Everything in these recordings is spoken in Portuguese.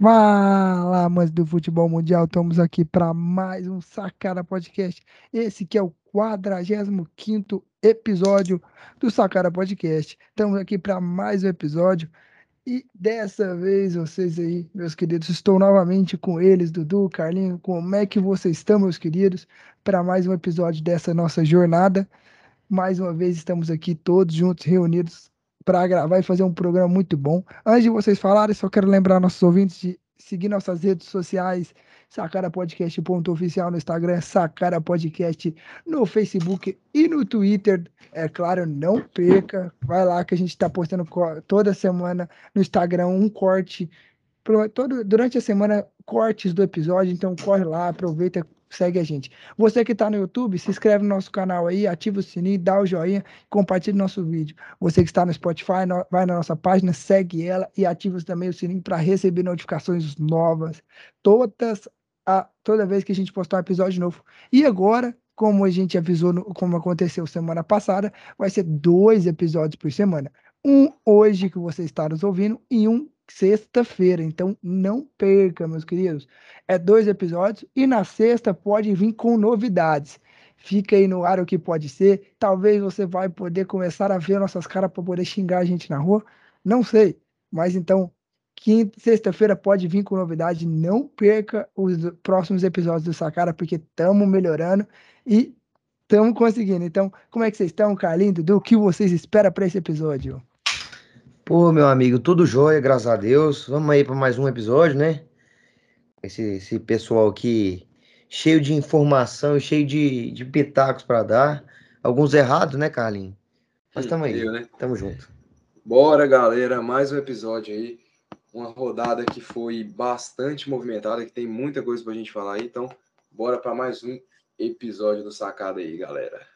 Fala, amantes do futebol mundial, estamos aqui para mais um Sacada Podcast. Esse que é o 45º episódio do Sacada Podcast. Estamos aqui para mais um episódio e dessa vez vocês aí, meus queridos, estou novamente com eles, Dudu, Carlinho, como é que vocês estão, meus queridos, para mais um episódio dessa nossa jornada. Mais uma vez estamos aqui todos juntos, reunidos para gravar e fazer um programa muito bom. Antes de vocês falarem, só quero lembrar nossos ouvintes de seguir nossas redes sociais, sacarapodcast.oficial no Instagram, Sacara Podcast no Facebook e no Twitter. É claro, não perca. Vai lá que a gente está postando toda semana no Instagram um corte. Todo, durante a semana, cortes do episódio, então corre lá, aproveita, segue a gente. Você que está no YouTube, se inscreve no nosso canal aí, ativa o sininho, dá o joinha, compartilha nosso vídeo. Você que está no Spotify, vai na nossa página, segue ela e ativa também o sininho para receber notificações novas todas a, toda vez que a gente postar um episódio novo. E agora, como a gente avisou, no, como aconteceu semana passada, vai ser dois episódios por semana. Um hoje que você está nos ouvindo e um sexta-feira. Então não perca, meus queridos. É dois episódios e na sexta pode vir com novidades. Fica aí no ar o que pode ser. Talvez você vai poder começar a ver nossas caras para poder xingar a gente na rua. Não sei. Mas então, quinta, sexta-feira pode vir com novidade. Não perca os próximos episódios do Sacara, porque estamos melhorando e estamos conseguindo. Então, como é que vocês estão, Carlinhos, Dudu? O que vocês esperam para esse episódio? Pô, meu amigo, tudo jóia, graças a Deus. Vamos aí para mais um episódio, né? Esse, esse pessoal aqui cheio de informação, cheio de, de pitacos para dar. Alguns errados, né, Carlinhos? Mas tamo aí, Eu, né? tamo junto. Bora, galera, mais um episódio aí. Uma rodada que foi bastante movimentada, que tem muita coisa pra gente falar aí. Então, bora para mais um episódio do Sacada aí, galera.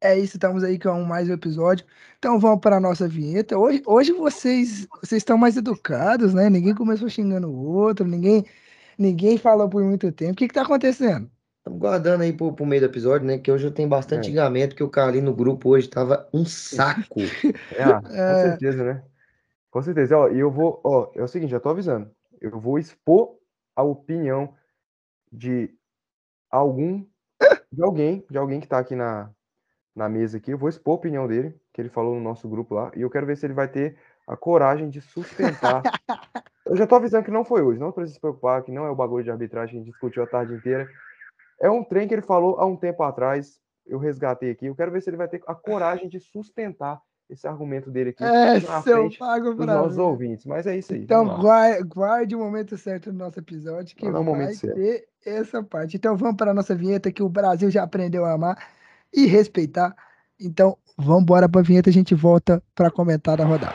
É isso, estamos aí com mais um episódio. Então vamos para a nossa vinheta. Hoje, hoje vocês, vocês estão mais educados, né? Ninguém começou xingando o outro, ninguém, ninguém falou por muito tempo. O que está acontecendo? Estamos guardando aí pro, pro meio do episódio, né? Que hoje eu tenho bastante é. que o Carlinho no grupo hoje tava um saco. É, com é... certeza, né? Com certeza. Ó, e eu vou, ó, é o seguinte, já tô avisando. Eu vou expor a opinião de algum, de alguém, de alguém que tá aqui na, na mesa aqui. Eu vou expor a opinião dele, que ele falou no nosso grupo lá, e eu quero ver se ele vai ter a coragem de sustentar. eu já tô avisando que não foi hoje, não precisa se preocupar, que não é o bagulho de arbitragem que a gente discutiu a tarde inteira. É um trem que ele falou há um tempo atrás, eu resgatei aqui. Eu quero ver se ele vai ter a coragem de sustentar esse argumento dele aqui é, na frente pago dos nossos ouvintes. Mas é isso aí. Então guarde, guarde, o momento certo do nosso episódio, que vai ter essa parte. Então vamos para a nossa vinheta que o Brasil já aprendeu a amar e respeitar. Então, vamos embora para a vinheta, a gente volta para comentar a rodada.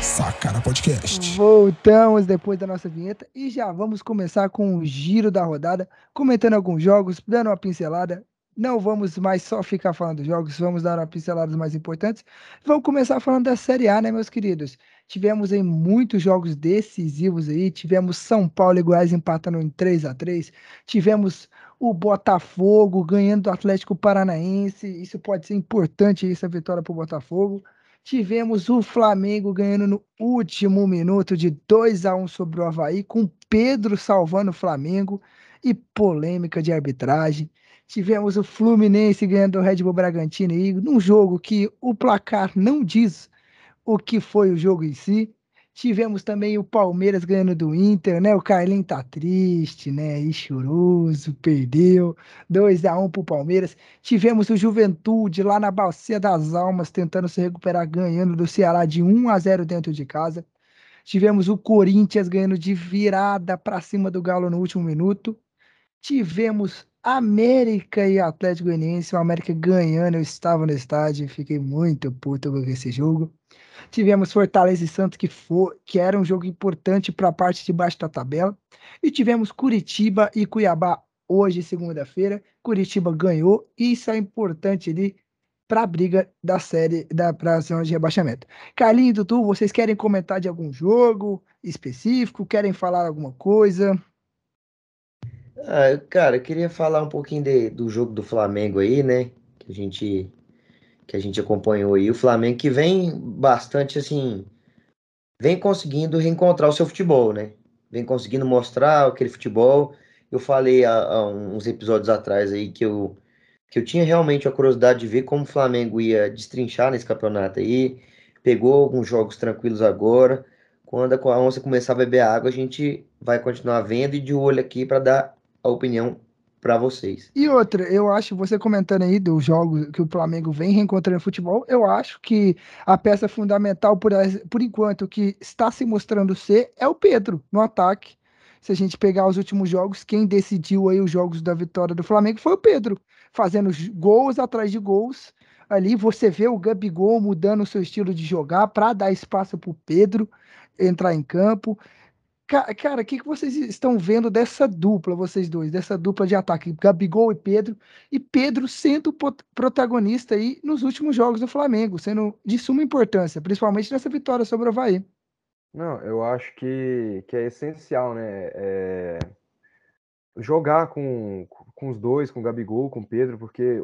Sacara Podcast. Voltamos depois da nossa vinheta e já vamos começar com o giro da rodada, comentando alguns jogos, dando uma pincelada não vamos mais só ficar falando dos jogos, vamos dar uma pincelada mais importantes. Vamos começar falando da Série A, né, meus queridos? Tivemos aí muitos jogos decisivos aí, tivemos São Paulo e Goiás empatando em 3 a 3 tivemos o Botafogo ganhando do Atlético Paranaense, isso pode ser importante essa vitória para o Botafogo. Tivemos o Flamengo ganhando no último minuto de 2 a 1 sobre o Havaí, com Pedro salvando o Flamengo e polêmica de arbitragem. Tivemos o Fluminense ganhando o Red Bull Bragantino aí, num jogo que o placar não diz o que foi o jogo em si. Tivemos também o Palmeiras ganhando do Inter, né? O Carlinho tá triste, né? E choroso, perdeu 2 a 1 pro Palmeiras. Tivemos o Juventude lá na Bacia das Almas tentando se recuperar ganhando do Ceará de 1 a 0 dentro de casa. Tivemos o Corinthians ganhando de virada para cima do Galo no último minuto. Tivemos América e Atlético Goianiense, o América ganhando, eu estava no estádio, fiquei muito puto com esse jogo. Tivemos Fortaleza e Santos, que, for, que era um jogo importante para a parte de baixo da tabela. E tivemos Curitiba e Cuiabá hoje, segunda-feira. Curitiba ganhou, e isso é importante ali para a briga da série da pra zona de rebaixamento. Carlinhos e Dudu, vocês querem comentar de algum jogo específico? Querem falar alguma coisa? Ah, cara, eu queria falar um pouquinho de- do jogo do Flamengo aí, né? Que a gente, que a gente acompanhou aí. O Flamengo que vem bastante assim, vem conseguindo reencontrar o seu futebol, né? Vem conseguindo mostrar aquele futebol. Eu falei há, há uns episódios atrás aí que eu, que eu tinha realmente a curiosidade de ver como o Flamengo ia destrinchar nesse campeonato aí. Pegou alguns jogos tranquilos agora. Quando a onça começar a beber água, a gente vai continuar vendo e de olho aqui para dar a opinião para vocês. E outra, eu acho, você comentando aí dos jogos que o Flamengo vem reencontrando no futebol, eu acho que a peça fundamental, por, por enquanto, que está se mostrando ser, é o Pedro no ataque. Se a gente pegar os últimos jogos, quem decidiu aí os jogos da vitória do Flamengo foi o Pedro, fazendo gols atrás de gols. Ali você vê o Gabigol mudando o seu estilo de jogar para dar espaço para o Pedro entrar em campo. Cara, o que, que vocês estão vendo dessa dupla, vocês dois, dessa dupla de ataque, Gabigol e Pedro, e Pedro sendo protagonista aí nos últimos jogos do Flamengo, sendo de suma importância, principalmente nessa vitória sobre o Havaí. Não, eu acho que, que é essencial, né? É... Jogar com, com os dois, com o Gabigol, com o Pedro, porque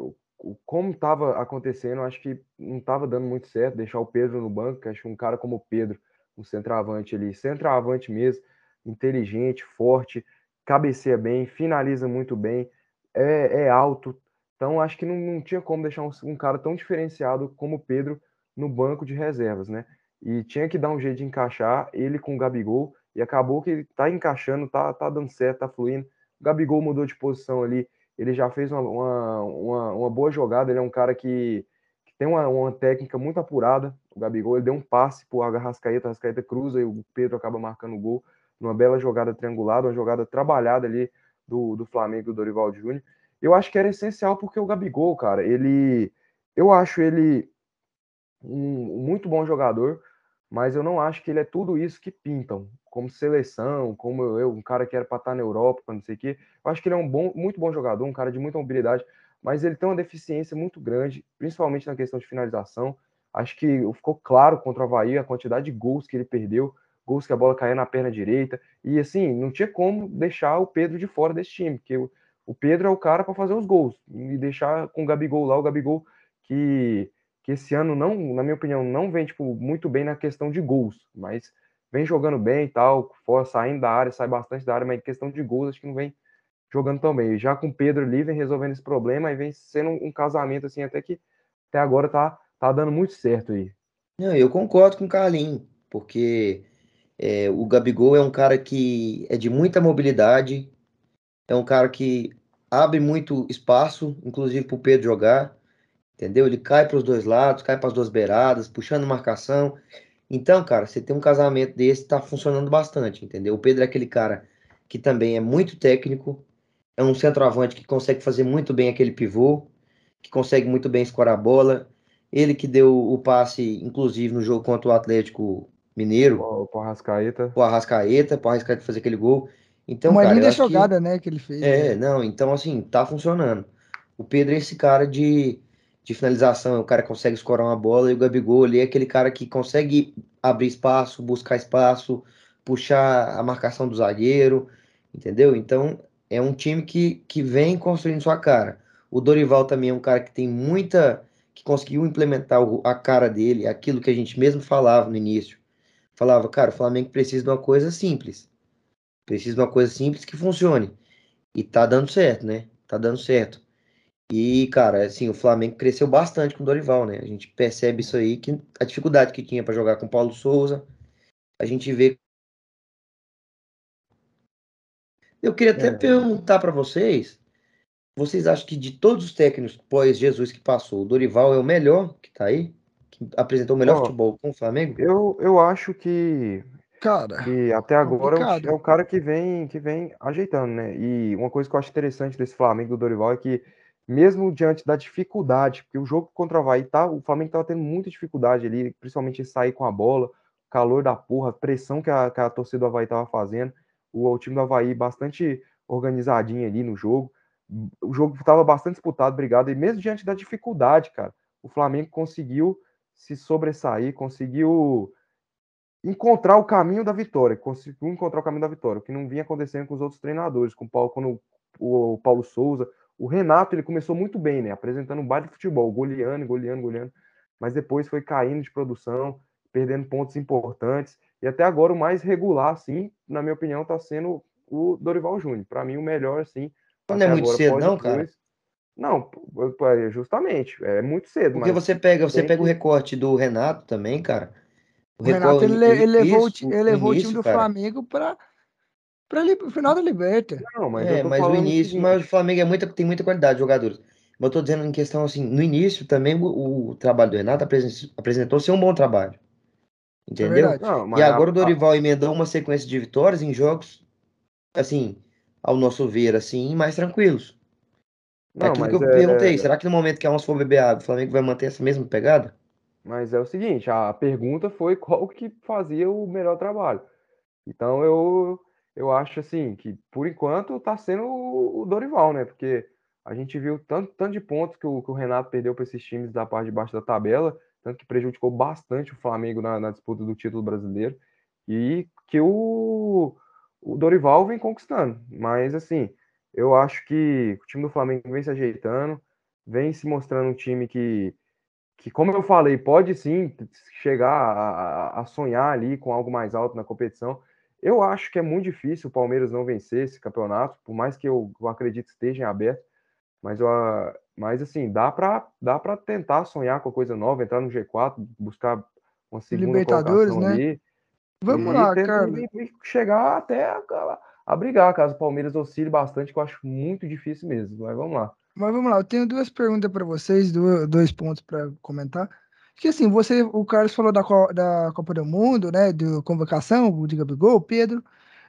como estava acontecendo, acho que não estava dando muito certo deixar o Pedro no banco, acho que um cara como o Pedro, um centroavante ali, centroavante mesmo, inteligente, forte, cabeceia bem, finaliza muito bem, é, é alto. Então, acho que não, não tinha como deixar um, um, cara tão diferenciado como o Pedro no banco de reservas, né? E tinha que dar um jeito de encaixar ele com o Gabigol, e acabou que ele tá encaixando, tá, tá dando certo, tá fluindo. O Gabigol mudou de posição ali, ele já fez uma, uma, uma, uma boa jogada, ele é um cara que, que tem uma, uma técnica muito apurada. O Gabigol ele deu um passe pro Arrascaeta, Arrascaeta cruza e o Pedro acaba marcando o gol numa bela jogada triangulada, uma jogada trabalhada ali do, do Flamengo, do Dorival Júnior. Eu acho que era essencial porque o Gabigol, cara, ele. Eu acho ele um, muito bom jogador, mas eu não acho que ele é tudo isso que pintam, como seleção, como eu, um cara que era para estar na Europa, não sei o quê. Eu acho que ele é um bom, muito bom jogador, um cara de muita mobilidade, mas ele tem uma deficiência muito grande, principalmente na questão de finalização. Acho que ficou claro contra o Havaí a quantidade de gols que ele perdeu gols que a bola caía na perna direita. E assim, não tinha como deixar o Pedro de fora desse time, porque o, Pedro é o cara para fazer os gols. E deixar com o Gabigol lá, o Gabigol que, que esse ano não, na minha opinião, não vem tipo, muito bem na questão de gols, mas vem jogando bem e tal, fora, saindo da área, sai bastante da área, mas em questão de gols acho que não vem jogando tão bem. Já com o Pedro ali vem resolvendo esse problema e vem sendo um, casamento assim até que até agora tá, tá dando muito certo aí. Não, eu concordo com o Carlinhos, porque é, o Gabigol é um cara que é de muita mobilidade, é um cara que abre muito espaço, inclusive para o Pedro jogar, entendeu? Ele cai para os dois lados, cai para as duas beiradas, puxando marcação. Então, cara, você tem um casamento desse, está funcionando bastante, entendeu? O Pedro é aquele cara que também é muito técnico, é um centroavante que consegue fazer muito bem aquele pivô, que consegue muito bem escorar a bola. Ele que deu o passe, inclusive, no jogo contra o Atlético Mineiro. O, o Arrascaeta. O Arrascaeta, o Arrascaeta fazer aquele gol. Então, Uma cara, linda jogada, que... né, que ele fez. É, né? não, então assim, tá funcionando. O Pedro é esse cara de, de finalização, é o cara que consegue escorar uma bola, e o Gabigol ali é aquele cara que consegue abrir espaço, buscar espaço, puxar a marcação do zagueiro, entendeu? Então, é um time que, que vem construindo sua cara. O Dorival também é um cara que tem muita. que conseguiu implementar a cara dele, aquilo que a gente mesmo falava no início falava, cara, o Flamengo precisa de uma coisa simples. Precisa de uma coisa simples que funcione. E tá dando certo, né? Tá dando certo. E, cara, assim, o Flamengo cresceu bastante com o Dorival, né? A gente percebe isso aí, que a dificuldade que tinha para jogar com o Paulo Souza, a gente vê. Eu queria até é. perguntar para vocês, vocês acham que de todos os técnicos pós Jesus que passou, o Dorival é o melhor que tá aí? Que apresentou o melhor oh, futebol com o Flamengo? Eu, eu acho que, cara, que até agora é o cara que vem, que vem ajeitando, né? E uma coisa que eu acho interessante desse Flamengo do Dorival é que, mesmo diante da dificuldade, porque o jogo contra o Havaí, tá, o Flamengo estava tendo muita dificuldade ali, principalmente em sair com a bola, calor da porra, pressão que a, que a torcida do Havaí estava fazendo, o, o time do Havaí bastante organizadinho ali no jogo, o jogo estava bastante disputado, obrigado, e mesmo diante da dificuldade, cara, o Flamengo conseguiu se sobressair, conseguiu encontrar o caminho da vitória, conseguiu encontrar o caminho da vitória, o que não vinha acontecendo com os outros treinadores, com o Paulo, quando o Paulo Souza. O Renato, ele começou muito bem, né? Apresentando um baile de futebol, goleando, goleando, goleando. Mas depois foi caindo de produção, perdendo pontos importantes. E até agora o mais regular, assim, na minha opinião, está sendo o Dorival Júnior. Para mim, o melhor, assim. Não é muito agora, cedo, não, cara? Não, é, justamente, é muito cedo. Porque você pega, você pega que... o recorte do Renato também, cara. O, o Renato ele, ele levou, isso, ele levou início, o time do cara. Flamengo para para o final da Liberta. Não, mas, é, mas o início, mas o Flamengo é muita, tem muita qualidade de jogadores. Mas eu tô dizendo em questão assim, no início também o, o trabalho do Renato apresentou, ser um bom trabalho. Entendeu? É não, e agora a, o Dorival emendou uma sequência de vitórias em jogos, assim, ao nosso ver, assim, mais tranquilos. Não, é aquilo que eu é... perguntei, será que no momento que a onça for beber água, o Flamengo vai manter essa mesma pegada? Mas é o seguinte, a pergunta foi qual que fazia o melhor trabalho. Então eu, eu acho assim que por enquanto está sendo o Dorival, né? Porque a gente viu tanto, tanto de pontos que o, que o Renato perdeu para esses times da parte de baixo da tabela, tanto que prejudicou bastante o Flamengo na, na disputa do título brasileiro, e que o, o Dorival vem conquistando. Mas assim, eu acho que o time do Flamengo vem se ajeitando, vem se mostrando um time que, que como eu falei, pode sim chegar a, a sonhar ali com algo mais alto na competição. Eu acho que é muito difícil o Palmeiras não vencer esse campeonato, por mais que eu, eu acredite que esteja em aberto. Mas, eu, mas assim, dá para dá para tentar sonhar com coisa nova, entrar no G4, buscar uma segunda Libertadores, né? Ali, Vamos lá, cara. Chegar até a, a brigar, caso o Palmeiras oscile bastante, que eu acho muito difícil mesmo. Mas vamos lá. Mas vamos lá, eu tenho duas perguntas para vocês, dois pontos para comentar. Que assim, você, o Carlos falou da, da Copa do Mundo, né? De convocação, de Gabigol, Pedro.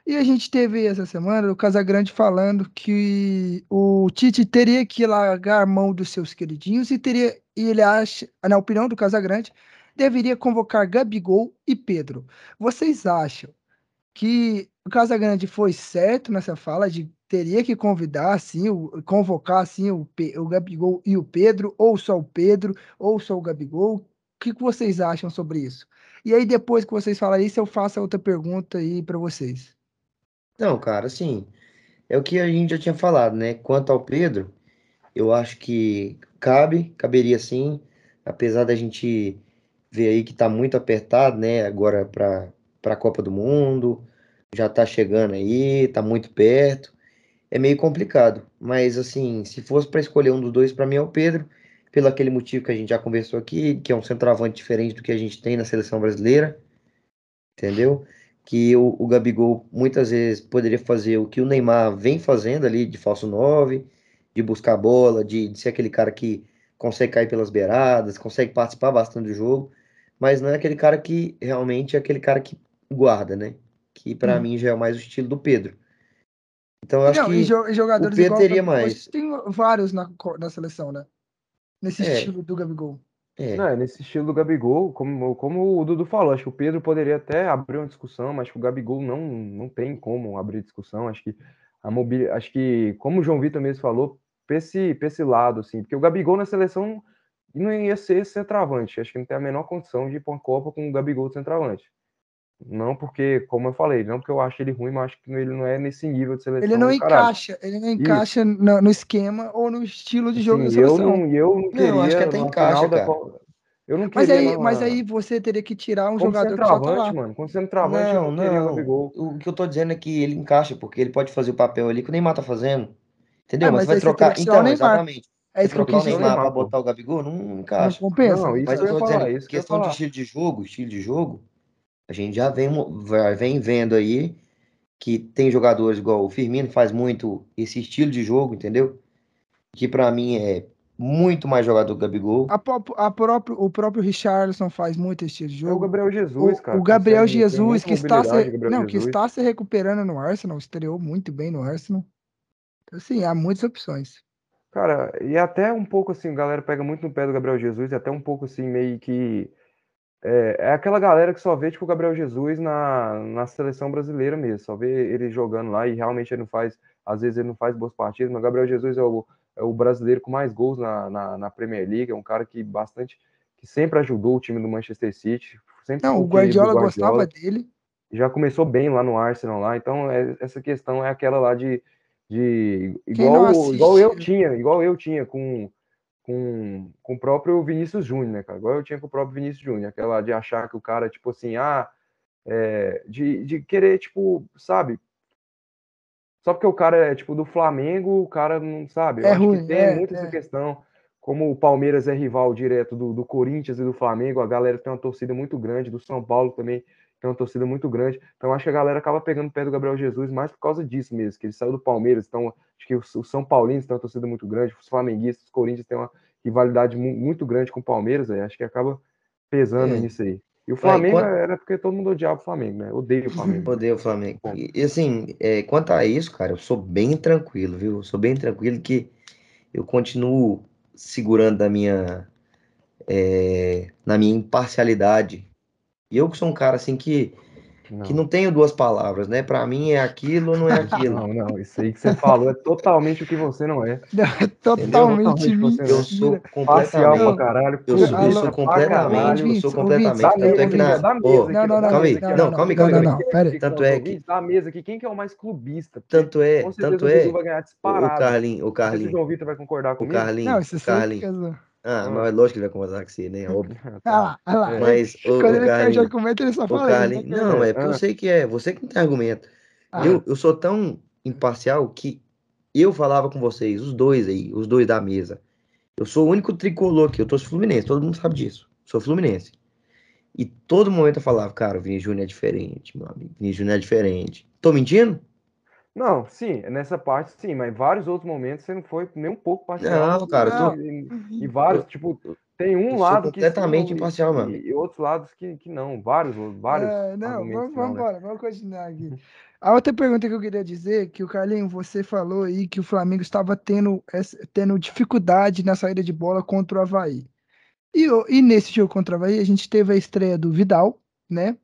E a gente teve essa semana o Casagrande falando que o Tite teria que largar a mão dos seus queridinhos e teria, e ele acha, na opinião do Casagrande, deveria convocar Gabigol e Pedro. Vocês acham que o Casagrande foi certo nessa fala de teria que convidar assim, convocar assim o, o Gabigol e o Pedro, ou só o Pedro, ou só o Gabigol? O que, que vocês acham sobre isso? E aí, depois que vocês falarem isso, eu faço outra pergunta aí para vocês. Não, cara, assim, é o que a gente já tinha falado, né? Quanto ao Pedro, eu acho que cabe, caberia sim, apesar da gente ver aí que tá muito apertado, né? Agora para a Copa do Mundo, já tá chegando aí, tá muito perto. É meio complicado, mas assim, se fosse para escolher um dos dois, para mim é o Pedro, pelo aquele motivo que a gente já conversou aqui, que é um centroavante diferente do que a gente tem na seleção brasileira, entendeu? que o, o Gabigol muitas vezes poderia fazer o que o Neymar vem fazendo ali de falso 9, de buscar bola, de, de ser aquele cara que consegue cair pelas beiradas, consegue participar bastante do jogo, mas não é aquele cara que realmente é aquele cara que guarda, né? Que para hum. mim já é mais o estilo do Pedro. Então eu acho não, que jogadores o Pedro teria mais. Tem vários na, na seleção, né? Nesse é. estilo do Gabigol. É. Não, é nesse estilo do Gabigol, como, como o Dudu falou, acho que o Pedro poderia até abrir uma discussão, mas que o Gabigol não, não tem como abrir discussão. Acho que a mobil... acho que, como o João Vitor mesmo falou, pra esse, pra esse lado, assim, porque o Gabigol na seleção não ia ser centroavante. Acho que não tem a menor condição de ir para uma Copa com o Gabigol centroavante. Não porque, como eu falei, não porque eu acho ele ruim, mas acho que ele não é nesse nível de seleção. Ele não encaixa, ele não encaixa no, no, esquema ou no estilo de jogo Sim, da seleção. Eu não, eu não queria. Não, acho que até encaixa, cara. Eu não mas aí, mas aí você teria que tirar um Como jogador que só tá lá. mano. Como centroavante, não, não. não. O que eu tô dizendo é que ele encaixa, porque ele pode fazer o papel ali que o Neymar tá fazendo. Entendeu? Ah, mas, mas você vai trocar. Então, exatamente. É isso que eu quis dizer. Neymar pra botar o Gabigol, não encaixa. Não compensa. Não, isso mas eu, eu tô falar, dizendo, questão de estilo de jogo, estilo de jogo, a gente já vem, vem vendo aí que tem jogadores igual o Firmino faz muito esse estilo de jogo, entendeu? Que para mim é muito mais jogador que o Gabigol. A, a próprio, o próprio Richarlison faz muito esse estilo de jogo. É o Gabriel Jesus, o, cara. O Gabriel Jesus, que está, se, não, Jesus. que está se recuperando no Arsenal, estreou muito bem no Arsenal. Então, assim, há muitas opções. Cara, e até um pouco assim, a galera pega muito no pé do Gabriel Jesus, e até um pouco assim, meio que é, é, aquela galera que só vê tipo o Gabriel Jesus na, na seleção brasileira mesmo, só vê ele jogando lá e realmente ele não faz, às vezes ele não faz boas partidas, mas o Gabriel Jesus é o, é o brasileiro com mais gols na, na, na, Premier League, é um cara que bastante, que sempre ajudou o time do Manchester City. Sempre não, o Guardiola, Guardiola, gostava dele. Já começou bem lá no Arsenal lá, então é, essa questão é aquela lá de, De igual, igual eu tinha, igual eu tinha com, com, com o próprio Vinícius Júnior, né, cara? Igual eu tinha com o próprio Vinícius Júnior, aquela de achar que o cara, tipo assim, ah, é, de, de querer, tipo, sabe? Só porque o cara é, tipo, do Flamengo, o cara não sabe. Eu é acho ruim, que tem é, muito é. essa questão. Como o Palmeiras é rival direto do, do Corinthians e do Flamengo, a galera tem uma torcida muito grande, do São Paulo também tem uma torcida muito grande. Então acho que a galera acaba pegando pé do Gabriel Jesus mais por causa disso mesmo, que ele saiu do Palmeiras. Então acho que os, São Paulinos têm uma torcida muito grande, os flamenguistas, os Corinthians têm uma rivalidade mu muito grande com o Palmeiras. Aí, acho que acaba pesando É. nisso aí. E o Flamengo quanto- era porque todo mundo odiava o Flamengo, né? Odeio o Flamengo. Odeio o Flamengo. E, assim, é, quanto a isso, cara, eu sou bem tranquilo, viu? Eu sou bem tranquilo que eu continuo segurando da minha, é, na minha imparcialidade. E eu que sou um cara assim que, que não tenho duas palavras, né? Pra mim é aquilo ou não é aquilo. Não, não, isso aí que você falou é totalmente o que você não é. É totalmente Totalmente você Eu mentira. sou Parcial completamente. pra caralho. Eu sou, eu sou completamente, eu sou completamente. Tanto é que na. Não, não, não, calma aí, não, não, não, calma aí, não, calma aí, não, não, pera aí. Tanto é que- Da mesa aqui, quem que é o mais clubista? Tanto é, tanto o é. Dudu vai ganhar O. Carlinho, o Não se o Carlinho, vai concordar o comigo. Carlinho, Não, isso é o Carlinho. Ah, Ah. mas lógico que ele vai conversar com você, né? É óbvio. Olha lá, olha lá. Mas, o, Quando o ele perde o Carlinho, argumento, ele só fala isso. Carlinho. né, Não, é porque eu Ah. sei que é. Você que não tem argumento. Ah, Eu, eu sou tão imparcial que eu falava com vocês, os dois aí, os dois da mesa. Eu sou o único tricolor aqui, eu tô Fluminense, todo mundo sabe disso. Sou Fluminense. E todo momento eu falava, cara, o Vini Júnior é diferente, meu amigo. Vini Júnior é diferente. Tô mentindo? Não, sim, nessa parte sim, mas vários outros momentos você não foi nem um pouco parcial. Não, cara, eu tô- E, e vários, tipo, tem um lado que completamente sim, e- imparcial, meu e, e outros lados que, que não, vários, vários É, não, vamos, que não, vamos né? embora, vamos continuar aqui. A outra pergunta que eu queria dizer, que o Carlinho, você falou aí que o Flamengo estava tendo, tendo dificuldade na saída de bola contra o Avaí. E, e nesse jogo contra o Avaí, a gente teve a estreia do Vidal, né?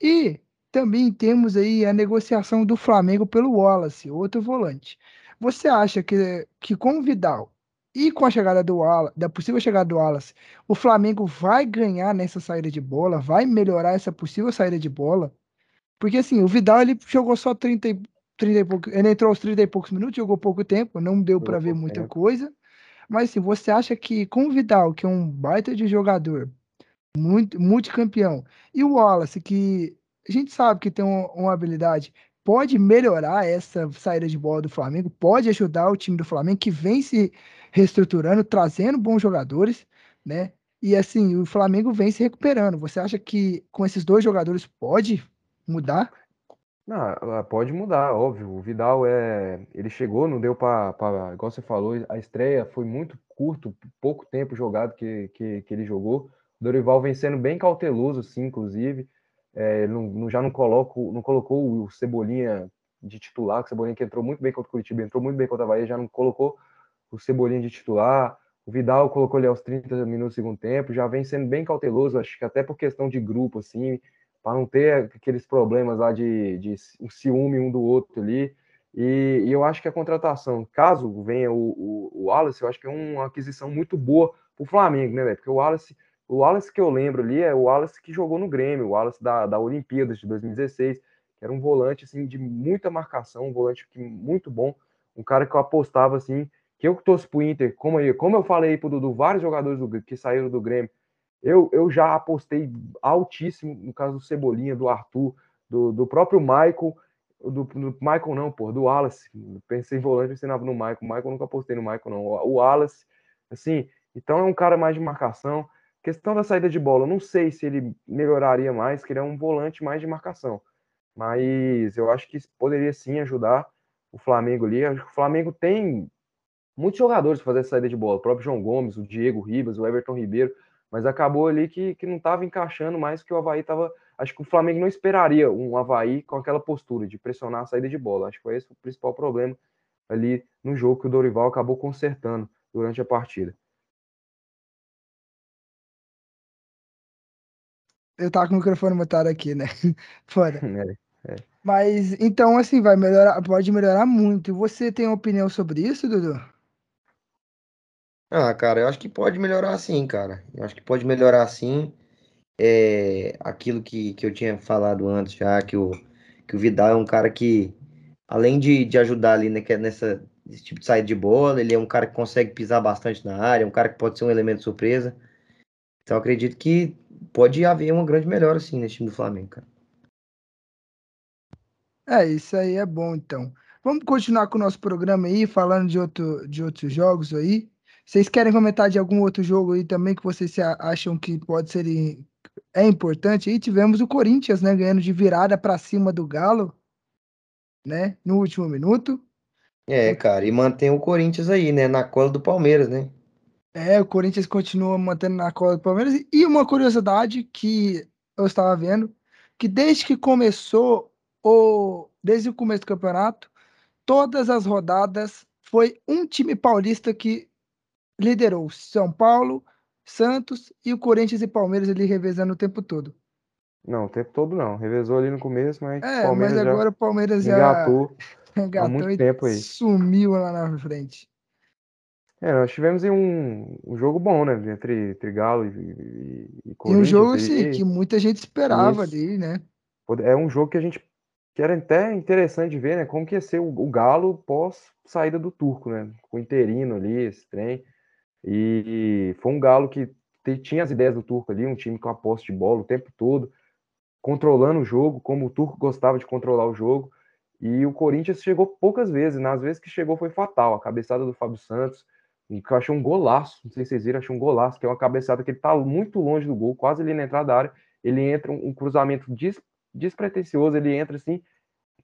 E também temos aí a negociação do Flamengo pelo Wallace, outro volante. Você acha que, que com o Vidal e com a chegada do Wallace, da possível chegada do Wallace, o Flamengo vai ganhar nessa saída de bola, vai melhorar essa possível saída de bola? Porque assim, o Vidal ele jogou só 30, e- 30 e pouco, ele entrou aos 30 e poucos minutos, jogou pouco tempo, não deu para ver muita tempo. coisa. Mas assim, você acha que com o Vidal, que é um baita de jogador, muito multicampeão, e o Wallace, que a gente sabe que tem um- uma habilidade, pode melhorar essa saída de bola do Flamengo, pode ajudar o time do Flamengo, que vem se reestruturando, trazendo bons jogadores, né? E assim, o Flamengo vem se recuperando. Você acha que com esses dois jogadores pode mudar? Não, ela pode mudar, óbvio. O Vidal é, ele chegou, não deu para, igual você falou, a estreia foi muito curto, pouco tempo jogado que, que, que ele jogou. O Dorival vem sendo bem cauteloso, sim, inclusive. É, não- já não coloco, não colocou o Cebolinha de titular, o Cebolinha que entrou muito bem contra o Curitiba, entrou muito bem contra a Bahia, já não colocou o Cebolinha de titular. O Vidal colocou ele aos 30 minutos do segundo tempo, já vem sendo bem cauteloso, acho que até por questão de grupo, assim, para não ter aqueles problemas lá de, de um ciúme um do outro ali. E, e eu acho que a contratação, caso venha o, o, o Wallace, eu acho que é uma aquisição muito boa para o Flamengo, né, velho? Porque o Wallace, o Wallace que eu lembro ali é o Wallace que jogou no Grêmio, o Wallace da, da Olimpíadas de 2016, que era um volante assim de muita marcação, um volante que, muito bom, um cara que eu apostava assim, que eu que torço pro Inter, como eu, como eu falei pro Dudu, vários jogadores do, que saíram do Grêmio, eu, eu já apostei altíssimo no caso do Cebolinha, do Arthur, do, do próprio Michael, do, do Michael não, pô, do Wallace. Pensei em volante, pensei no Michael. Michael nunca apostei no Michael, não. O Wallace, assim, então é um cara mais de marcação. Questão da saída de bola, não sei se ele melhoraria mais, que ele é um volante mais de marcação. Mas eu acho que poderia sim ajudar o Flamengo ali. O Flamengo tem muitos jogadores para fazer essa saída de bola. O próprio João Gomes, o Diego Ribas, o Everton Ribeiro. Mas acabou ali que, que não estava encaixando mais que o Havaí estava. Acho que o Flamengo não esperaria um Havaí com aquela postura de pressionar a saída de bola. Acho que foi esse o principal problema ali no jogo que o Dorival acabou consertando durante a partida. Eu tava com o microfone mutado aqui, né? Foda. É, é. Mas então, assim, vai melhorar, pode melhorar muito. Você tem uma opinião sobre isso, Dudu? Ah, cara, eu acho que pode melhorar sim, cara. Eu acho que pode melhorar sim. É, aquilo que, que eu tinha falado antes já, que o, que o Vidal é um cara que além de, de ajudar ali né, é nessa esse tipo de saída de bola, ele é um cara que consegue pisar bastante na área, um cara que pode ser um elemento surpresa. Então acredito que pode haver uma grande melhora assim nesse time do Flamengo, cara. É, isso aí é bom então. Vamos continuar com o nosso programa aí, falando de, outro, de outros jogos aí. Vocês querem comentar de algum outro jogo aí também que vocês acham que pode ser é importante? Aí tivemos o Corinthians, né, ganhando de virada para cima do Galo, né, no último minuto. É, cara, e mantém o Corinthians aí, né, na cola do Palmeiras, né? É, o Corinthians continua mantendo na cola do Palmeiras. E uma curiosidade que eu estava vendo, que desde que começou o desde o começo do campeonato, todas as rodadas foi um time paulista que liderou São Paulo, Santos e o Corinthians e Palmeiras ali revezando o tempo todo. Não, o tempo todo não. Revezou ali no começo, mas é, Palmeiras mas agora o Palmeiras já engatou, engatou há muito tempo aí. Sumiu lá na frente. É, nós tivemos um, um jogo bom, né? Entre, entre Galo e, e, e Corinthians. E um jogo, assim, que muita gente esperava Isso. ali, né? É um jogo que a gente que era até interessante ver, né, como que ia ser o, o Galo pós saída do Turco, né, com o interino ali, esse trem, e, e foi um Galo que te, tinha as ideias do Turco ali, um time com a posse de bola o tempo todo, controlando o jogo, como o Turco gostava de controlar o jogo, e o Corinthians chegou poucas vezes, nas vezes que chegou foi fatal, a cabeçada do Fábio Santos, que eu achei um golaço, não sei se vocês viram, achei um golaço, que é uma cabeçada que ele tá muito longe do gol, quase ali na entrada da área, ele entra um, um cruzamento dis, despretensioso, ele entra assim,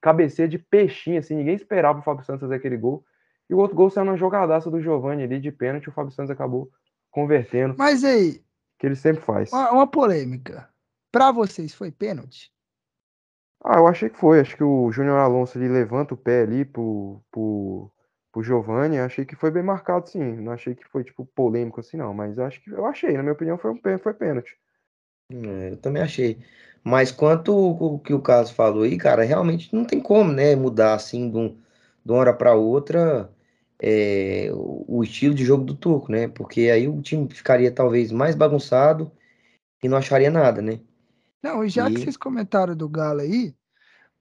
cabeceia de peixinho, assim, ninguém esperava o Fábio Santos fazer aquele gol. E o outro gol saiu na jogadaça do Giovani ali de pênalti, o Fábio Santos acabou convertendo. Mas aí. Que ele sempre faz. Uma, uma polêmica. Para vocês foi pênalti? Ah, eu achei que foi. Acho que o Júnior Alonso ali levanta o pé ali pro, pro, pro Giovani. Achei que foi bem marcado, sim. Não achei que foi, tipo, polêmico assim, não. Mas acho que eu achei, na minha opinião, foi, um, foi pênalti. É, eu também achei. Mas quanto o que o caso falou aí, cara, realmente não tem como, né, mudar assim de, um, de uma hora para outra é, o estilo de jogo do Turco, né? Porque aí o time ficaria talvez mais bagunçado e não acharia nada, né? Não, e já e... que vocês comentaram do Galo aí,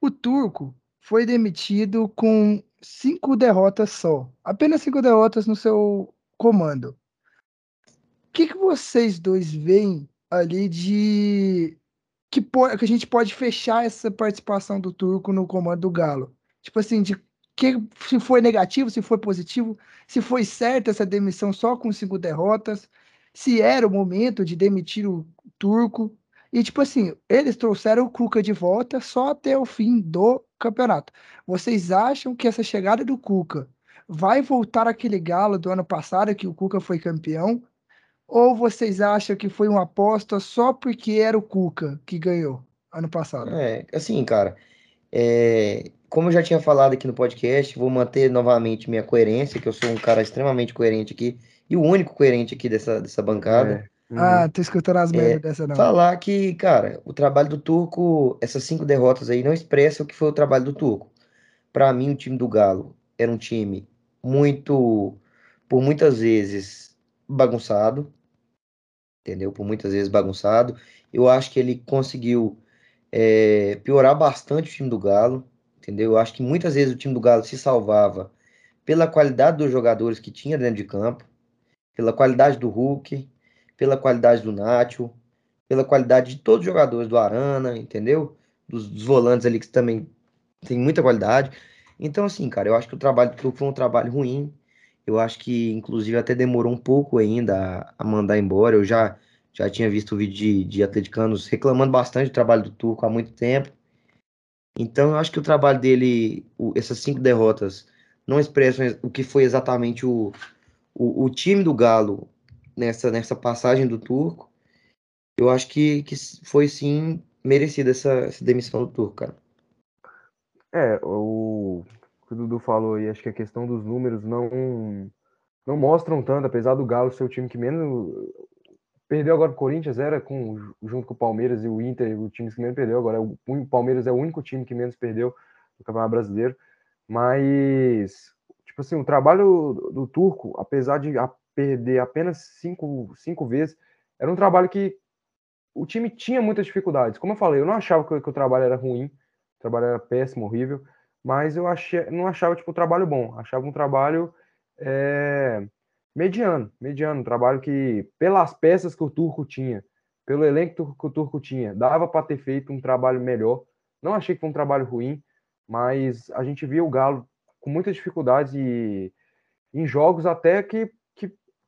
o Turco foi demitido com cinco derrotas só. Apenas cinco derrotas no seu comando. O que, que vocês dois veem ali de que, que a gente pode fechar essa participação do Turco no comando do Galo. Tipo assim, de que se foi negativo, se foi positivo, se foi certa essa demissão só com cinco derrotas, se era o momento de demitir o Turco. E, tipo assim, eles trouxeram o Cuca de volta só até o fim do campeonato. Vocês acham que essa chegada do Cuca vai voltar aquele galo do ano passado, que o Cuca foi campeão? Ou vocês acham que foi uma aposta só porque era o Cuca que ganhou ano passado? É, assim, cara, é, como eu já tinha falado aqui no podcast, vou manter novamente minha coerência, que eu sou um cara extremamente coerente aqui, e o único coerente aqui dessa, dessa bancada. É. Ah, tô escutando as merdas é, dessa não. Falar que, cara, o trabalho do Turco, essas cinco derrotas aí, não expressa o que foi o trabalho do Turco. Para mim, o time do Galo era um time muito, por muitas vezes, bagunçado, entendeu? Por muitas vezes bagunçado. Eu acho que ele conseguiu é, piorar bastante o time do Galo, entendeu? Eu acho que muitas vezes o time do Galo se salvava pela qualidade dos jogadores que tinha dentro de campo, pela qualidade do Hulk, pela qualidade do Nacho, pela qualidade de todos os jogadores do Arana, entendeu? Dos, dos volantes ali que também tem muita qualidade. Então, assim, cara, eu acho que o trabalho do foi um trabalho ruim, eu acho que, inclusive, até demorou um pouco ainda a, a mandar embora. Eu já, já tinha visto o vídeo de, de atleticanos reclamando bastante do trabalho do Turco há muito tempo. Então, eu acho que o trabalho dele, o, essas cinco derrotas, não expressam o que foi exatamente o, o, o, time do Galo nessa, nessa passagem do Turco. Eu acho que, que foi sim merecida essa, essa demissão do Turco, cara. É, o, que o Dudu falou aí, acho que a questão dos números não não mostram tanto, apesar do Galo ser o time que menos perdeu agora o Corinthians, era com, junto com o Palmeiras e o Inter, o time que menos perdeu, agora o, o Palmeiras é o único time que menos perdeu no Campeonato Brasileiro, mas tipo assim, o trabalho do, do Turco, apesar de a, perder apenas cinco, cinco vezes, era um trabalho que o time tinha muitas dificuldades. Como eu falei, eu não achava que, que o trabalho era ruim, o trabalho era péssimo, horrível, mas eu achei, não achava tipo um trabalho bom, achava um trabalho é, mediano, mediano, um trabalho que pelas peças que o Turco tinha, pelo elenco que o Turco tinha, dava para ter feito um trabalho melhor. Não achei que foi um trabalho ruim, mas a gente via o Galo com muita dificuldade e, em jogos até que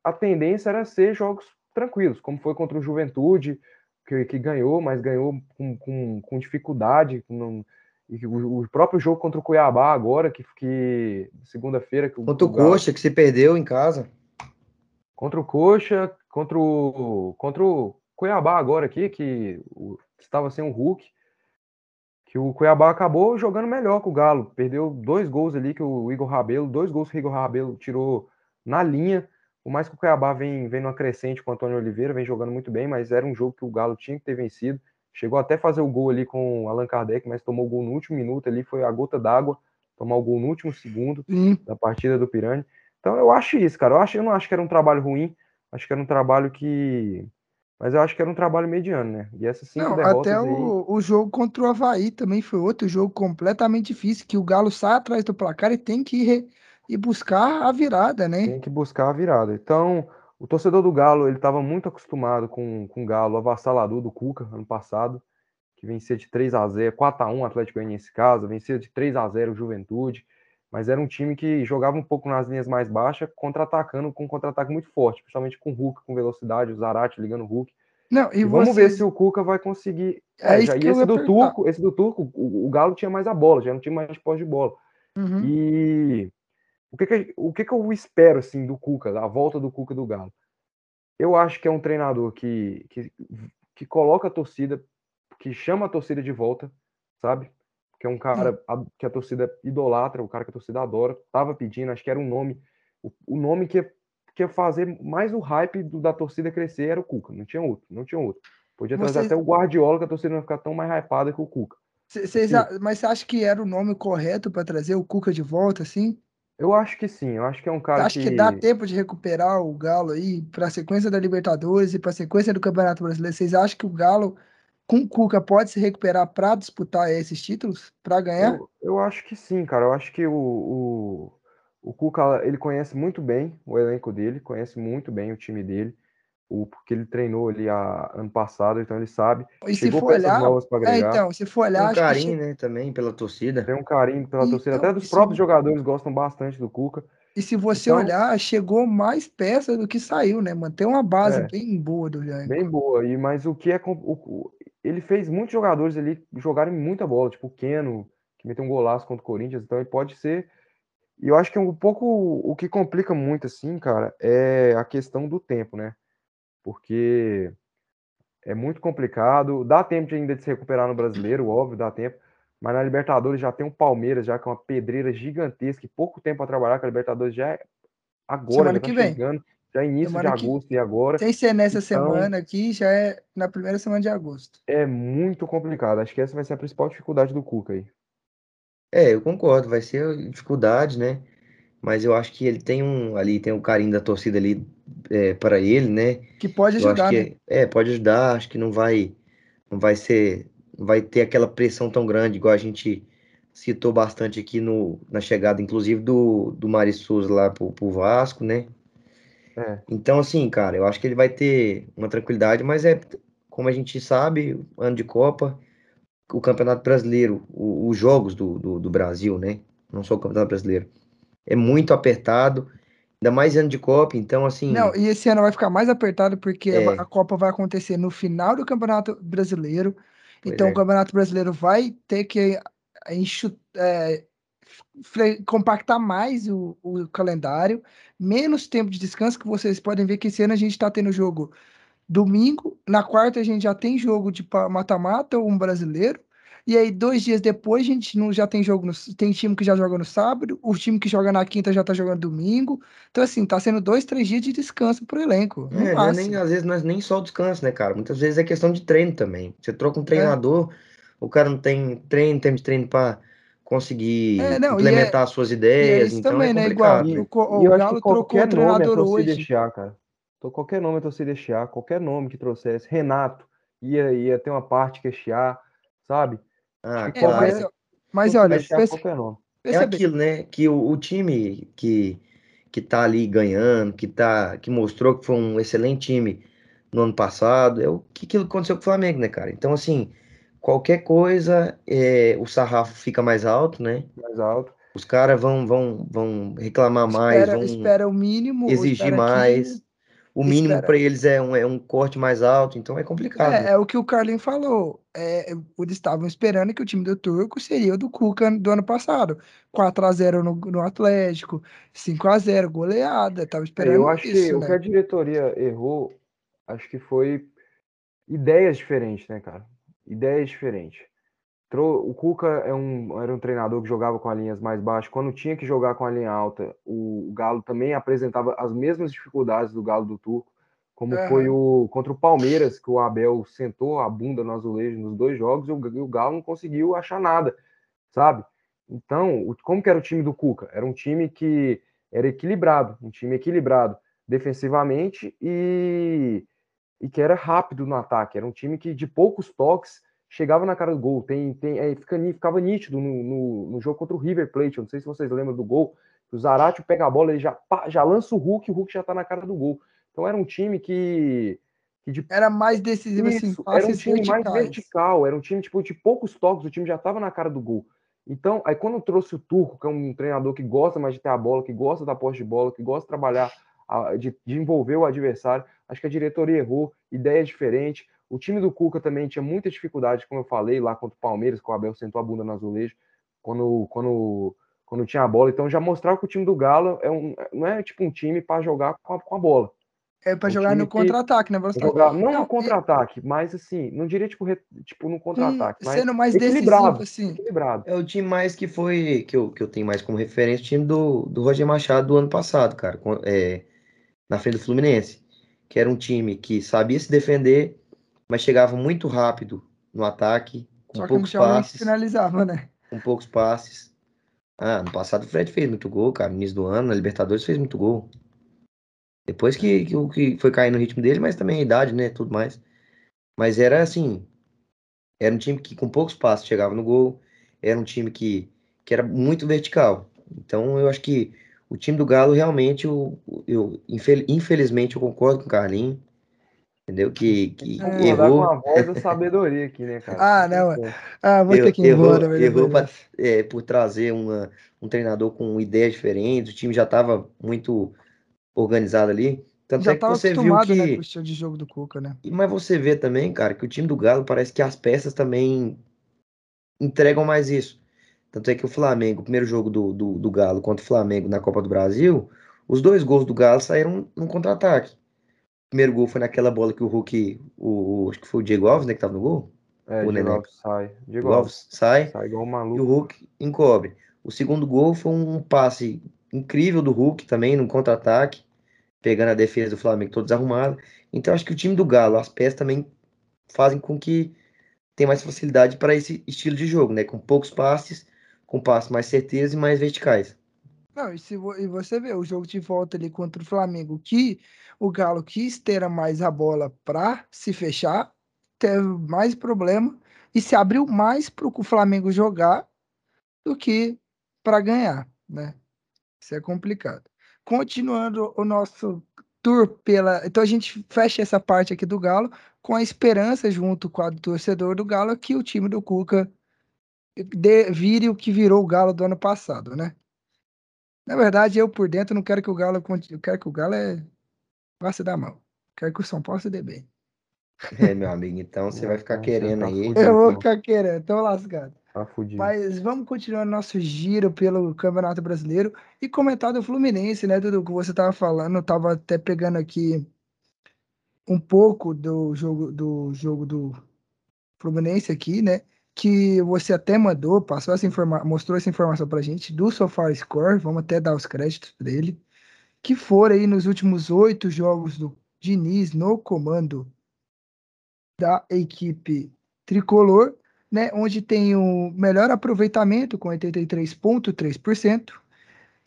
a tendência era ser jogos tranquilos, como foi contra o Juventude, que, que ganhou, mas ganhou com, com, com dificuldade. Com, e o, o, próprio jogo contra o Cuiabá agora, que, que segunda-feira. Contra o, o Coxa, que se perdeu em casa. Contra o Coxa, contra o, contra o Cuiabá agora aqui, que o, estava sem o Hulk que o Cuiabá acabou jogando melhor com o Galo. Perdeu dois gols ali que o Igor Rabelo, dois gols que o Igor Rabelo tirou na linha. Por mais que o Cuiabá vem, vem numa crescente com o Antônio Oliveira, vem jogando muito bem, mas era um jogo que o Galo tinha que ter vencido. Chegou até a fazer o gol ali com o Allan Kardec, mas tomou o gol no último minuto ali, foi a gota d'água, tomar o gol no último segundo Sim. da partida do Pirani. Então eu acho isso, cara. Eu, acho, eu não acho que era um trabalho ruim, acho que era um trabalho que mas eu acho que era um trabalho mediano, né? E essas cinco Não, derrotas até aí... o, o jogo contra o Havaí também foi outro jogo completamente difícil, que o Galo sai atrás do placar e tem que ir, ir buscar a virada, né? Tem que buscar a virada. Então, o torcedor do Galo, ele estava muito acostumado com, com o Galo avassalador do Cuca, ano passado, que vencia de 3 a 0 4 a 1 Atlético Goianiense casa, vencia de 3 a 0 Juventude, mas era um time que jogava um pouco nas linhas mais baixas, contra-atacando com um contra-ataque muito forte, principalmente com o Hulk, com velocidade, o Zarate ligando o Hulk. Não, e, e vamos ver se o Cuca vai conseguir. É, é já, e esse do Turco, esse do Turco, o, o, Galo tinha mais a bola, já não tinha mais posse de bola. Uhum. E o que que, o que que eu espero assim do Cuca, a volta do Cuca do Galo? Eu acho que é um treinador que, que, que coloca a torcida, que chama a torcida de volta, sabe? que é um cara a, que a torcida idolatra, o cara que a torcida adora, tava pedindo, acho que era um nome, o, o nome que ia, que fazer mais o hype do, da torcida crescer era o Cuca, não tinha outro, não tinha outro. Podia trazer até o Guardiola, que a torcida não ia ficar tão mais hypada que o Cuca. Cês, mas você acha que era o nome correto para trazer o Cuca de volta, assim? Eu acho que sim, eu acho que é um cara acho que... que dá tempo de recuperar o Galo aí para a sequência da Libertadores e para a sequência do Campeonato Brasileiro. Vocês acham que o Galo com o Cuca pode se recuperar para disputar esses títulos, para ganhar? Eu, eu, acho que sim, cara. Eu acho que o, o, o Cuca ele conhece muito bem o elenco dele, conhece muito bem o time dele, o, porque ele treinou ali a, ano passado, então ele sabe. E se for olhar, é, então, se for olhar, tem um carinho, que... né, também pela torcida. Tem um carinho pela então, torcida, até dos próprios jogadores gostam bastante do Cuca. E se você então, olhar, chegou mais peças do que saiu, né? Manter uma base é, bem boa do Janko. Bem boa. E mas o que é o, ele fez muitos jogadores ali jogarem muita bola, tipo o Keno, que meteu um golaço contra o Corinthians, então ele pode ser. E eu acho que um pouco o que complica muito, assim, cara, é a questão do tempo, né? Porque é muito complicado, dá tempo de ainda de se recuperar no brasileiro, óbvio, dá tempo. Mas na Libertadores já tem um Palmeiras, já que é uma pedreira gigantesca, e pouco tempo a trabalhar, que a Libertadores já é agora, Semana já tá que chegando. Vem já é início semana de agosto que... e agora. Sem ser nessa então, semana aqui, já é na primeira semana de agosto. É muito complicado. Acho que essa vai ser a principal dificuldade do Cuca aí. É, eu concordo, vai ser dificuldade, né? Mas eu acho que ele tem um ali, tem um carinho da torcida ali é, para ele, né? Que pode ajudar, que, né? É, pode ajudar, acho que não vai não vai ser não vai ter aquela pressão tão grande igual a gente citou bastante aqui no, na chegada, inclusive, do, do Mari Souza lá pro, pro Vasco, né? É. Então, assim, cara, eu acho que ele vai ter uma tranquilidade, mas é, como a gente sabe, ano de Copa, o Campeonato Brasileiro, o, os jogos do, do, do, Brasil, né? Não só o Campeonato Brasileiro, é muito apertado, ainda mais ano de Copa, então, assim. Não, e esse ano vai ficar mais apertado porque é. a Copa vai acontecer no final do Campeonato Brasileiro, pois então é. o Campeonato Brasileiro vai ter que enxutar. É, compactar mais o, o, calendário, menos tempo de descanso, que vocês podem ver que esse ano a gente está tendo jogo domingo, na quarta a gente já tem jogo de mata-mata, um brasileiro, e aí dois dias depois a gente não já tem jogo, no, tem time que já joga no sábado, o time que joga na quinta já está jogando domingo, então assim, tá sendo dois, três dias de descanso pro elenco. É, é nem, às vezes não é nem só o descanso, né, cara? Muitas vezes é questão de treino também. Você troca um é. treinador, é. o cara não tem treino, tem de treino para conseguir é, não, implementar é, as suas ideias. É então também, é né? Igual, e, o, o, Galo trocou o treinador hoje. Deixar, cara. Então, qualquer nome é torcida deixar, qualquer nome que trouxesse. Renato ia, ia ter uma parte que é chiar, sabe? Ah, claro. Mas, mas olha, pensa, é aquilo, né? Que o, o, time que, que tá ali ganhando, que, tá, que mostrou que foi um excelente time no ano passado, é o que, que aconteceu com o Flamengo, né, cara? Então, assim, qualquer coisa, é, o sarrafo fica mais alto, né? Mais alto. Os caras vão, vão, vão reclamar mais, espera, vão espera o mínimo, exigir mais. O mínimo para eles é um, é um corte mais alto, então é complicado. É, é o que o Carlinho falou. É, eles estavam esperando que o time do Turco seria o do Cuca do ano passado. 4x0 no, no Atlético, 5x0, goleada. Tava esperando Eu acho isso, que né? o que a diretoria errou, acho que foi ideias diferentes, né, cara? Ideias diferentes. O Cuca é um, era um treinador que jogava com as linhas mais baixas. Quando tinha que jogar com a linha alta, o, Galo também apresentava as mesmas dificuldades do Galo do Turco, como uhum. foi o contra o Palmeiras, que o Abel sentou a bunda no azulejo nos dois jogos e o, Galo não conseguiu achar nada, sabe? Então, como que era o time do Cuca? Era um time que era equilibrado, um time equilibrado defensivamente e, e que era rápido no ataque. Era um time que de poucos toques chegava na cara do gol. Tem, tem, é, fica, ficava nítido no, no, no, jogo contra o River Plate. Eu não sei se vocês lembram do gol. O Zarate pega a bola, ele já, já lança o Hulk, o Hulk já tá na cara do gol. Então era um time que. que de... Era mais decisivo, assim, Isso, assim, Era um time verticais. mais vertical, era um time tipo, de poucos toques, o time já tava na cara do gol. Então, aí quando trouxe o Turco, que é um treinador que gosta mais de ter a bola, que gosta da posse de bola, que gosta de trabalhar, de, de envolver o adversário, acho que a diretoria errou, ideia diferente. O time do Cuca também tinha muita dificuldade, como eu falei, lá contra o Palmeiras, que o Abel sentou a bunda no azulejo, quando, quando, quando tinha a bola. Então já mostrava que o time do Galo é um, não é tipo um time para jogar com a, com a bola. É para um jogar no contra-ataque, né? Você jogar, não, não no contra-ataque, mas assim, não diria tipo, tipo no contra-ataque. Sendo mais equilibrado, assim. equilibrado. É o time mais que foi, que eu, que eu tenho mais como referência, o time do, do Roger Machado do ano passado, cara, é, na frente do Fluminense. Que era um time que sabia se defender, mas chegava muito rápido no ataque, com Só poucos passes. finalizava, né? Com poucos passes. Ah, no passado o Fred fez muito gol, cara. No início do ano, na Libertadores fez muito gol. Depois que, que, que foi cair no ritmo dele, mas também a idade, né? Tudo mais. Mas era assim. Era um time que com poucos passos chegava no gol. Era um time que, que era muito vertical. Então eu acho que o time do Galo realmente, eu, eu infelizmente, eu concordo com o Carlinhos entendeu? Que, que é, errou. com a voz da sabedoria aqui, né, cara? Ah, não. Ah, vou ter que ir embora. Errou, errou pra, é, por trazer uma, um treinador com ideias diferentes, o time já estava muito organizado ali. Tanto já é que você viu que... né, com o estilo de jogo do Cuca, né? Mas você vê também, cara, que o time do Galo parece que as peças também entregam mais isso. Tanto é que o Flamengo, o primeiro jogo do, do, do Galo contra o Flamengo na Copa do Brasil, os dois gols do Galo saíram num contra-ataque primeiro gol foi naquela bola que o Hulk, o, o, acho que foi o Diego Alves, né, que tava no gol? É, o Diego Alves sai. Diego Alves sai, sai igual um maluco. e o Hulk encobre. O segundo gol foi um passe incrível do Hulk também, no contra-ataque, pegando a defesa do Flamengo todo desarrumado. Então acho que o time do Galo, as peças também fazem com que tenha mais facilidade para esse estilo de jogo, né? Com poucos passes, com passes mais certeiros e mais verticais. Não, e, se, e você vê o jogo de volta ali contra o Flamengo, que o Galo quis ter mais a bola para se fechar, teve mais problema e se abriu mais para o Flamengo jogar do que para ganhar, né? Isso é complicado. Continuando o nosso tour pela. Então a gente fecha essa parte aqui do Galo com a esperança, junto com a do torcedor do Galo, que o time do Cuca de, vire o que virou o Galo do ano passado, né? Na verdade, eu por dentro não quero que o Galo eu quero que o Galo é vá se dar mal. Quero que o São Paulo se dê bem. É, meu amigo, então você vai ficar querendo tá aí. Eu vou ficar querendo, tô lascado. Tá fudido. Mas vamos continuar nosso giro pelo Campeonato Brasileiro e comentar do Fluminense, né, Dudu? Que você tava falando, eu tava até pegando aqui um pouco do jogo do jogo do Fluminense aqui, né? que você até mandou, passou essa informação, mostrou essa informação pra gente do SofaScore, vamos até dar os créditos dele, que foram aí nos últimos oito jogos do Diniz no comando da equipe tricolor, né, onde tem o melhor aproveitamento com 83,3%.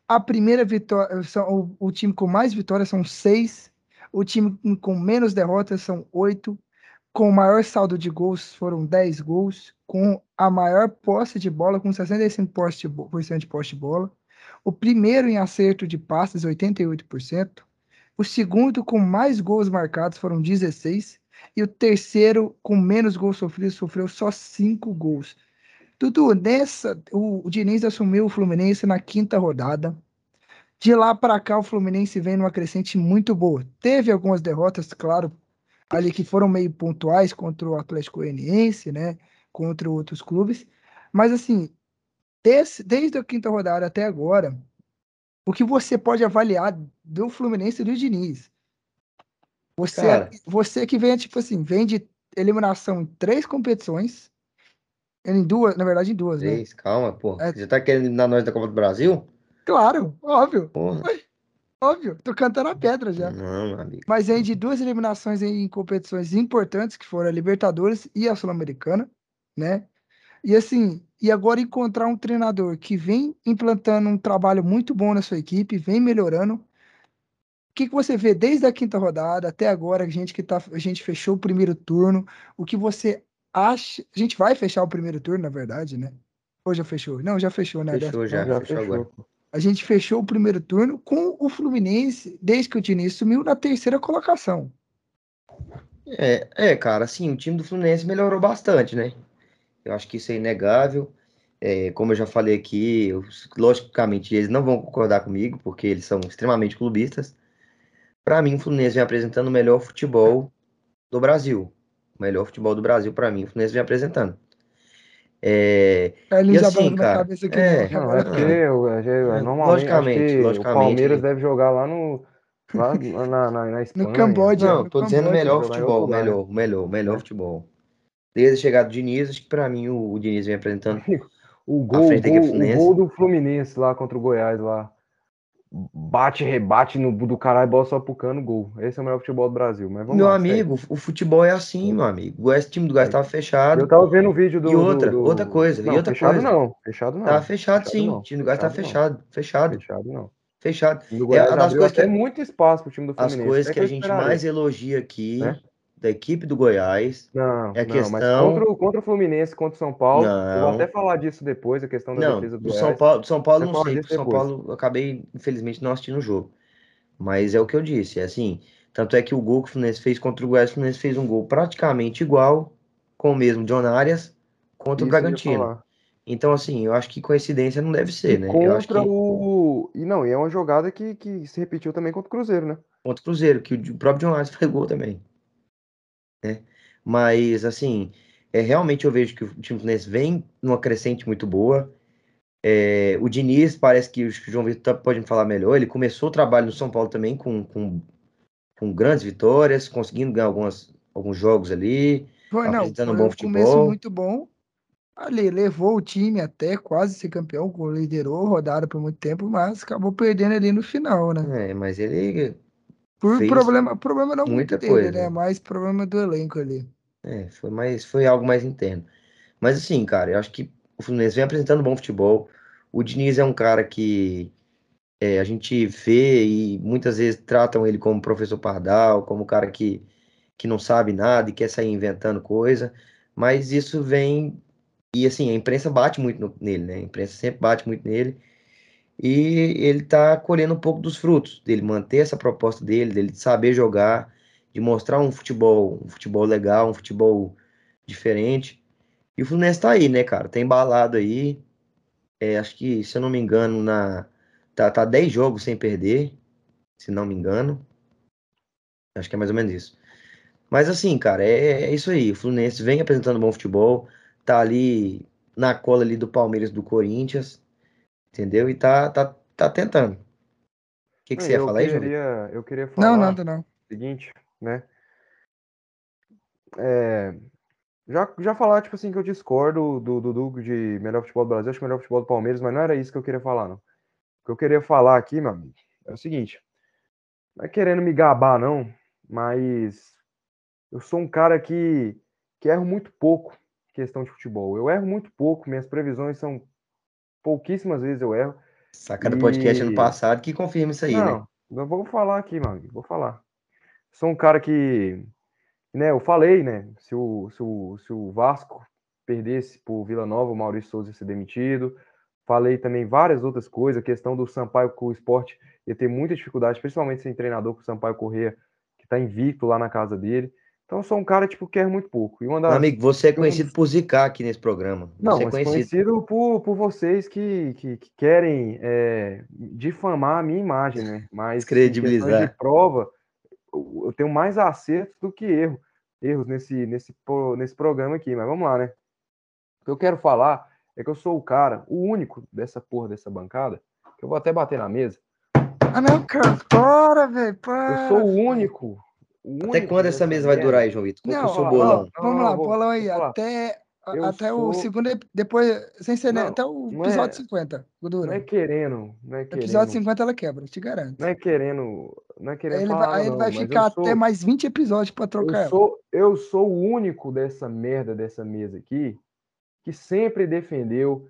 A primeira vitória, o, o time com mais vitórias são seis, o time com menos derrotas são oito, com o maior saldo de gols, foram 10 gols, com a maior posse de bola, com 65% de posse de bola. O primeiro em acerto de passes, 88%. O segundo com mais gols marcados, foram 16. E o terceiro com menos gols sofridos, sofreu só 5 gols. Dudu, nessa, o, o Diniz assumiu o Fluminense na quinta rodada. De lá para cá, o Fluminense vem numa crescente muito boa. Teve algumas derrotas, claro, ali que foram meio pontuais contra o Atlético Goianiense, né? Contra outros clubes. Mas assim, desse, desde a quinta rodada até agora, o que você pode avaliar do Fluminense e do Diniz? Você, Cara, você que vem, tipo assim, vem de eliminação em três competições. Em duas, na verdade, em duas, né? Três, né? calma, pô. É... Você tá querendo eliminar nós da Copa do Brasil? Claro, óbvio. Porra. Óbvio, tô cantando a pedra já. Não, amigo. Mas vem de duas eliminações em competições importantes, que foram a Libertadores e a Sul-Americana, né? E assim, e agora encontrar um treinador que vem implantando um trabalho muito bom na sua equipe, vem melhorando. O que, que você vê desde a quinta rodada até agora, a gente que tá, a gente fechou o primeiro turno, o que você acha, a gente vai fechar o primeiro turno, na verdade, né? Ou já fechou? Não, já fechou, né? Fechou já, já fechou, fechou agora. A gente fechou o primeiro turno com o Fluminense, desde que o Diniz sumiu, na terceira colocação. É, é, cara, assim, o time do Fluminense melhorou bastante, né? Eu acho que isso é inegável. É, como eu já falei aqui, eu, logicamente eles não vão concordar comigo, porque eles são extremamente clubistas. Para mim, o Fluminense vem apresentando o melhor futebol do Brasil. O melhor futebol do Brasil, para mim, o Fluminense vem apresentando. É, ele e assim, cara, cabeça aqui é, não, é porque eu, eu, normalmente logicamente, logicamente, o Palmeiras deve jogar lá no lá na, na, na Espanha. No Camboja. Não, tô dizendo melhor futebol, melhor, melhor, melhor futebol. Desde a chegada do Diniz, acho que pra mim o, o Diniz vem apresentando. O gol, o gol, o gol do Fluminense lá contra o Goiás lá bate, rebate no do caralho, bola só pro cano, gol. Esse é o melhor futebol do Brasil. Mas meu lá, amigo, o futebol é assim, meu amigo. Esse time do Goiás tava fechado. Eu tava vendo o vídeo do. E outra, do, do... outra coisa. Não, e outra fechado coisa. não. Fechado não. Tava fechado, fechado sim. Não. O time do Goiás tava fechado. Fechado. Fechado não. Fechado. O é, das coisas que é muito espaço pro time do Fluminense. As coisas que a gente mais elogia aqui né? Da equipe do Goiás. Não, é não, questão... mas contra o, contra o Fluminense, contra o São Paulo, não. eu vou até falar disso depois, a questão da não, defesa do, do São Paulo. Do São Paulo não sei, São Paulo eu acabei, infelizmente, não assistindo o jogo. Mas é o que eu disse, é assim. Tanto é que o gol que o Fluminense fez contra o Goiás, o Fluminense fez um gol praticamente igual, com o mesmo John Arias, contra Isso o Bragantino. Então, assim, eu acho que coincidência não deve ser, e né? Contra eu acho que... o. E não, e é uma jogada que, que se repetiu também contra o Cruzeiro, né? Contra o Cruzeiro, que o próprio John Arias fez gol também. Né? Mas, assim, é, realmente eu vejo que o time Fluminense vem numa crescente muito boa. É, o Diniz, parece que o João Vitor pode me falar melhor. Ele começou o trabalho no São Paulo também com, com, com grandes vitórias, conseguindo ganhar algumas, alguns jogos ali. Foi, não, foi um bom futebol. começo muito bom. Ali, levou o time até quase ser campeão, liderou a rodada por muito tempo, mas acabou perdendo ali no final, né? É, mas ele. Por problema, problema não muita muito dele, coisa. né? Mais problema do elenco ali. É, foi, mais, foi algo mais interno. Mas assim, cara, eu acho que o Fluminense vem apresentando bom futebol. O Diniz é um cara que é, a gente vê e muitas vezes tratam ele como professor Pardal, como cara que, que não sabe nada e quer sair inventando coisa, mas isso vem. E assim, a imprensa bate muito no, nele, né? A imprensa sempre bate muito nele. E ele tá colhendo um pouco dos frutos dele manter essa proposta dele, dele saber jogar, de mostrar um futebol, um futebol legal, um futebol diferente. E o Fluminense tá aí, né, cara? Tá embalado aí. É, acho que, se eu não me engano, na tá, tá 10 jogos sem perder, se não me engano. Acho que é mais ou menos isso. Mas assim, cara, é, é isso aí. O Fluminense vem apresentando bom futebol, tá ali na cola ali do Palmeiras, do Corinthians, entendeu? E tá, tá, tá tentando. O que, que você ia falar aí, Júlio? Eu queria falar. Não, nada não. Seguinte, né? É, já, já falar, tipo assim, que eu discordo do Dudu de melhor futebol do Brasil, acho melhor futebol do Palmeiras, mas não era isso que eu queria falar, não. O que eu queria falar aqui, meu amigo, é o seguinte. Não é querendo me gabar, não, mas eu sou um cara que, que erro muito pouco questão de futebol. Eu erro muito pouco, minhas previsões são pouquíssimas vezes eu erro. Sacada e... podcast ano passado que confirma isso aí, não, né? Não, eu vou falar aqui, amigo, vou falar. Sou um cara que né, eu falei, né, se o, se o, se o Vasco perdesse por Vila Nova, o Maurício Souza ia ser demitido. Falei também várias outras coisas, a questão do Sampaio com o esporte ia ter muita dificuldade, principalmente sem treinador com o Sampaio Corrêa, que está invicto lá na casa dele. Então eu sou um cara, tipo, que quer muito pouco. E uma das... Amigo, você é conhecido por zicar aqui nesse programa. Não, você é mas conhecido. conhecido por, por vocês que, que, que querem é, difamar a minha imagem, né? Mas em Descredibilizar. questões de prova, eu eu tenho mais acertos do que erro, erros nesse, nesse, nesse programa aqui. Mas vamos lá, né? O que eu quero falar é que eu sou o cara, o único dessa porra dessa bancada, que eu vou até bater na mesa. Ah, não, cara, para, velho, Eu para. sou o único. O Até único quando essa mesa vai merda. durar aí, João Vitor? Qual é Não, o seu ó, ó, bolão? Vamos Não, lá, vou- bolão aí, até, Eu até o sou- segundo, ep- depois, sem ser, né, Não, até o não episódio é- 50, Não Gordura. é querendo, não é No episódio querendo. 50 ela quebra, te garanto. Não é querendo, não é querendo Aí ele falar vai, aí ele não, vai ficar sou- até mais 20 episódios pra trocar Eu ela. sou, eu sou o único dessa merda dessa mesa aqui que sempre defendeu,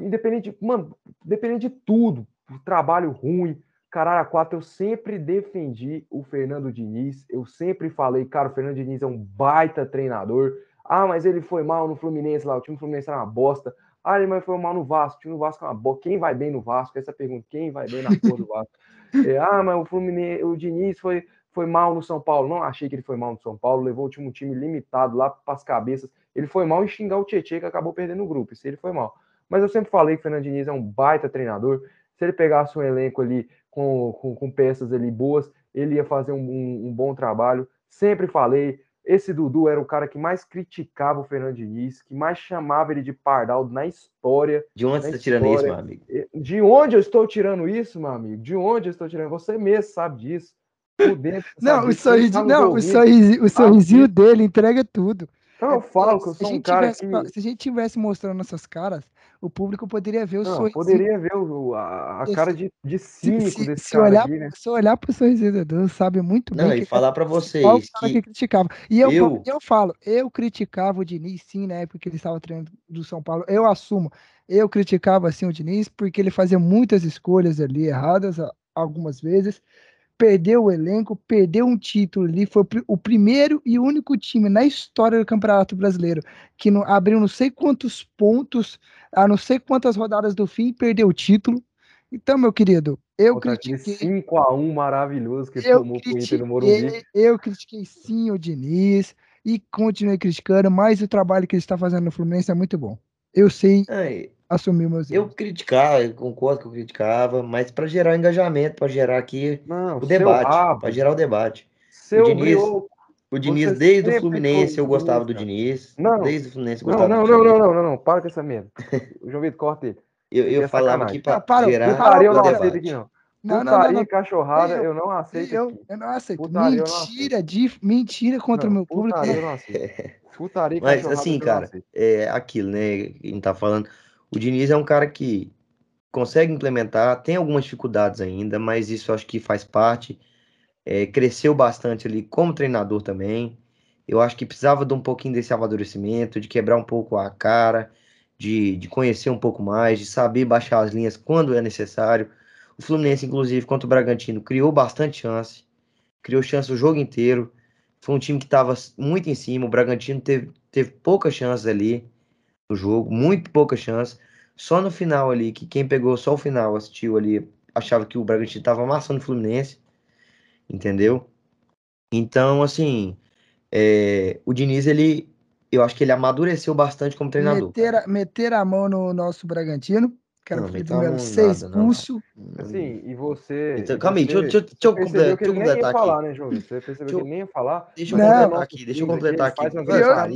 independente, de- mano, independente de tudo, trabalho ruim, caralho, a quatro, eu sempre defendi o Fernando Diniz. Eu sempre falei, cara, o Fernando Diniz é um baita treinador. Ah, mas ele foi mal no Fluminense lá, o time do Fluminense era uma bosta. Ah, ele mas foi mal no Vasco, o time do Vasco é uma bosta. Quem vai bem no Vasco? Essa é pergunta, quem vai bem na porra do Vasco? É, ah, mas o Fluminense, o Diniz foi, foi mal no São Paulo. Não achei que ele foi mal no São Paulo, levou o time, um time limitado lá para as cabeças. Ele foi mal em xingar o Tietchan, que acabou perdendo o grupo. Isso ele foi mal. Mas eu sempre falei que o Fernando Diniz é um baita treinador. Se ele pegasse um elenco ali com, com, com peças ali boas, ele ia fazer um, um- um bom trabalho. Sempre falei. Esse Dudu era o cara que mais criticava o Fernando Diniz, que mais chamava ele de pardal na história. De onde você na tá tirando isso, meu amigo? De onde eu estou tirando isso, meu amigo? De onde eu estou tirando? Você mesmo sabe disso. Dentro, Não, o nos não, o sorrisinho, o sorrisinho dele entrega tudo. Então eu falo que eu se, sou a um gente cara tivesse, que... se a gente tivesse mostrando nossas caras, o público poderia ver o Não, sorrisinho. poderia ver o- a, a cara de, de Se, cínico se, desse se cara olhar, aqui, né? se olhar pro sorrisinho do Edu, sabe muito bem Não, que e falar qual o vocês cara que que criticava. E eu, eu- eu falo, eu criticava o Diniz, sim, na época que ele estava treinando do São Paulo. Eu assumo, eu criticava assim o Diniz porque ele fazia muitas escolhas ali erradas algumas vezes. Perdeu o elenco, perdeu um título ali. Foi o pri- o primeiro e único time na história do Campeonato Brasileiro que não, abriu não sei quantos pontos, a não sei quantas rodadas do fim perdeu o título. Então, meu querido, eu aquele critiquei. 5x1 maravilhoso que Eu tomou pro Inter no Morumbi. eu critiquei sim o Diniz e continuei criticando, mas o trabalho que ele está fazendo no Fluminense é muito bom. Eu sei Ai, assumir meus eu erros. criticava, eu concordo que eu criticava, mas pra gerar engajamento, pra gerar aqui Não, o debate, pra gerar o debate. seu Diniz, brioco. O Diniz, Você desde o Fluminense, eu o gostava Diniz, do. Diniz. Não. Desde o Fluminense eu Não, gostava não, do não, Diniz. não, não, não, não, para com essa merda. O João Vitor, corta ele. Eu, eu falava aqui pra Não, para, gerar para, Putaria eu o não para. aceito debate. aqui, não. Não, não, não, Putaria não. e cachorrada Eu- eu não aceito Eu, eu não aceito. Putaria eu não mentira, de, mentira contra o Não, meu público. putaria não. eu não aceito. Putaria Mas cachorrada assim, eu não cara, é aquilo, né? A gente tá falando. O Diniz é um cara que consegue implementar, tem algumas dificuldades ainda, mas isso acho que faz parte. É, cresceu bastante ali como treinador também. Eu acho que precisava de um pouquinho desse amadurecimento, de quebrar um pouco a cara, de, de conhecer um pouco mais, de saber baixar as linhas quando é necessário. O Fluminense, inclusive, contra o Bragantino, criou bastante chance, criou chance o jogo inteiro. Foi um time que estava muito em cima. O Bragantino teve, teve poucas chances ali jogo, muito poucas chances. Só no final ali, que quem pegou só o final, assistiu ali, achava que o Bragantino estava amassando o Fluminense, entendeu? Então, assim, é, o Diniz, ele, eu acho que ele amadureceu bastante como treinador. Meter meter a mão no nosso Bragantino, que era Não, o ser nada, não. expulso. Assim, e você. Então, calma aí, deixa, deixa, eu- deixa eu você percebeu comple- que deixa eu ele nem ia completar falar, aqui. né, João? Você percebeu Deixa que eu- ele nem ia falar. Deixa eu completar aqui, deixa eu completar aqui, aqui.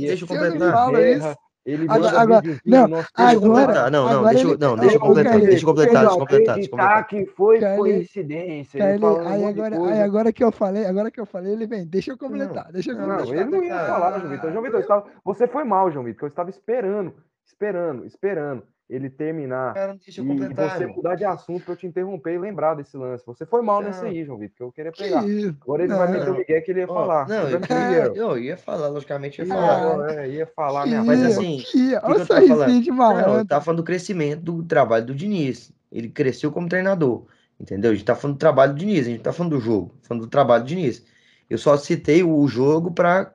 Deixa eu completar. isso. Ele Agora- manda agora- não, no nosso Deixa eu completar. Não, não, deixa eu, ele- não, deixa eu completar, Carlinhos, deixa eu completar, deixa eu completar, deixa eu completar. que foi Carlinhos, coincidência. Ele um aí agora, aí agora que eu falei, agora que eu falei, ele vem, deixa eu completar, deixa eu não, Não, completar. deixa ele não ia falar, João Vitor. João Vitor, estava- você foi mal, João Vitor, que eu estava esperando, esperando, esperando ele terminar Cara, deixa eu e completar, você mudar de assunto pra eu te interromper e lembrar desse lance. Você foi mal Não. aí, João Vitor, que eu queria Que pegar. isso? Agora ele vai Não. meter o Miguel que ele ia Ó, falar. Não, eu, que ele ia? eu ia falar, logicamente, eu ia falar. ó, é, ia falar Que minha Mas assim, que que Olha que eu falando? sorrisinho de Não, eu malandro. tava falando do crescimento do trabalho do Diniz. Ele cresceu como treinador, entendeu? A gente tá falando do trabalho do Diniz, a gente tá falando do jogo, falando do trabalho do Diniz. Eu só citei o jogo para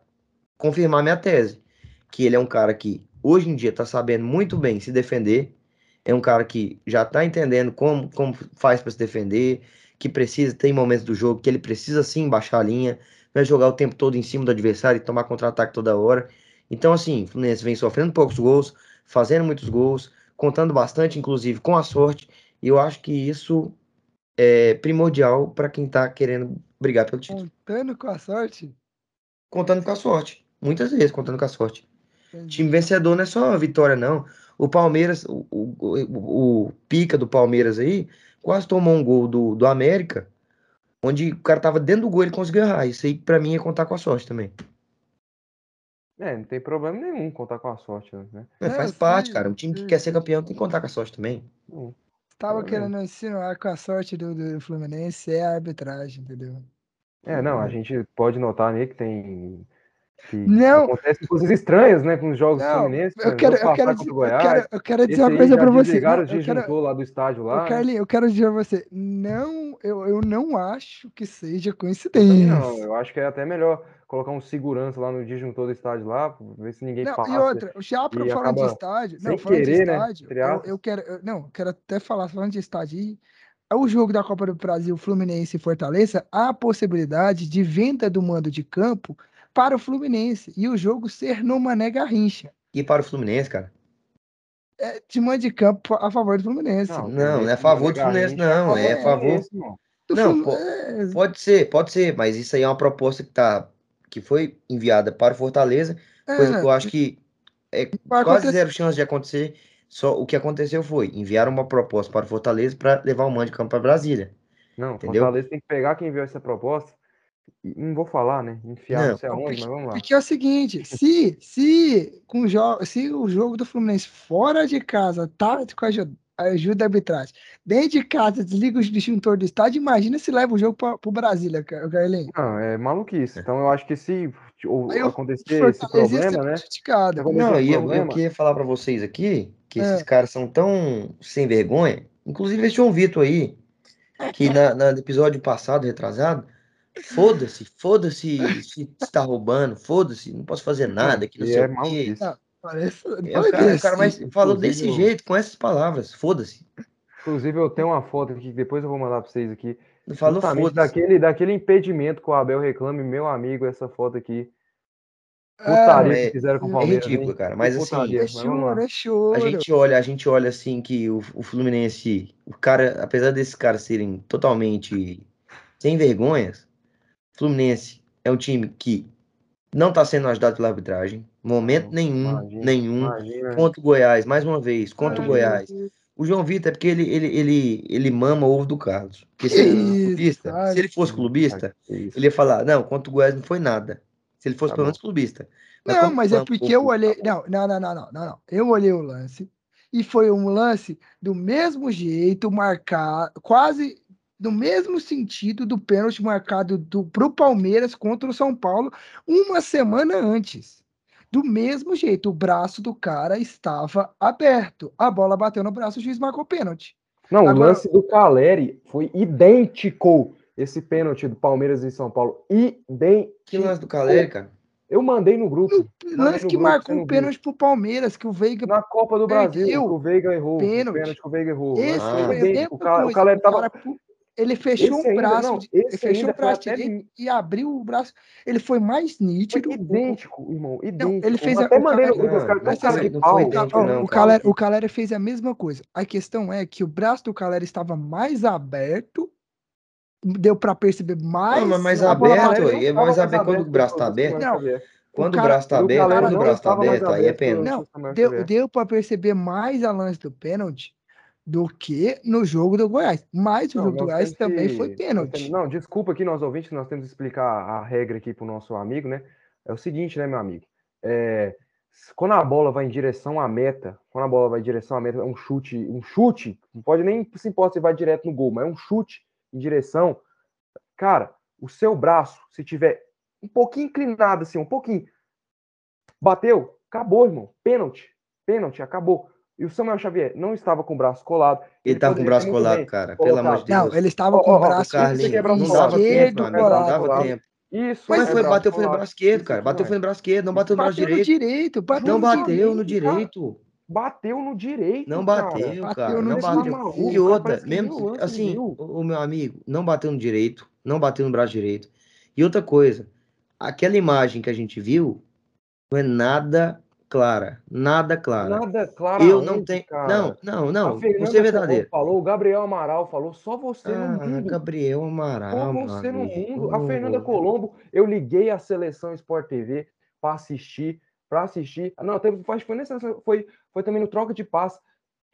confirmar minha tese, que ele é um cara que hoje em dia está sabendo muito bem se defender, é um cara que já está entendendo como, como faz para se defender, que precisa, tem momentos do jogo que ele precisa sim baixar a linha, não é jogar o tempo todo em cima do adversário e tomar contra-ataque toda hora. Então, assim, o Fluminense vem sofrendo poucos gols, fazendo muitos gols, contando bastante, inclusive, com a sorte, e eu acho que isso é primordial para quem está querendo brigar pelo título. Contando com a sorte? Contando com a sorte. Muitas vezes contando com a sorte. Entendi. Time vencedor não é só a vitória, não. O Palmeiras, o, o, o, o, pica do Palmeiras aí, quase tomou um gol do, do América, onde o cara tava dentro do gol e ele conseguiu errar. Isso aí, pra mim, é contar com a sorte também. É, não tem problema nenhum contar com a sorte, né? É, faz é, parte, cara. Um time que quer ser campeão tem que contar com a sorte também. Hum. Tava é, querendo insinuar com a sorte do, do Fluminense é a arbitragem, entendeu? É, não, a gente pode notar ali que tem que não. acontece coisas estranhas, né, com os jogos não, Fluminense. Eu quero, eu quero, dizer, eu quero, eu quero dizer uma coisa para você. Não, eu quero, lá do estádio lá. Carlinhos, eu quero dizer pra você, não, eu, eu não acho que seja coincidência. Não, eu acho que é até melhor colocar um segurança lá no disjuntor do estádio lá, ver se ninguém não, passa. E outra, já para falar de estádio, não, falando querer, de né, estádio, né? eu, eu, quero, eu, não, quero até falar falando de estádio. É o jogo da Copa do Brasil, Fluminense e Fortaleza, há a possibilidade de venda do mando de campo para o Fluminense e o jogo ser no Mané Garrincha. E para o Fluminense, cara? É de mando de campo a favor do Fluminense. Não, não, não é a favor do Fluminense, não. É a favor. Não, pode ser, pode ser, mas isso aí é uma proposta que tá que foi enviada para o Fortaleza, é, coisa que eu acho que é quase acontecer. zero chance de acontecer. Só o que aconteceu foi enviar uma proposta para o Fortaleza para levar o mando de campo para Brasília. Não, entendeu? Fortaleza tem que pegar quem enviou essa proposta. Não vou falar, né? Enfiar não, sei aonde, mas vamos lá. Porque é o seguinte, se, se, com jo se o jogo do Fluminense fora de casa tá com a ajuda da arbitragem. Dentro de casa, desliga o disjuntor do estádio. Imagina se leva o jogo para o Brasília, Carlinhos. Não, é maluquice. Então eu acho que se ou, acontecer esse problema, né? Não, e eu, eu queria falar para vocês aqui que é. esses caras são tão sem vergonha. Inclusive esse João Vitor aí, que na, no episódio passado, retrasado, foda-se, foda-se se está roubando, foda-se, não posso fazer nada, que não sei é o quê. Parece. É, o cara, o cara mas falou desse jeito, com essas palavras. Foda-se. Inclusive, eu tenho uma foto aqui que depois eu vou mandar pra vocês aqui. Falou foda daquele, daquele impedimento que o Abel reclame, meu amigo, essa foto aqui. Putaria é, que fizeram com o é Palmeiras. É ridículo, hein? cara. Mas assim, é choro, é choro. a gente olha, a gente olha assim que o, o Fluminense, o cara, apesar desses caras serem totalmente sem vergonhas, Fluminense é um time que não está sendo ajudado pela arbitragem. Momento nenhum, imagina, nenhum. Imagina. Contra o Goiás, mais uma vez, contra o Goiás. O João Vitor é porque ele, ele, ele, ele mama o ovo do Carlos. Porque se ele, clubista, se ele fosse clubista, ele ia falar: não, contra o Goiás não foi nada. Se ele fosse tá pelo menos clubista. Mas não, mas é porque eu olhei. Não, não, não, não, não, não. Eu olhei o lance. E foi um lance do mesmo jeito, marcar, quase no mesmo sentido do pênalti marcado para o Palmeiras contra o São Paulo uma semana antes. Do mesmo jeito, o braço do cara estava aberto. A bola bateu no braço, o juiz marcou pênalti. Não, Agora... o lance do Caleri foi idêntico. Esse pênalti do Palmeiras e São Paulo. Idêntico. Que lance do Caleri, cara? Eu mandei no grupo. O lance que grupo, marcou um pênalti pro Palmeiras, que o Veiga. Na Copa do Brasil, o Veiga errou. Pênalti. O pênalti que o Veiga errou. Esse ah. foi o, o Caleri tava. Ele fechou esse o braço, não, ele fechou o braço direito e abriu o braço. Ele foi mais nítido. Foi idêntico, irmão. Idêntico. Não, ele fez a, até mandei no grupo, O Calera, o Calera fez a mesma coisa. A questão é que o braço do Calera estava mais aberto. Deu para perceber mais. Não, mas mais aberto, é mais aberto quando o braço está aberto. Não, quando o, cara, o braço está aberto, quando o braço está aberto, aí é pênalti. Não, deu, deu para perceber mais a lance do pênalti do que no jogo do Goiás. Mas o jogo do Goiás também que... foi pênalti. Não, desculpa aqui, nós ouvintes, nós temos que explicar a regra aqui para o nosso amigo, né? É o seguinte, né, meu amigo? É, quando a bola vai em direção à meta, quando a bola vai em direção à meta, é um chute, um chute, não pode nem se importa se vai direto no gol, mas é um chute em direção. Cara, o seu braço, se tiver um pouquinho inclinado assim, um pouquinho, bateu, acabou, irmão. Pênalti, pênalti, acabou. E o Samuel Xavier não estava com o braço colado. Ele estava com o braço colado, cara. Pelo amor de Deus. Não, ele estava com o braço esquerdo não dava tempo, não dava tempo. Isso, Mas é foi, bateu foi no braço esquerdo, cara. Bateu foi no braço esquerdo, não bateu no braço Bateu no direito. direito, bateu Não bateu no direito. Bateu no direito, Não cara. bateu, Bateu cara. no Não direito. bateu. Maluco, E outra, mesmo assim, o meu amigo, não bateu no direito, não bateu no braço direito. E outra coisa, aquela imagem que a gente viu não é nada clara, nada clara. Nada claro Eu não tenho. Não, não, não. Ser Colombo verdadeiro. falou, o Gabriel Amaral falou, só você no Ah, mundo. Gabriel Só Amaral, meu você no amigo. mundo. A Fernanda Colombo, eu liguei a seleção Sport TV para assistir, para assistir. Não, teve, foi, nessa, foi, foi também no troca de paz,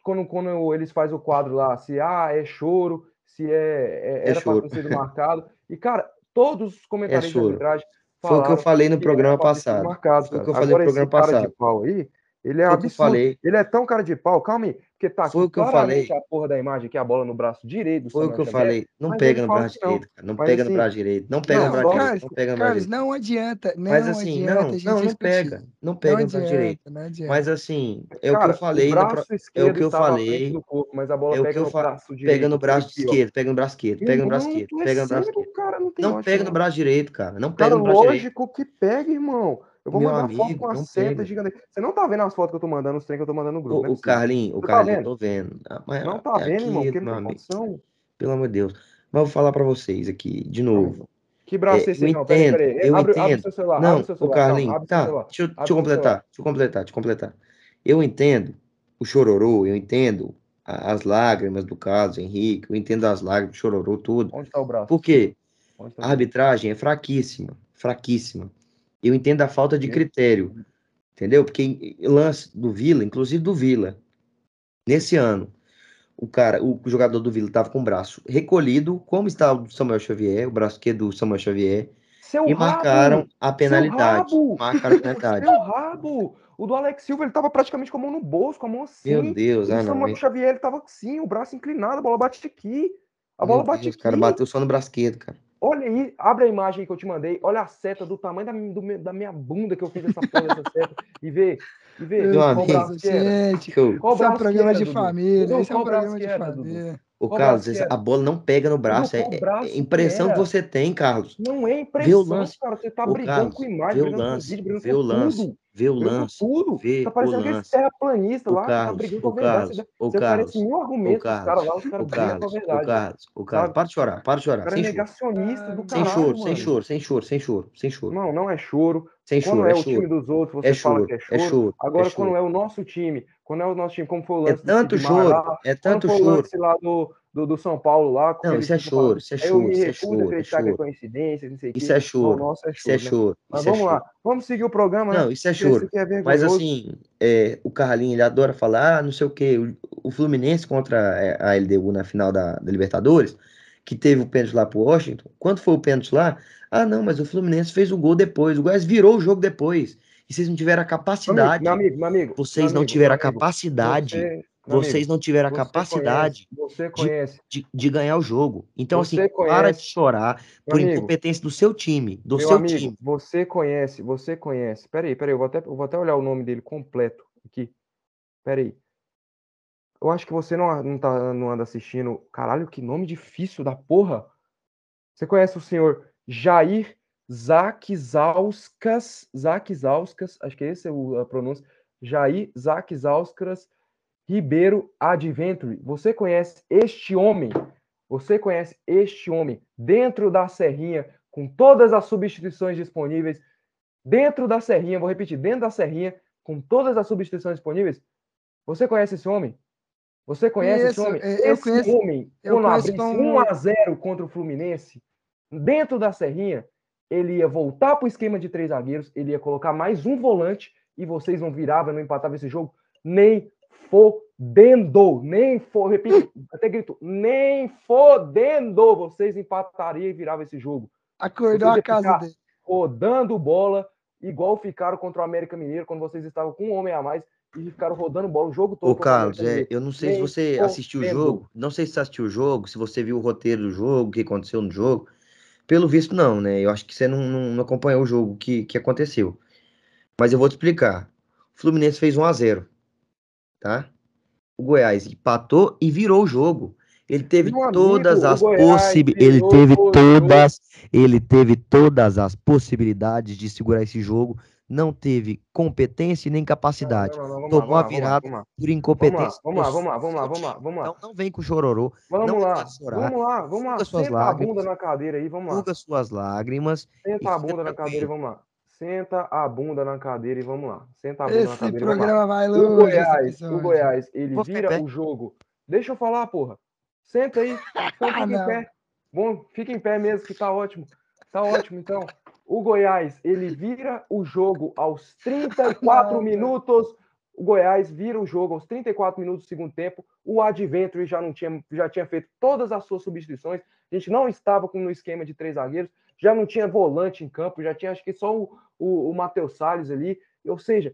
quando, quando eles fazem o quadro lá, se ah, é choro, se é, é- É era para ter sido marcado. E, cara, todos os comentaristas de choro. arbitragem Foi o que eu falei no programa passado. marcado, Foi o que eu falei no programa passado. aí, ele é Foi o que eu absurdo. falei. Ele é tão cara de pau, calma aí, porque tá Foi aqui o que eu falei. a porra da imagem aqui, a bola no braço direito do Foi o que eu falei. Não mas pega no braço que não. direito, cara. Não Mas pega no assim, braço direito. Não pega no Não, braço direito. Carlos, Não pega no braço direito. não adianta, não Mas assim, adianta não, não, não pega. Não Não pega no braço direito. não adianta. Mas assim, é o que eu falei o no braço pro- esquerdo que eu falei, corpo, mas a bola é o que pega eu no braço direito. pega no braço esquerdo, pega no braço esquerdo, pega no braço esquerdo, é pega no braço esquerdo. não Não pega no não. braço direito, cara. Não pega no braço direito. lógico que pega, irmão. Eu vou Meu mandar foto amigo, com uma não seta gigante. Você não tá vendo as fotos que eu tô mandando, os trem que eu tô mandando no grupo, não O, o possível. Carlinho, o tá Carlinho, vendo? tô vendo. Ah, Mas Não tá é vendo, irmão, porque não tem condição. Pelo amor de Deus. Mas eu vou falar pra vocês aqui, de novo. Que braço É, é esse? eu Não, peraí, entendo, peraí. eu Abre, abre entendo. seu celular, Não, abre seu o celular. Calma, Carlinho, abre seu tá, celular. deixa eu, deixa eu Abre completar, deixa eu completar, deixa eu completar. Eu entendo o chororô, eu entendo a- as lágrimas do caso, Henrique, eu entendo as lágrimas, o chororô, tudo. Onde tá o braço? Por quê? Tá o A arbitragem é fraquíssima, fraquíssima. Eu entendo a falta de Sim. critério, entendeu? Porque lance do Vila, inclusive do Vila, nesse ano, o cara, o jogador do Vila estava com o braço recolhido, como está o do Samuel Xavier, o braço que é do Samuel Xavier, Seu e rabo! marcaram a penalidade. Marcaram a penalidade. Seu rabo! O do Alex Silva, ele tava praticamente com a mão no bolso, com a mão assim. Meu Deus, O ah não. Samuel hein? Xavier, ele tava assim, o braço inclinado, a bola bate aqui. A Meu bola bate Deus, aqui. cara, bateu só no braço esquerdo, cara. Olha aí, abre a imagem que eu te mandei. Olha a seta do tamanho da, do da minha bunda que eu fiz essa porra dessa seta. E vê, e vê Meu qual. Deus, braço que era. gente. Qual Esse é um braço que programa de família. Esse é um braço programa de família. Ô, Qual Carlos, que era? a bola não pega no braço. É, é- braço é que impressão que era? você tem, Carlos. Não é o impressão, lance. cara. Você tá Ô, brigando Carlos, com imagem, vê o brigando com lance, vídeo, brigando vê o com lance, tudo. vê o lance, tudo. vê Tá o parecendo aquele lance. terraplanista O lá que tá Carlos, brigando com o a verdade. Carlos, Você, o oferece Carlos, mil o argumentos pros caras lá, os Carlos, caras o brigam com a Carlos, o verdade. Carlos, o Carlos. Para de chorar, para de O chorar, é sem choro. negacionista do Sem caralho, choro, sem choro, sem choro, sem choro, sem choro. Não, não é choro. Sem Quando choro, é é o time choro. dos outros, você É fala choro, que é é choro. choro, é Agora, quando choro. é o nosso time, quando é o nosso time, como foi o É lance do tanto choro, lá, é quando tanto foi o choro. lance lá do, do, do São Paulo lá, Não, isso é choro, isso é aí eu choro, me isso é recuso a choro, é acreditar que é choro. coincidência, não sei o Isso quê. é Não, choro, nossa, é isso é choro, né? choro, Mas isso é vamos choro. lá, vamos seguir o programa, né? Não, isso é choro. é Mas assim, é, o Carlinho, ele adora falar, não sei o quê, o, o Fluminense contra é, a LDU na final da, da Libertadores, que teve o pênalti lá pro Washington. Quando foi o pênalti lá? Ah, não, mas o Fluminense fez o gol depois, o Goiás virou o jogo depois. E vocês não tiveram a capacidade. meu amigo, meu amigo, Vocês não tiveram a capacidade. você, meu amigo, Vocês não tiveram a você capacidade conhece, você de, conhece, de, de ganhar o jogo. Então, assim, você para de conhece, chorar por incompetência do seu time, do Meu seu amigo, time. você conhece, você conhece. Peraí, peraí, eu vou até, eu vou até olhar o nome dele completo aqui. Peraí. Eu acho que você não, não, tá, não anda assistindo. Caralho, que nome difícil da porra. Você conhece o senhor Jair Zakzauskas, Zakzauskas, acho que esse é o- a pronúncia. Jair Zakzauskas Ribeiro Adventure. Você conhece este homem? Você conhece este homem dentro da Serrinha, com todas as substituições disponíveis, dentro da Serrinha, vou repetir, dentro da Serrinha, com todas as substituições disponíveis? Você conhece esse homem? Você conhece esse Conheço, homem? é, eu esse conheço- homem, eu quando abrisse como- 1 a 0 contra o Fluminense, dentro da Serrinha, ele ia voltar para o esquema de três zagueiros, ele ia colocar mais um volante e vocês não viravam, não empatavam esse jogo, nem fodendo, nem for, repito, até grito, nem fodendo, vocês empatariam e viravam esse jogo, Acordou Vocês a casa dele. rodando bola, igual ficaram contra o América Mineiro, quando vocês estavam com um homem a mais e ficaram rodando bola o jogo todo. Ô, Carlos, é, eu não sei se Nem você assistiu o jogo, não sei se você assistiu o jogo, se você viu o roteiro do jogo, o que aconteceu no jogo. Pelo visto, não, né? Eu acho que você não, não, não acompanhou o jogo que, que aconteceu. Mas eu vou te explicar. O Fluminense fez 1 a 0 tá? O Goiás empatou e virou o jogo. Ele teve Meu amigo, todas o as possibilidades. Ele teve todas. Ele teve todas as possibilidades de segurar esse jogo, não teve competência nem capacidade. Não, não, não, Tomou lá, a virada vamos lá, por incompetência. Vamos lá, vamos lá, vamos lá, vamos lá, vamos lá. Então não vem com chororô. Vamos não lá, vamos lá, vamos lá. Senta a lágrimas. bunda na cadeira aí, vamos lá. Suga suas lágrimas. Senta a bunda na cadeira e vamos lá. Senta a bunda na cadeira e vamos lá. Senta a bunda na Esse cadeira vamos lá. programa vai O longe. esse Goiás, o. Goiás, ele vira o jogo. Deixa eu falar, porra. Senta aí. Então fica em pé. Bom, fica em pé mesmo, que tá ótimo. Tá ótimo, então. O Goiás, ele vira o jogo aos 34 Não, minutos. O Goiás vira o jogo aos 34 minutos do segundo tempo. O Adventure já não tinha, já tinha feito todas as suas substituições. A gente não estava com no esquema de três zagueiros. Já não tinha volante em campo. Já tinha, acho que só o, o, o Matheus Salles ali. Ou seja,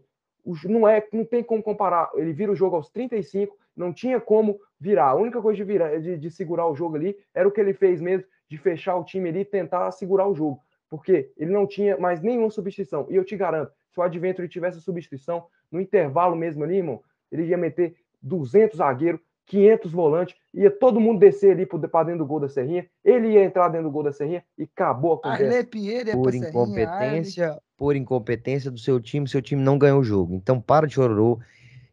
não é, não tem como comparar. Ele vira o jogo aos 35, não tinha como virar. A única coisa de virar, de, de segurar o jogo ali era o que ele fez mesmo, de fechar o time ali e tentar segurar o jogo. Porque ele não tinha mais nenhuma substituição. E eu te garanto, se o Adventure tivesse substituição, no intervalo mesmo ali, irmão, ele ia meter 200 zagueiros, 500 volantes, ia todo mundo descer ali para dentro do gol da Serrinha, ele ia entrar dentro do gol da Serrinha e acabou a conversa. É Por incompetência, por incompetência do seu time, seu time não ganhou o jogo. Então para de chororô.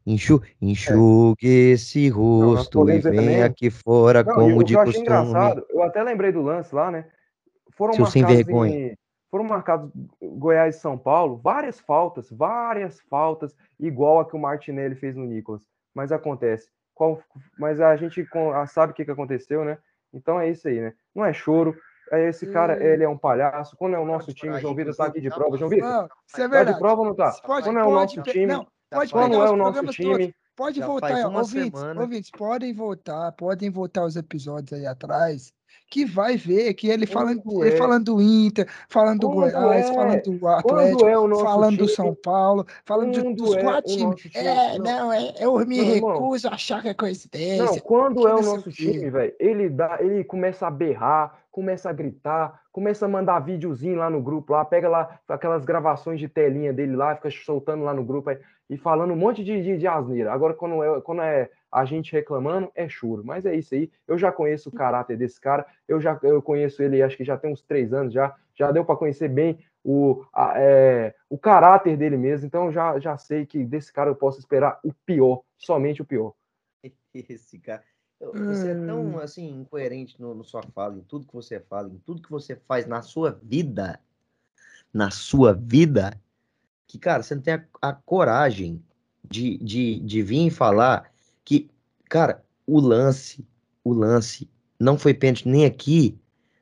Enxu, enxugue esse rosto e ver vem também- aqui fora Não, e como o de costume. engraçado, eu até lembrei do lance lá, né? Foram Seu sem marcados vergonha. em- foram marcados Goiás e São Paulo, várias faltas, várias faltas, igual a que o Martinelli fez no Nicolas. Mas acontece. Qual, mas a gente sabe o que, que aconteceu, né? Então é isso aí, né? Não é choro. é Esse cara, Hum. ele é um palhaço. Quando é o nosso time, João Vitor que tá o aqui de prova. tá João. Vitor, Não, isso é tá de prova ou não tá? Pode, Quando é o pode, nosso pe- time, não, pode faz- quando é o nosso programas todos. time, Pode Já voltar, ouvintes, ouvintes, podem voltar, podem voltar os episódios aí atrás, que vai ver que ele falando, Quando ele é? falando do Inter, falando do Quando Goiás, é? falando do Quando Atlético, é falando do? São Paulo, falando de- Quando dos é quatro times. time? É, Não. não, é, eu me Não, irmão. recuso a achar que é Não, coincidência. quando que é o não nosso time, velho, ele dá, ele começa a berrar, começa a gritar, começa a mandar videozinho lá no grupo, lá, pega lá aquelas gravações de telinha dele lá, fica soltando lá no grupo aí, e falando um monte de, de, de asneira. Agora, quando é, quando é a gente reclamando, é choro. Mas é isso aí. Eu já conheço o caráter desse cara, eu já eu conheço ele, acho que já tem uns três anos já, já deu para conhecer bem o, a- é, o caráter dele mesmo, então já, já sei que desse cara eu posso esperar o pior, somente o pior. Esse cara. Você é Hum. tão assim incoerente no, no sua fala, em tudo que você fala, em tudo que você faz na sua vida, na sua vida, que, cara, você não tem a, a coragem de, de, de vir e falar que, cara, o lance, o lance não foi pênalti nem aqui,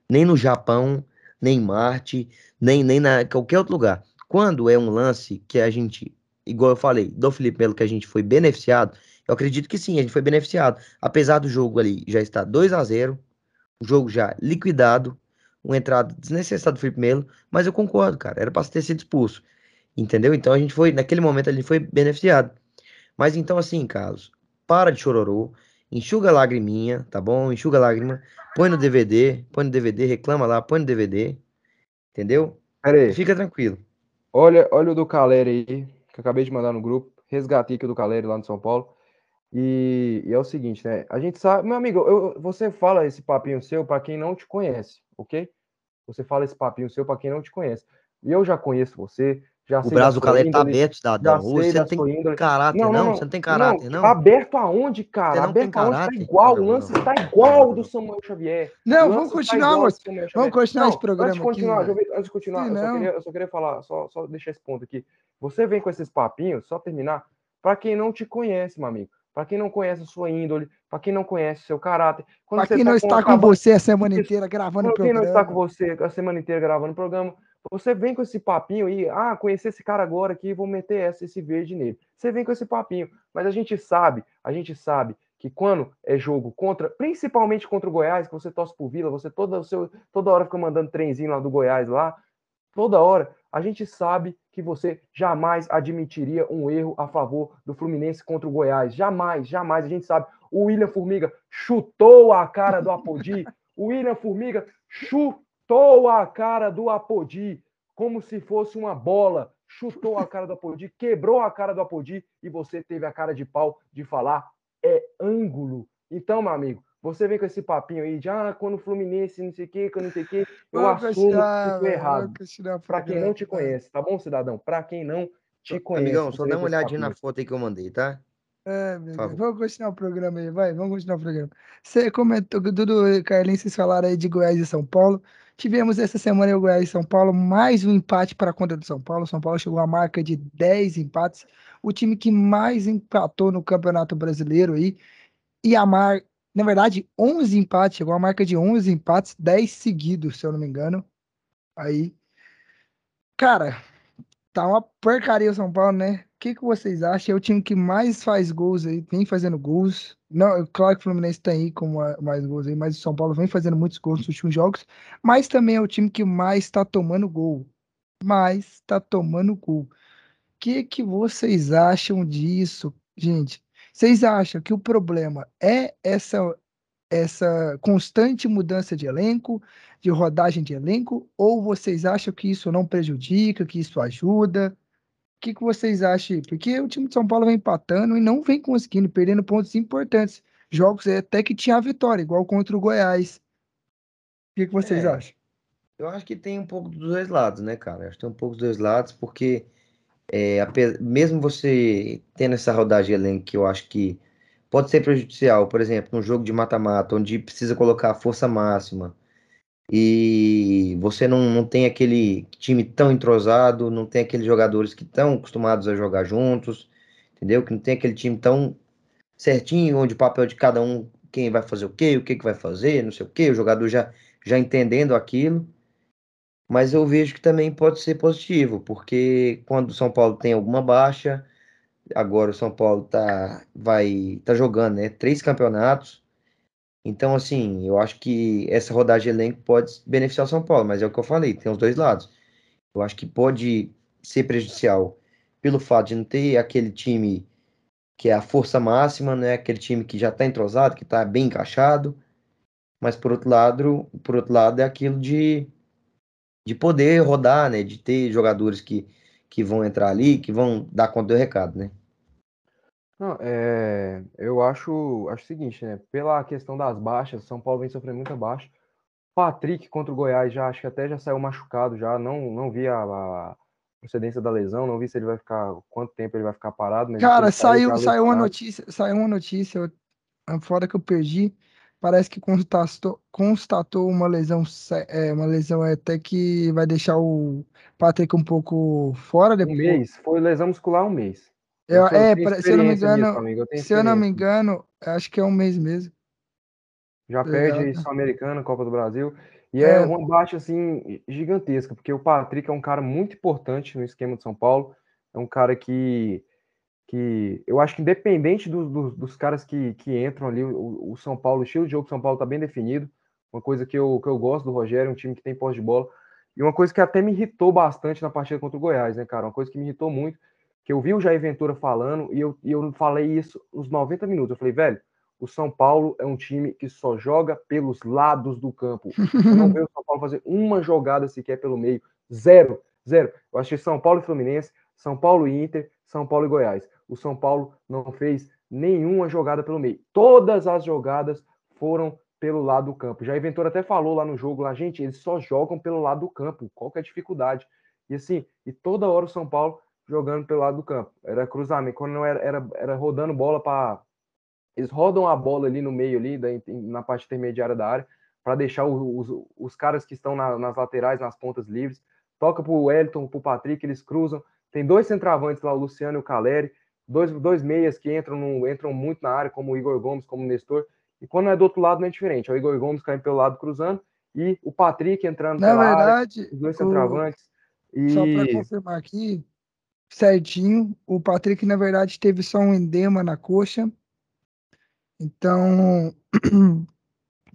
nem no Japão, nem em Marte, nem, nem na qualquer outro lugar. Quando é um lance que a gente, igual eu falei, do Felipe Melo, que a gente foi beneficiado, eu acredito que sim, a gente foi beneficiado. Apesar do jogo ali já estar 2 a 0 o jogo já liquidado, uma entrada desnecessária do Felipe Melo, mas eu concordo, cara, era para ter sido expulso. Entendeu? Então a gente foi, naquele momento a gente foi beneficiado. Mas então assim, Carlos, para de chororô, enxuga a lagriminha, tá bom? Enxuga a lágrima, põe no DVD, põe no DVD, reclama lá, põe no DVD, entendeu? Pera fica tranquilo. Olha, olha o do Caleri aí, que eu acabei de mandar no grupo. Resgatei aqui o do Caleri lá no São Paulo. E, e é o seguinte, né? A gente sabe, meu amigo, eu- você fala esse papinho seu para quem não te conhece, ok? Você fala esse papinho seu para quem não te conhece. E eu já conheço você, já O sei braço da do sua Caleri tá aberto, cidadão. Você não tem índole. caráter, não? Não, não, Você não tem caráter, não? Aberto aonde, cara? Você não tem aberto aonde? Tá caráter? igual, Não, o não, lance não. tá igual Não, do não. Samuel Xavier. Não, O vamos tá continuar, igual Samuel Vamos continuar Não, esse programa Antes de continuar, aqui. Vitor, antes de continuar, Sim, eu só, não. queria, eu só queria falar, só, só deixar esse ponto aqui. Você vem com esses papinhos, só terminar, para quem não te conhece, meu amigo. Para quem não conhece a sua índole, para quem não conhece o seu caráter. Você quem tá não está com você a semana inteira gravando o quando quem não está com programa. você a semana inteira gravando o programa, você vem com esse papinho aí, ah, conhecer esse cara agora aqui, vou meter essa, esse verde nele. Você vem com esse papinho, mas a gente sabe, a gente sabe que quando é jogo contra, principalmente contra o Goiás, que você torce por Vila, você toda, seu, toda hora fica mandando trenzinho lá do Goiás lá, toda hora, a gente sabe que você jamais admitiria um erro a favor do Fluminense contra o Goiás. Jamais, jamais. A gente sabe. O William Formiga chutou a cara do Apodi. O William Formiga chutou a cara do Apodi como se fosse uma bola. Chutou a cara do Apodi, quebrou a cara do Apodi e você teve a cara de pau de falar é ângulo. Então, meu amigo, você vem com esse papinho aí de ah, quando o Fluminense, não sei o quê, quando não sei o quê, eu assumo que foi errado. Para quem não te conhece, tá bom, cidadão? Para quem não te conhece. Amigão, só dá uma olhadinha na foto aí que eu mandei, tá? É, vamos continuar o programa aí, vai, vamos continuar o programa. Você comentou, Dudu e Carlinhos, vocês falaram aí de Goiás e São Paulo. Tivemos essa semana o Goiás e São Paulo, mais um empate para a conta do São Paulo. São Paulo chegou à marca de 10 empates, o time que mais empatou no Campeonato Brasileiro aí. E a mar, na verdade, 11 empates, chegou à marca de 11 empates, 10 seguidos, se eu não me engano. Aí, cara, tá uma porcaria o São Paulo, né? O que, que vocês acham? É o time que mais faz gols aí, vem fazendo gols. Não, claro que o Fluminense tá aí com mais gols aí, mas o São Paulo vem fazendo muitos gols nos últimos jogos. Mas também é o time que mais tá tomando gol. Mais tá tomando gol. O que, que vocês acham disso, gente? Vocês acham que o problema é essa essa constante mudança de elenco, de rodagem de elenco, ou vocês acham que isso não prejudica, que isso ajuda? O que, que vocês acham? Porque o time de São Paulo vem empatando e não vem conseguindo, perdendo pontos importantes. Jogos até que tinha a vitória, igual contra o Goiás. O que, que vocês é, acham? Eu acho que tem um pouco dos dois lados, né, cara? Eu acho que tem um pouco dos dois lados, porque é, mesmo você tendo essa rodagem elenco, que eu acho que pode ser prejudicial, por exemplo, num jogo de mata-mata, onde precisa colocar a força máxima e você não, não tem aquele time tão entrosado, não tem aqueles jogadores que estão acostumados a jogar juntos, entendeu? Que não tem aquele time tão certinho, onde o papel de cada um, quem vai fazer o quê, o que, que vai fazer, não sei o quê, o jogador já, já entendendo aquilo. Mas eu vejo que também pode ser positivo, porque quando o São Paulo tem alguma baixa, agora o São Paulo tá, vai, tá jogando né, três campeonatos. Então, assim, eu acho que essa rodagem de elenco pode beneficiar o São Paulo, mas é o que eu falei, tem os dois lados. Eu acho que pode ser prejudicial pelo fato de não ter aquele time que é a força máxima, né? Aquele time que já está entrosado, que está bem encaixado. Mas por outro lado, por outro lado é aquilo de, de poder rodar, né? De ter jogadores que, que vão entrar ali, que vão dar conta do recado, né? Não, é, eu acho, acho o seguinte, né? Pela questão das baixas, São Paulo vem sofrendo muita baixa. Patrick contra o Goiás já acho que até já saiu machucado já, não não vi a, a procedência da lesão, não vi se ele vai ficar quanto tempo ele vai ficar parado. Cara, saiu saiu uma notícia, saiu uma notícia fora que eu perdi. Parece que constatou, constatou uma lesão, é, uma lesão até que vai deixar o Patrick um pouco fora depois. Um mês, foi lesão muscular um mês. Eu, é, se eu não me engano, nisso, eu se eu não me engano, acho que é um mês mesmo. Já perde Sul-Americana, Copa do Brasil. E é. é uma baixa assim gigantesca, porque o Patrick é um cara muito importante no esquema de São Paulo. É um cara que, que eu acho que independente do, do, dos caras que, que entram ali, o, o, São Paulo, o estilo de jogo do São Paulo tá bem definido. Uma coisa que eu, que eu gosto do Rogério, um time que tem posse de bola. E uma coisa que até me irritou bastante na partida contra o Goiás, né, cara? Uma coisa que me irritou muito que eu vi o Jair Ventura falando e eu, e eu falei isso nos 90 minutos. Eu falei, velho, o São Paulo é um time que só joga pelos lados do campo. Eu não vejo o São Paulo fazer uma jogada sequer pelo meio. Zero, zero. Eu achei São Paulo e Fluminense, São Paulo e Inter, São Paulo e Goiás. O São Paulo não fez nenhuma jogada pelo meio. Todas as jogadas foram pelo lado do campo. Jair Ventura até falou lá no jogo, lá, gente, eles só jogam pelo lado do campo. Qual que é a dificuldade? E assim, e toda hora o São Paulo jogando pelo lado do campo. Era cruzamento. Quando não era, era, era rodando bola para. Eles rodam a bola ali no meio, ali, da, na parte intermediária da área, para deixar os, os, os, caras que estão na, nas laterais, nas pontas livres. Toca para o Wellington, para o Patrick, eles cruzam. Tem dois centravantes lá, o Luciano e o Caleri. Dois, dois meias que entram, no, entram muito na área, como o Igor Gomes, como o Nestor. E quando é do outro lado, não é diferente. É o Igor Gomes caindo pelo lado cruzando e o Patrick entrando na verdade, área, os dois centravantes. O... E... Só para confirmar aqui, certinho. O Patrick, na verdade, teve só um endema na coxa. Então,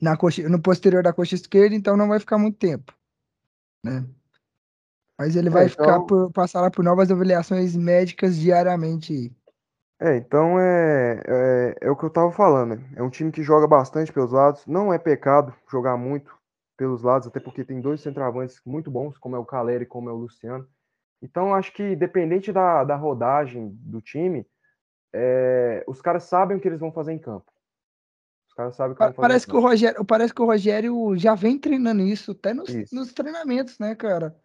na coxa, no posterior da coxa esquerda, então não vai ficar muito tempo, né? Mas ele é, vai então... ficar por passar por novas avaliações médicas diariamente. É, então é, é, é, o que eu tava falando. Né? É um time que joga bastante pelos lados. Não é pecado jogar muito pelos lados, até porque tem dois centroavantes muito bons, como é o Caleri e como é o Luciano. Então, acho que dependente da, da rodagem do time, é, os caras sabem o que eles vão fazer em campo. caras sabem que Parece que, o Rogério, parece que o Rogério já vem treinando isso, até nos, Isso. nos treinamentos, né, cara?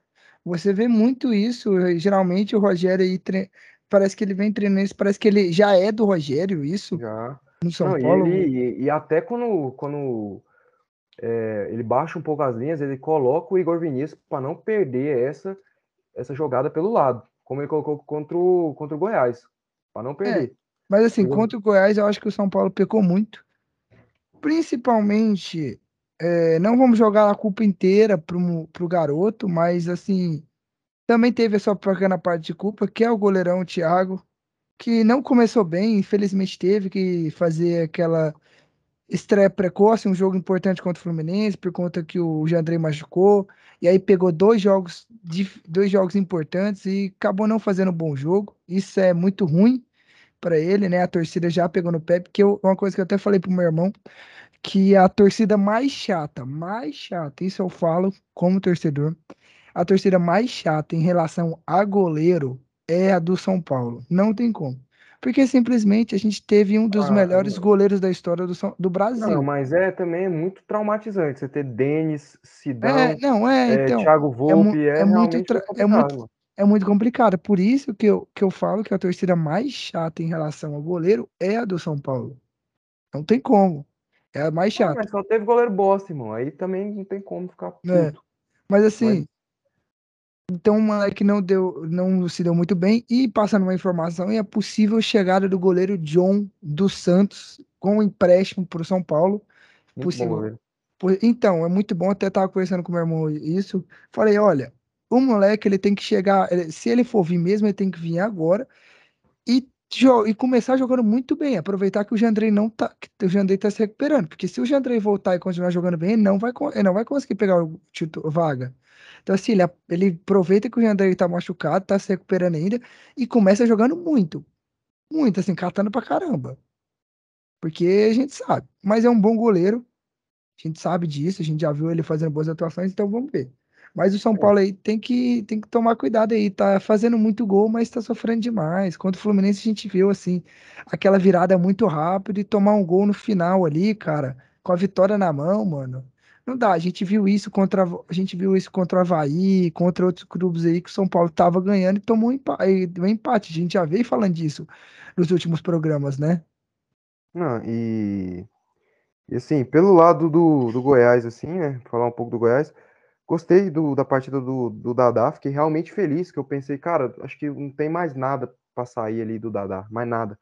Você vê muito isso. eh, Geralmente o Rogério aí tre- parece que ele vem treinando isso, parece que ele já é do Rogério, isso, Já. no São Não, e, Paulo. ele, e, e até quando, quando é, ele baixa um pouco as linhas, ele coloca o Igor Vinícius para não perder essa, essa jogada pelo lado, como ele colocou contra o, contra o Goiás, para não perder. Mas assim, contra o Goiás, eu acho que o São Paulo pecou muito. Principalmente, eh, não vamos jogar a culpa inteira pro, pro garoto, mas assim, também teve a sua pequena parte de culpa, que é o goleirão o Thiago, que não começou bem, infelizmente teve que fazer aquela estreia precoce, um jogo importante contra o Fluminense, por conta que o Jandrei machucou, e aí pegou dois jogos, dois jogos importantes e acabou não fazendo um bom jogo. Isso é muito ruim para ele, né? A torcida já pegou no pé, porque eu- uma coisa que eu até falei pro meu irmão, que a torcida mais chata, mais chata, isso eu falo como torcedor, a torcida mais chata em relação a goleiro é a do São Paulo. Não tem como. Porque simplesmente a gente teve um dos Ah, melhores não. goleiros da história do, do Não, Brasil. mas é também é muito traumatizante você ter Denis, Sidão, É, não, é, é, então. Thiago É, Volpe, é, é tra- muito é complicado, muito, é muito complicado. Por isso que eu, que eu falo que a torcida mais chata em relação ao goleiro é a do São Paulo. Não tem como. É a mais chata. mas só teve goleiro bosta, irmão. Aí também não tem como ficar É. puto. Mas assim, então o moleque não deu, não se deu muito bem. E passando uma informação, e a possível chegada do goleiro John dos Santos com empréstimo para o São Paulo. Muito bom Possível. Por- Então, é muito bom. Até tava conversando com meu irmão isso. Falei, olha, o moleque ele tem que chegar. ele- Se ele for vir mesmo, ele tem que vir agora e, e começar jogando muito bem. Aproveitar que o Jandrei não tá, que o Jandrei tá se recuperando. Porque se o Jandrei voltar e continuar jogando bem, ele não vai, ele não vai conseguir pegar o título, vaga. Então, assim, ele, ele aproveita que o Jandrei tá machucado, tá se recuperando ainda, e começa jogando muito. Muito, assim, catando pra caramba. Porque a gente sabe. Mas é um bom goleiro. A gente sabe disso, a gente já viu ele fazendo boas atuações, então vamos ver. Mas o São Paulo aí tem que, tem que tomar cuidado aí, tá fazendo muito gol, mas tá sofrendo demais. Contra o Fluminense a gente viu assim, aquela virada muito rápido e tomar um gol no final ali, cara, com a vitória na mão, mano. Não dá, a gente viu isso contra a gente viu isso contra o Avaí, contra outros clubes aí que o São Paulo tava ganhando e tomou um empate, um empate. A gente já veio falando disso nos últimos programas, né? Não, e, e assim, pelo lado do, do Goiás, assim, né? Falar um pouco do Goiás, gostei do, da partida do, do Dadá, fiquei realmente feliz, que eu pensei, cara, acho que não tem mais nada pra sair ali do Dadá, mais nada.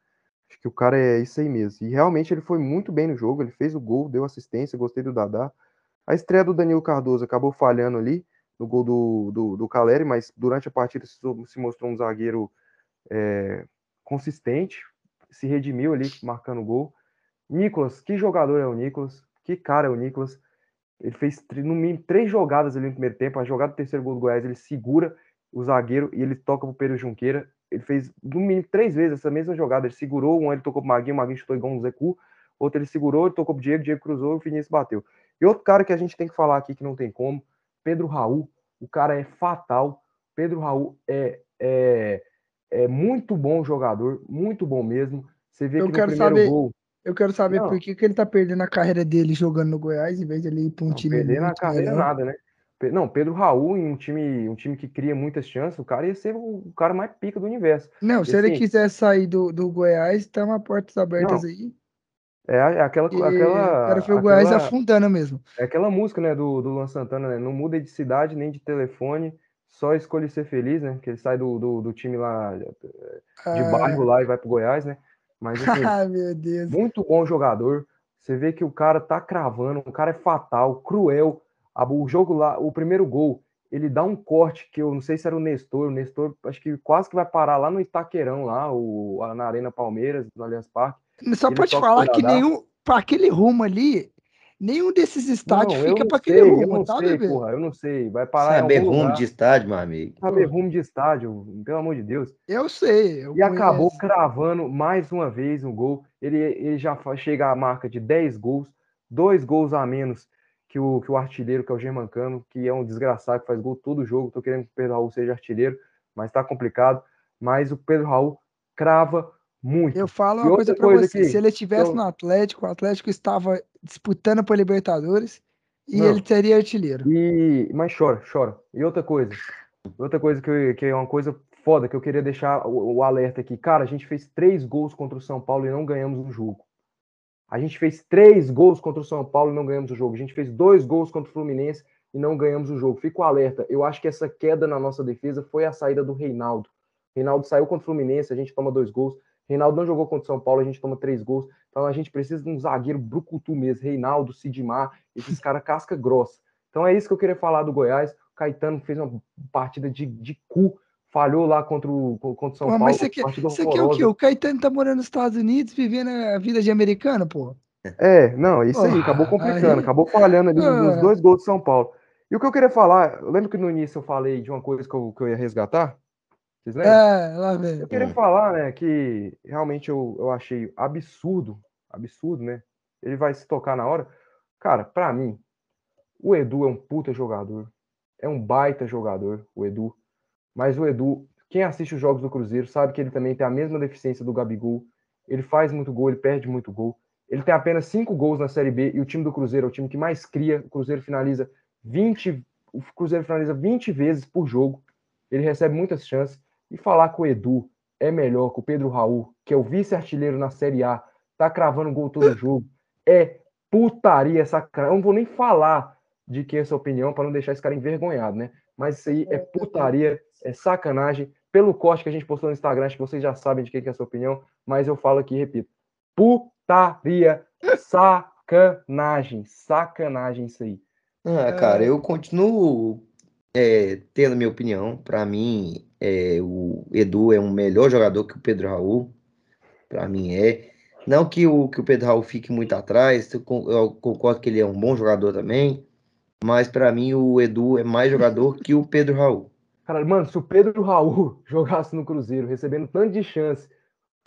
Acho que o cara é isso aí mesmo. E realmente ele foi muito bem no jogo, ele fez o gol, deu assistência, gostei do Dadá. A estreia do Danilo Cardoso acabou falhando ali no gol do, do, do Caleri, mas durante a partida se, se mostrou um zagueiro é, consistente, se redimiu ali marcando gol. Nicolas, que jogador é o Nicolas? Que cara é o Nicolas? Ele fez no mínimo três jogadas ali no primeiro tempo. A jogada do terceiro gol do Goiás, ele segura o zagueiro e ele toca pro Pedro Junqueira. Ele fez no mínimo três vezes essa mesma jogada. Ele segurou, um ele tocou pro Maguinho, o Maguinho chutou igual um Zecu. Outro ele segurou, ele tocou pro Diego, Diego cruzou e o Vinícius bateu. E outro cara que a gente tem que falar aqui que não tem como, Pedro Raul. O cara é fatal. Pedro Raul é, é, é muito bom jogador, muito bom mesmo. Você vê Eu que no primeiro saber- gol. Eu quero saber Não. por que, que ele tá perdendo a carreira dele jogando no Goiás, em vez de ele ir pra um Não, time na muito carreira melhor. nada, né? Não, Pedro Raul em um time, um time que cria muitas chances, o cara ia ser o cara mais pica do universo. Não, E se ele assim- quiser sair do, do Goiás, tá uma portas abertas Não, aí. É a- é aquela, E aquela, o cara foi o Goiás aquela, afundando mesmo. é aquela música, né, do, do Luan Santana, né? Não muda de cidade nem de telefone, só escolhe ser feliz, né? Que ele sai do, do, do time lá de Ah, bairro lá e vai pro Goiás, né? Mas assim, ah, meu Deus. muito bom jogador. Você vê que o cara tá cravando, o cara é fatal, cruel. O jogo lá, o primeiro gol, ele dá um corte que eu não sei se era o Nestor, o Nestor acho que quase que vai parar lá no Itaquerão, lá, o, na Arena Palmeiras, no Allianz Parque. Só pra te falar que nenhum. Pra aquele rumo ali, nenhum desses estádios Não, fica pra aquele sei, eu rumo, não tá, sei, bebê? porra, eu não sei. Vai parar Saber algum rumo lugar. de estádio, meu amigo. Saber rumo de estádio, pelo amor de Deus. Eu sei. Eu E acabou conheço. cravando mais uma vez um gol. Ele, ele já chega à marca de 10 gols, dois gols a menos que o, que o artilheiro, que é o Germancano, que é um desgraçado que faz gol todo jogo. Tô querendo que o Pedro Raul seja artilheiro, mas tá complicado. Mas o Pedro Raul crava Muito. Eu falo uma coisa coisa você. aqui, Se ele estivesse eu- no Atlético, o Atlético estava disputando para Libertadores e Não. ele seria artilheiro. E, mas chora, chora. E outra coisa, outra coisa que, que é uma coisa foda que eu queria deixar o, o alerta aqui. Cara, a gente fez três gols contra o São Paulo e não ganhamos o jogo. A gente fez três gols contra o São Paulo e não ganhamos o jogo. A gente fez dois gols contra o Fluminense e não ganhamos o jogo. Fico alerta. Eu acho que essa queda na nossa defesa foi a saída do Reinaldo. Reinaldo saiu contra o Fluminense, a gente toma dois gols. Reinaldo não jogou contra o São Paulo, a gente toma três gols. Então a gente precisa de um zagueiro brucutu mesmo. Reinaldo, Sidmar, esses caras casca grossa. Então é isso que eu queria falar do Goiás. O Caetano fez uma partida de, de cu, falhou lá contra o, contra o São Pô, Paulo. mas você quer, você quer o quê? O Caetano tá morando nos Estados Unidos, vivendo a vida de americano, pô. É, não, isso aí, acabou complicando, aí- acabou falhando ali nos Ah. dois gols de São Paulo. E o que eu queria falar, eu lembro que no início eu falei de uma coisa que eu, que eu ia resgatar? Vocês lembram? É, lá vem. Eu queria Hum. falar, né, que realmente eu, eu achei absurdo, absurdo, né? Ele vai se tocar na hora. Cara, pra mim, o Edu é um puta jogador. É um baita jogador, o Edu. Mas o Edu, quem assiste os jogos do Cruzeiro sabe que ele também tem a mesma deficiência do Gabigol. Ele faz muito gol, ele perde muito gol. Ele tem apenas cinco gols na Série B e o time do Cruzeiro é o time que mais cria. O Cruzeiro finaliza 20, o Cruzeiro finaliza 20 vezes por jogo. Ele recebe muitas chances. E falar com o Edu é melhor que o Pedro Raul, que é o vice-artilheiro na Série A, tá cravando gol todo jogo. É putaria, sacanagem. Eu não vou nem falar de que é essa opinião para não deixar esse cara envergonhado, né? Mas isso aí é putaria, é sacanagem. Pelo corte que a gente postou no Instagram, acho que vocês já sabem de quem que é essa opinião, mas eu falo aqui, e repito. Putaria, sacanagem, sacanagem isso aí. Ah, cara, eu continuo é, tendo minha opinião. Pra mim, é, o Edu é um melhor jogador que o Pedro Raul. Pra mim é. Não que o, que o Pedro Raul fique muito atrás, eu con- eu concordo que ele é um bom jogador também. Mas pra mim o Edu é mais jogador que o Pedro Raul. Cara, mano, se o Pedro Raul jogasse no Cruzeiro, recebendo tanto de chance,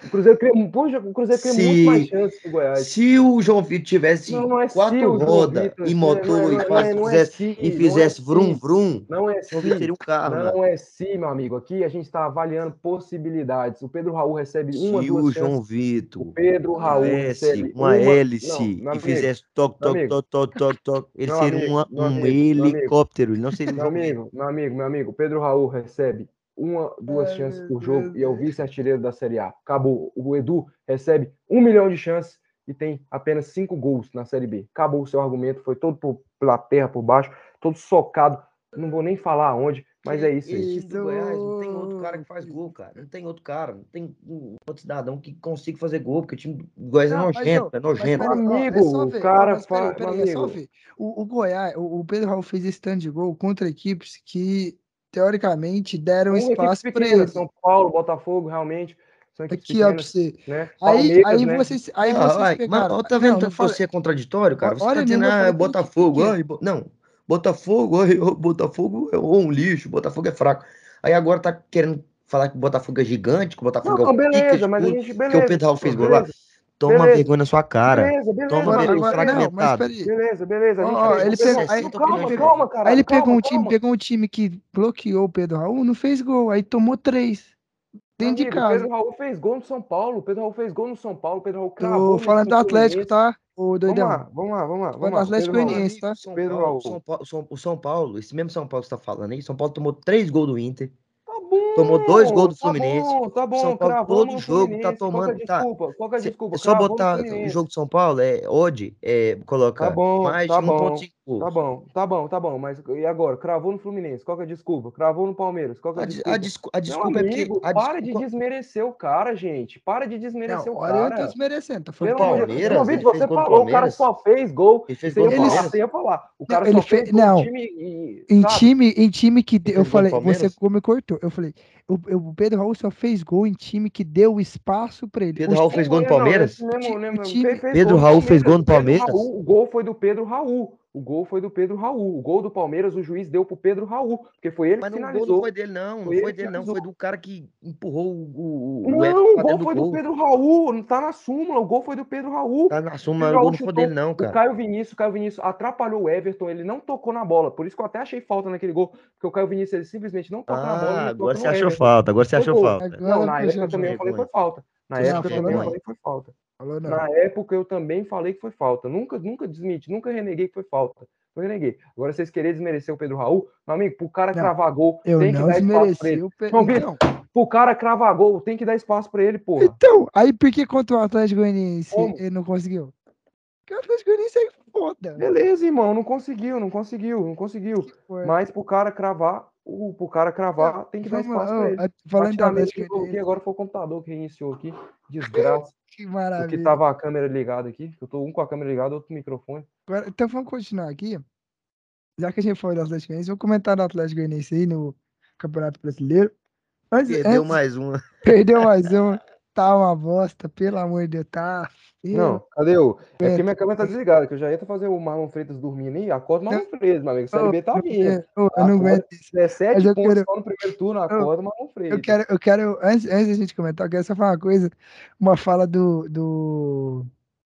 o Cruzeiro cria, poxa, o Cruzeiro cria Se- muito mais chances que o Goiás. Se o João Vitor tivesse Não, não é quatro rodas Vitor, e não motor não é- e, não é- não é fizesse, se, e não é fizesse se. vrum vrum, Não é se. teria um carro, mano. Não é se, meu amigo. Aqui a gente está avaliando possibilidades. O Pedro Raul recebe uma, Se duas o chances. João Vitor O Pedro Raul tivesse recebe uma hélice Não, e fizesse toque, toque, toque, toque, toque, toque, ele seria amigo, uma- um amigo, helicóptero, ele não seria Meu amigo, meu amigo, meu amigo, Pedro Raul recebe uma, duas Ai, chances por jogo Deus, e é o vice-artilheiro da Série A. Acabou. O Edu recebe um milhão de chances e tem apenas cinco gols na Série B. Acabou o seu argumento, foi todo por, pela terra, por baixo, todo socado. Não vou nem falar aonde, mas é isso aí. Do Goiás não tem outro cara que faz gol, cara. Não tem outro cara, não tem um outro cidadão que consiga fazer gol, porque o time do Goiás é Não, mas, nojento, é mas nojento. ó, Amigo, é só o ver, cara mas peraí, fa- peraí, é só amigo. ver. O, o Goiás, o, o Pedro Raul fez esse tanto de gol contra equipes que, teoricamente, deram equipes espaço para pequenas, ele. São Paulo, Botafogo, realmente, são Aqui, ó, pra você. né? Aí, aí né? vocês, aí Ah, vocês ai, mas, pegaram. ó, tá vendo Não, tanto fala- você é contraditório, cara? Você Olha tá dizendo, ah, que- Botafogo, que- ai, Bo- não, Botafogo, ai, Botafogo é um lixo, Botafogo é fraco. Aí agora tá querendo falar que o Botafogo é gigante, que o Botafogo Não, é o não, beleza, de mas a gente, que beleza. o Pedro Raul fez gol lá. Toma beleza. vergonha na sua cara. Beleza, beleza, Toma Agora- vergonha agora- não, mas fragmentado. peraí. Beleza, beleza. Gente ele pegou- não- aí- não, calma, ele calma, cara. Aí ele calma, pegou um time, pegou um time que bloqueou o Pedro Raul, não fez gol, aí tomou três dentro de Amigo, casa. Pedro Raul fez gol no São Paulo. Pedro Raul fez gol no São Paulo. Pedro Raul cravou Tô falando do Atlético, tá? Ô, Vamos doidão. lá, vamos lá, vamos lá. Vamos lá. Atlético Pedro Raul. Goianiense, tá? Pedro Raul. São Paulo, São- o São Paulo, esse mesmo São Paulo que você tá falando aí, São Paulo tomou três gols do Inter, tomou dois gols do tá Fluminense. bom, tá bom, São Paulo todo jogo tá. Qual é tomando, tá. desculpa? Qual é Cê- desculpa? É só botar o jogo de São Paulo, é odd, é, coloca Tá bom, mais tá de bom, 1.5 gols. Tá bom, tá bom, tá bom. Mas e agora? Cravou no Fluminense. Qual que é a desculpa? Cravou no Palmeiras. Qual que é A, a des- desculpa? a descu- a Meu desculpa é porque. amigo, A para de desculpa... desmerecer o cara, gente. Para de desmerecer Não, o olha, eu não tô cara. desmerecendo, tá Pelo falando amor de Palmeiras. Não, ele Vitor, você falou, o cara só fez gol. Ele fez Você gol ia falar, você ia falar. O cara ele só fez- fez gol não. time e, Em time, em time que. de- Ele Eu falei, você me cortou. Eu falei, o, o Pedro Raul só fez gol em time que deu espaço pra ele. Pedro Raul fez gol no Não, Palmeiras? Pedro Raul fez gol no Palmeiras? Raul, o gol foi do Pedro Raul. O gol foi do Pedro Raul. O gol do Palmeiras, o juiz deu pro Pedro Raul, porque foi ele Mas que não, o gol finalizou. não foi dele, não. Não Foi ele foi dele, não. finalizou. Foi do cara que empurrou o, o, o Não, o gol foi do gol. Pedro Raul, não tá na súmula, o gol foi do Pedro Raul. Tá na Pedro o Raul gol não foi dele, não, O cara. Caio Vinícius, o Caio Vinícius atrapalhou o Everton, ele não tocou na bola, por isso que eu até achei falta naquele gol, porque o Caio Vinícius ele simplesmente não toca na bola, Ah, agora tocou você achou Everton. falta, agora você achou falta. Não, na eu época também eu falei foi falta. Na não época eu também não? falei que foi falta. Falou não. Na época eu também falei que foi falta. Nunca, nunca desmenti, nunca reneguei que foi falta. Não reneguei. Agora, vocês querem desmerecer o Pedro Raul, meu amigo, pro cara Não, cravar gol, Eu tem que não dar espaço pra ele. o Pe- Não, Então, Pro cara cravar gol, tem que dar espaço pra ele, porra. então, aí por que contra o Atlético Goianiense ele não conseguiu? Porque o Atlético Goianiense é foda. Beleza, irmão, não conseguiu, não conseguiu, não conseguiu. Mas pro cara cravar, o, pro cara cravar, tem que dar espaço ó, pra ele. Falando do Praticamente Atlético que coloquei, agora foi o computador que reiniciou aqui. Desgraça. que Porque maravilha. tava a câmera ligada aqui. Eu tô um com a câmera ligada, outro com o microfone. Agora, então vamos continuar aqui. Já que a gente falou do Atlético Goianiense, vou comentar do Atlético Goianiense aí no Campeonato Brasileiro. Antes, Perdeu antes- mais uma. Perdeu mais uma. Tá uma bosta, pelo amor de Deus, tá. Não, cadê o. É porque minha câmera tá desligada, que eu já ia fazer o Marlon Freitas dormindo aí. Acorda o Marlon Freitas, meu amigo. Série B tá minha. eu, eu não aguento isso. 17 Mas eu pontos quero- só no primeiro turno, acorda o Marlon Freitas. Eu quero, eu quero, antes, antes da gente comentar, eu quero só falar uma coisa, uma fala do, do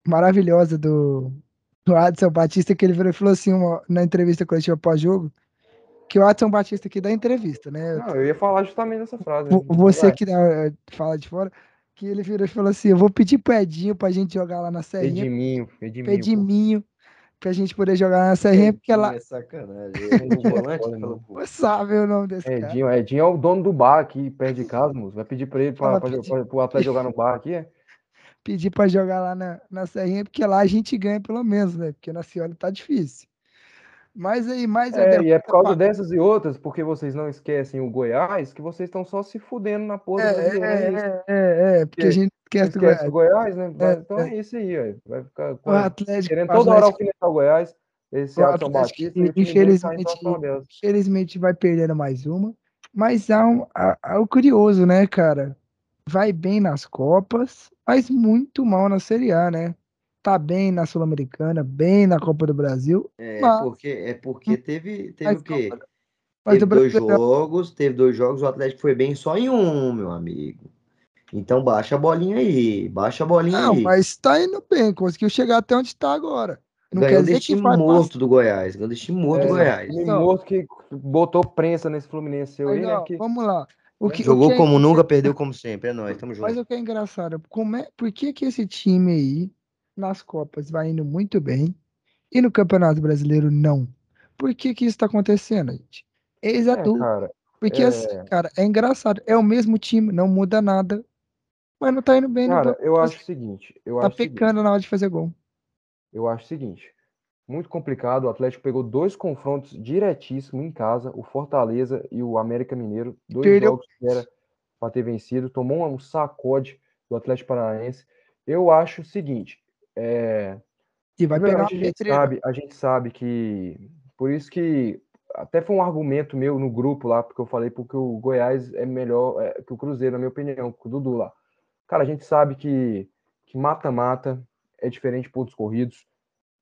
maravilhosa do, do Adson Batista, que ele virou e falou assim uma- na entrevista coletiva pós-jogo, que o Adson Batista aqui dá entrevista, né? Não, eu ia falar justamente dessa frase. Né? Você que dá, fala de fora, que ele virou e falou assim: eu vou pedir pro Edinho pra gente jogar lá na Serrinha, Ediminho, Ediminho. pô. Pediminho, pra gente poder jogar na Serrinha, porque lá. É sacanagem. É um volante, pô. Você sabe o nome desse cara. Edinho, Edinho é o dono do bar aqui, perto de casa, moço. Vai pedir pra ele, pra, pra, pedir. pra, pro atleta jogar no bar aqui, é? Pedir pra jogar lá na, na Serrinha, porque lá a gente ganha pelo menos, né? Porque na Cioli tá difícil. Mas aí, mais a É, e é por causa dessas e outras, porque vocês não esquecem o Goiás, que vocês estão só se fudendo na porra do É, brasileiro. É, é, é, é, porque a Porque gente esquece esquece Goiás. o Goiás, né? É, então é, isso aí. Vai ficar O Atlético, querendo toda hora Atlético, alfinetar o Goiás, esse O Atlético, Batista, tá infelizmente, infelizmente vai perdendo mais uma. Mas há, um, há, há o curioso, né, cara? Vai bem nas Copas, mas muito mal na Série A, né? Tá bem na Sul-Americana, bem na Copa do Brasil, É Mas- porque, é porque teve, teve mas o quê? mas Teve dois Brasileirão- jogos, teve dois jogos, o Atlético foi bem só em um, meu amigo. Então baixa a bolinha aí, baixa a bolinha Não, aí. mas tá indo bem, conseguiu chegar até onde tá agora. Não Ganhou quer vai morto do Goiás, ganhou desse time morto do É, Goiás. time Então. morto que botou prensa nesse Fluminense aí, Mas, né? Que... vamos lá. O que, o Jogou que é- como nunca, perdeu como sempre. É nóis, tamo Mas junto. o que é engraçado, como é, por que que esse time aí, nas Copas, vai indo muito bem e no Campeonato Brasileiro não? Por que que isso tá acontecendo, gente? Eis a É, dúvida. cara, Porque é- assim, cara, é engraçado. É o mesmo time, não muda nada, mas não tá indo bem cara, banco. eu acho o seguinte, eu Tá acho o seguinte, pecando na hora de fazer gol. eu acho o seguinte, muito complicado, o Atlético pegou dois confrontos diretíssimos em casa, o Fortaleza e o América Mineiro, dois Perdeu. jogos que era para ter vencido, tomou um sacode do Atlético Paranaense. Eu acho o seguinte, é, E vai pegar a gente sabe, a gente sabe que por isso que até foi um argumento meu no grupo lá, porque eu falei porque o Goiás é melhor é, que o Cruzeiro, na minha opinião, com o Dudu lá. Cara, a gente sabe que que mata-mata é diferente de pontos corridos.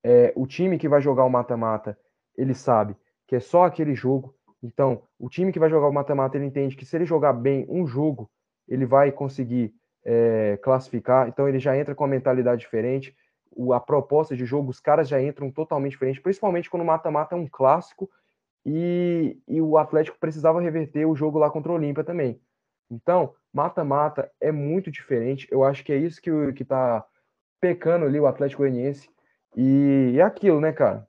É, o time que vai jogar o mata-mata, ele sabe que é só aquele jogo. Então, o time que vai jogar o mata-mata, ele entende que se ele jogar bem um jogo, ele vai conseguir é, classificar. Então, ele já entra com uma mentalidade diferente a proposta de jogo, os caras já entram totalmente diferente, principalmente quando o mata-mata é um clássico e, e o Atlético precisava reverter o jogo lá contra o Olímpia também. Então, mata-mata é muito diferente. Eu acho que é isso que, o- que tá pecando ali o Atlético Goianiense. E é aquilo, né, cara?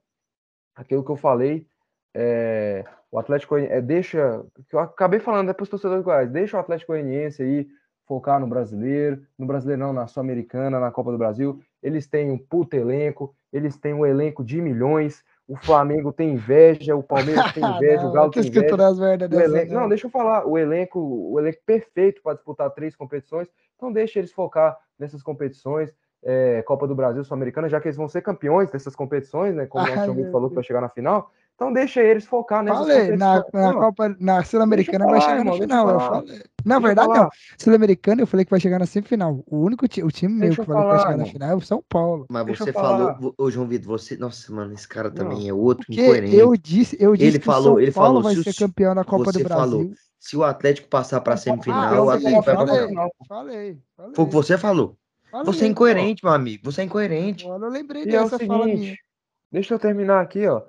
Aquilo que eu falei, é, o Atlético é, deixa, eu acabei falando depois dos torcedores do Goiás, deixa o Atlético Goianiense aí focar no brasileiro, no brasileiro não, na Sul-Americana, na Copa do Brasil. Eles têm um puto elenco, eles têm um elenco de milhões. O Flamengo tem inveja, o Palmeiras tem inveja, não, o Galo tem inveja. as O elenco, não. não, deixa eu falar. O elenco, o elenco perfeito para disputar três competições. Então deixa eles focar nessas competições. é, Copa do Brasil, Sul-Americana, já que eles vão ser campeões dessas competições, né? Como o nosso amigo falou que vai chegar na final. Então deixa eles focar nessas Falei, na, na Não, Copa, na Sul-Americana vai chegar na final. Eu falei. Na verdade, falar. não. Sul-Americana eu falei que vai chegar na semifinal. O único ti- o time meu que falou que vai chegar na final é o São Paulo. Mas Deixa você falou, ô João Vitor, você, nossa, mano, esse cara Não. também é outro Porque incoerente. eu disse, eu disse Ele que o falou- São ele Paulo falou, vai se o ser campeão da Copa do você falou, Brasil. Se o Atlético passar pra Ah, semifinal, eu o falei, Atlético vai pra falei, final. falei, falei, Foi o que você falou. falei. Você é incoerente, meu amigo. Você é incoerente. Agora eu lembrei E é o dessa fala minha. seguinte, deixa eu terminar aqui, ó.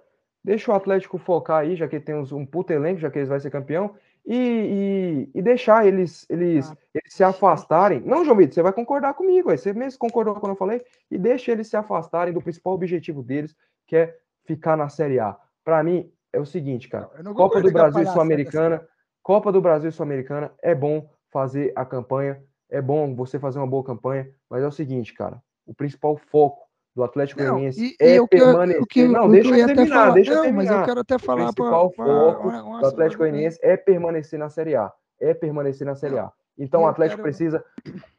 Deixa o Atlético focar aí, já que tem uns- um puto elenco, já que eles vão ser campeão. e, e, e deixar eles, eles, Ah, eles se afastarem. Não, João Vitor, você vai concordar comigo, aí. você mesmo concordou quando eu falei, e deixa eles se afastarem do principal objetivo deles, que é ficar na Série A. Para mim, é o seguinte, cara. Não, eu não Copa do Brasil e palhaçada Sul-Americana, Copa do Brasil e Sul-Americana é bom fazer a campanha, é bom você fazer uma boa campanha, mas é o seguinte, cara, o principal foco do Atlético Não, Goianiense e, e é o que eu- permanecer. o que, não, o deixa que eu terminar, falar. deixa eu não, terminar. mas eu quero até O falar para principal foco do Atlético Goianiense é permanecer na Série A, é permanecer na Série A. Então e o Atlético quero- precisa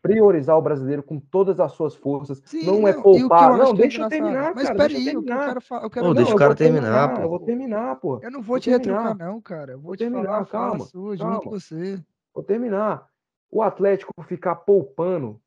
priorizar o brasileiro com todas as suas forças, Sim, não é e o que eu poupar. Não, que é deixa eu terminar, Mas cara, peraí, deixa eu o que quero falar. Eu quero não, deixa o cara terminar, pô. Eu vou terminar, pô. Eu não vou Vou te retrucar, não, cara. Eu vou Vou te terminar, falar, fala calma, sua, junto com calma. você. Vou terminar. O Atlético ficar poupando,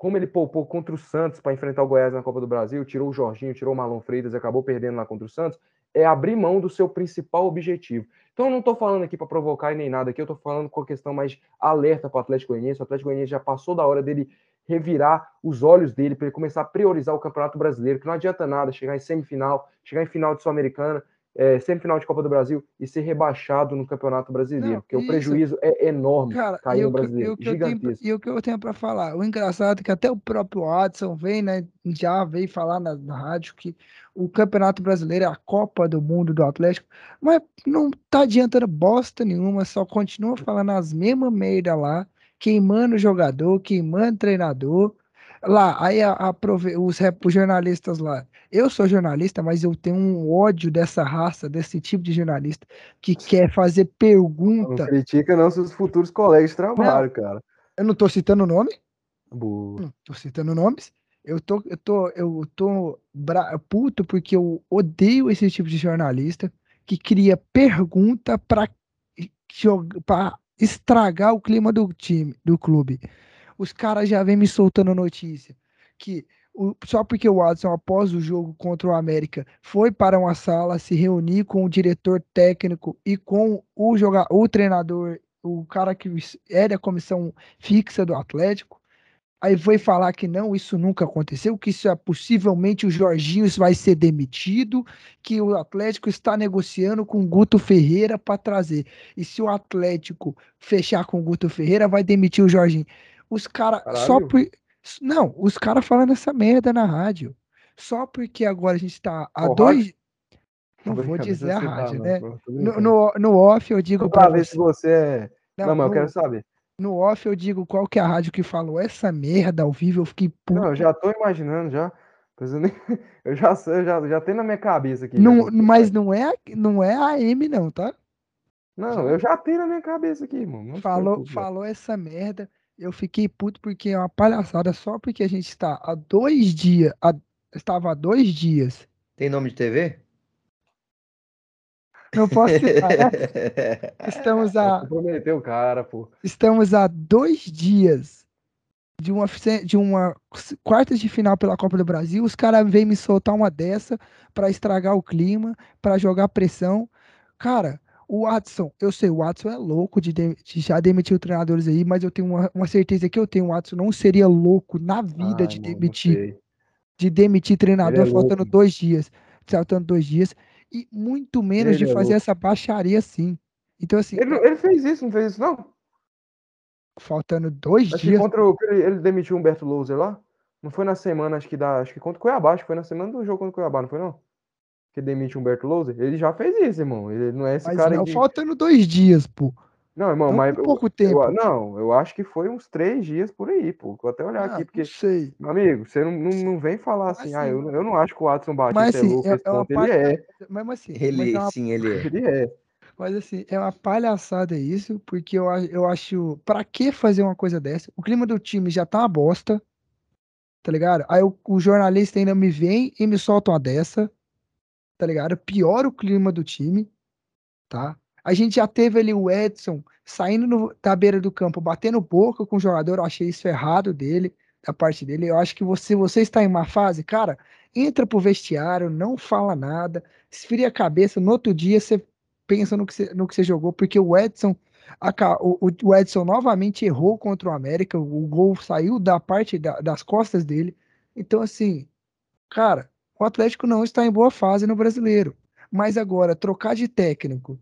como ele poupou contra o Santos para enfrentar o Goiás na Copa do Brasil, tirou o Jorginho, tirou o Marlon Freitas e acabou perdendo lá contra o Santos, é abrir mão do seu principal objetivo. Então eu não estou falando aqui para provocar e nem nada aqui, eu estou falando com a questão mais alerta para o Atlético Goianiense. O Atlético Goianiense já passou da hora dele revirar os olhos dele para ele começar a priorizar o Campeonato Brasileiro, que não adianta nada chegar em semifinal, chegar em final de Sul-Americana, é, semifinal de Copa do Brasil e ser rebaixado no Campeonato Brasileiro, Não, porque o isso. prejuízo é enorme Cara, cair no o, que, brasileiro, o que tenho, gigantesco. e o que eu tenho pra falar? O engraçado é que até o próprio Watson vem, né? Já veio falar na, na rádio que o Campeonato Brasileiro é a Copa do Mundo do Atlético, mas não tá adiantando bosta nenhuma, só continua falando as mesmas merda lá, queimando o jogador, queimando o treinador. Lá, aí a, a prove- os, os jornalistas lá. Eu sou jornalista, mas eu tenho um ódio dessa raça, desse tipo de jornalista, que quer fazer Não pergunta. critica não seus futuros colegas de trabalho, cara. Eu não tô citando nome, Boa. não tô citando nomes. Eu tô, eu tô, eu tô bra- puto porque eu odeio esse tipo de jornalista que cria pergunta pra joga- pra estragar o clima do time, do clube. Os caras já vêm me soltando notícia que o- só porque o Watson, após o jogo contra o América, foi para uma sala se reunir com o diretor técnico e com o, joga, o treinador, o cara que é da comissão fixa do Atlético, aí foi falar que não, isso nunca aconteceu, que isso é possivelmente o Jorginho vai ser demitido, que o Atlético está negociando com o Guto Ferreira para trazer. E se o Atlético fechar com o Guto Ferreira, vai demitir o Jorginho. Os caras só por não, os caras falando essa merda na rádio. Só porque agora a gente está a dois. Tô Não vou dizer a tá, rádio, não, né? No, no, no off eu digo pra ver se você. é. Não, Não, mas eu quero saber. no off eu digo qual que é a rádio que falou essa merda ao vivo. Eu fiquei Não, eu puto. já tô imaginando já. Eu, já sei, eu já, já tenho na minha cabeça aqui. já Não, que mas não é, não é a M, não, tá? Não, eu já tenho na minha cabeça aqui. Não se Falou, falou essa merda. Eu fiquei puto porque é uma palhaçada só porque a gente está há dois dias. há- estava há dois dias. Tem nome de TV? Não posso citar. né? Estamos a, comprometer o cara, pô. estamos a dois dias de uma, de uma quartas de final pela Copa do Brasil. Os caras vêm me soltar uma dessa para estragar o clima, para jogar pressão. Cara, o Watson, eu sei, o Watson é louco de, de- de já demitir os treinadores aí, mas eu tenho uma, uma certeza que eu tenho. O Watson não seria louco na vida de demitir, de demitir treinador é faltando louco. dois dias, faltando dois dias, e muito menos de Ele é fazer louco. essa baixaria assim. Então, assim, Ele, não- ele fez isso, não fez isso, não? faltando dois Acho dias. contra o. Ele, ele demitiu o Humberto Louser lá? Não foi na semana, acho que da. Acho que contra o Cuiabá, acho que foi na semana do jogo contra o Cuiabá, não foi não? Que demite o Humberto Louser? Ele já fez isso, irmão. Ele não é esse Mas cara não de. faltando dois dias, pô. Não, irmão, Não mas. eu- pouco eu- tempo. não, eu acho que foi uns três dias por aí, pô. Vou até olhar Ah, aqui, não porque. sei. Meu amigo, você não, não, não vem falar Mas assim, ah, assim- eu, eu não acho que o Watson Batista Mas é assim, louco é, é uma ponto. Ele é. Mesmo assim, mas Ele, é uma, sim, ele é. Ele é. mas assim, é uma palhaçada isso, porque eu, eu acho. Pra que fazer uma coisa dessa? O clima do time já tá uma bosta, tá ligado? Aí o, o jornalista ainda me vem e me solta uma dessa, tá ligado? Piora o clima do time, tá? A gente já teve ali o Edson saindo no- da beira do campo, batendo boca com o jogador, eu achei isso errado dele, da parte dele. Eu acho que você, você está em uma fase, cara, entra pro vestiário, não fala nada, esfria a cabeça, no outro dia você pensa no que você, no que você jogou, porque o Edson, aca- o, o Edson novamente errou contra o América, o, gol saiu da parte da- das costas dele. Então, assim, cara, o Atlético não está em boa fase no brasileiro. Mas agora, trocar de técnico,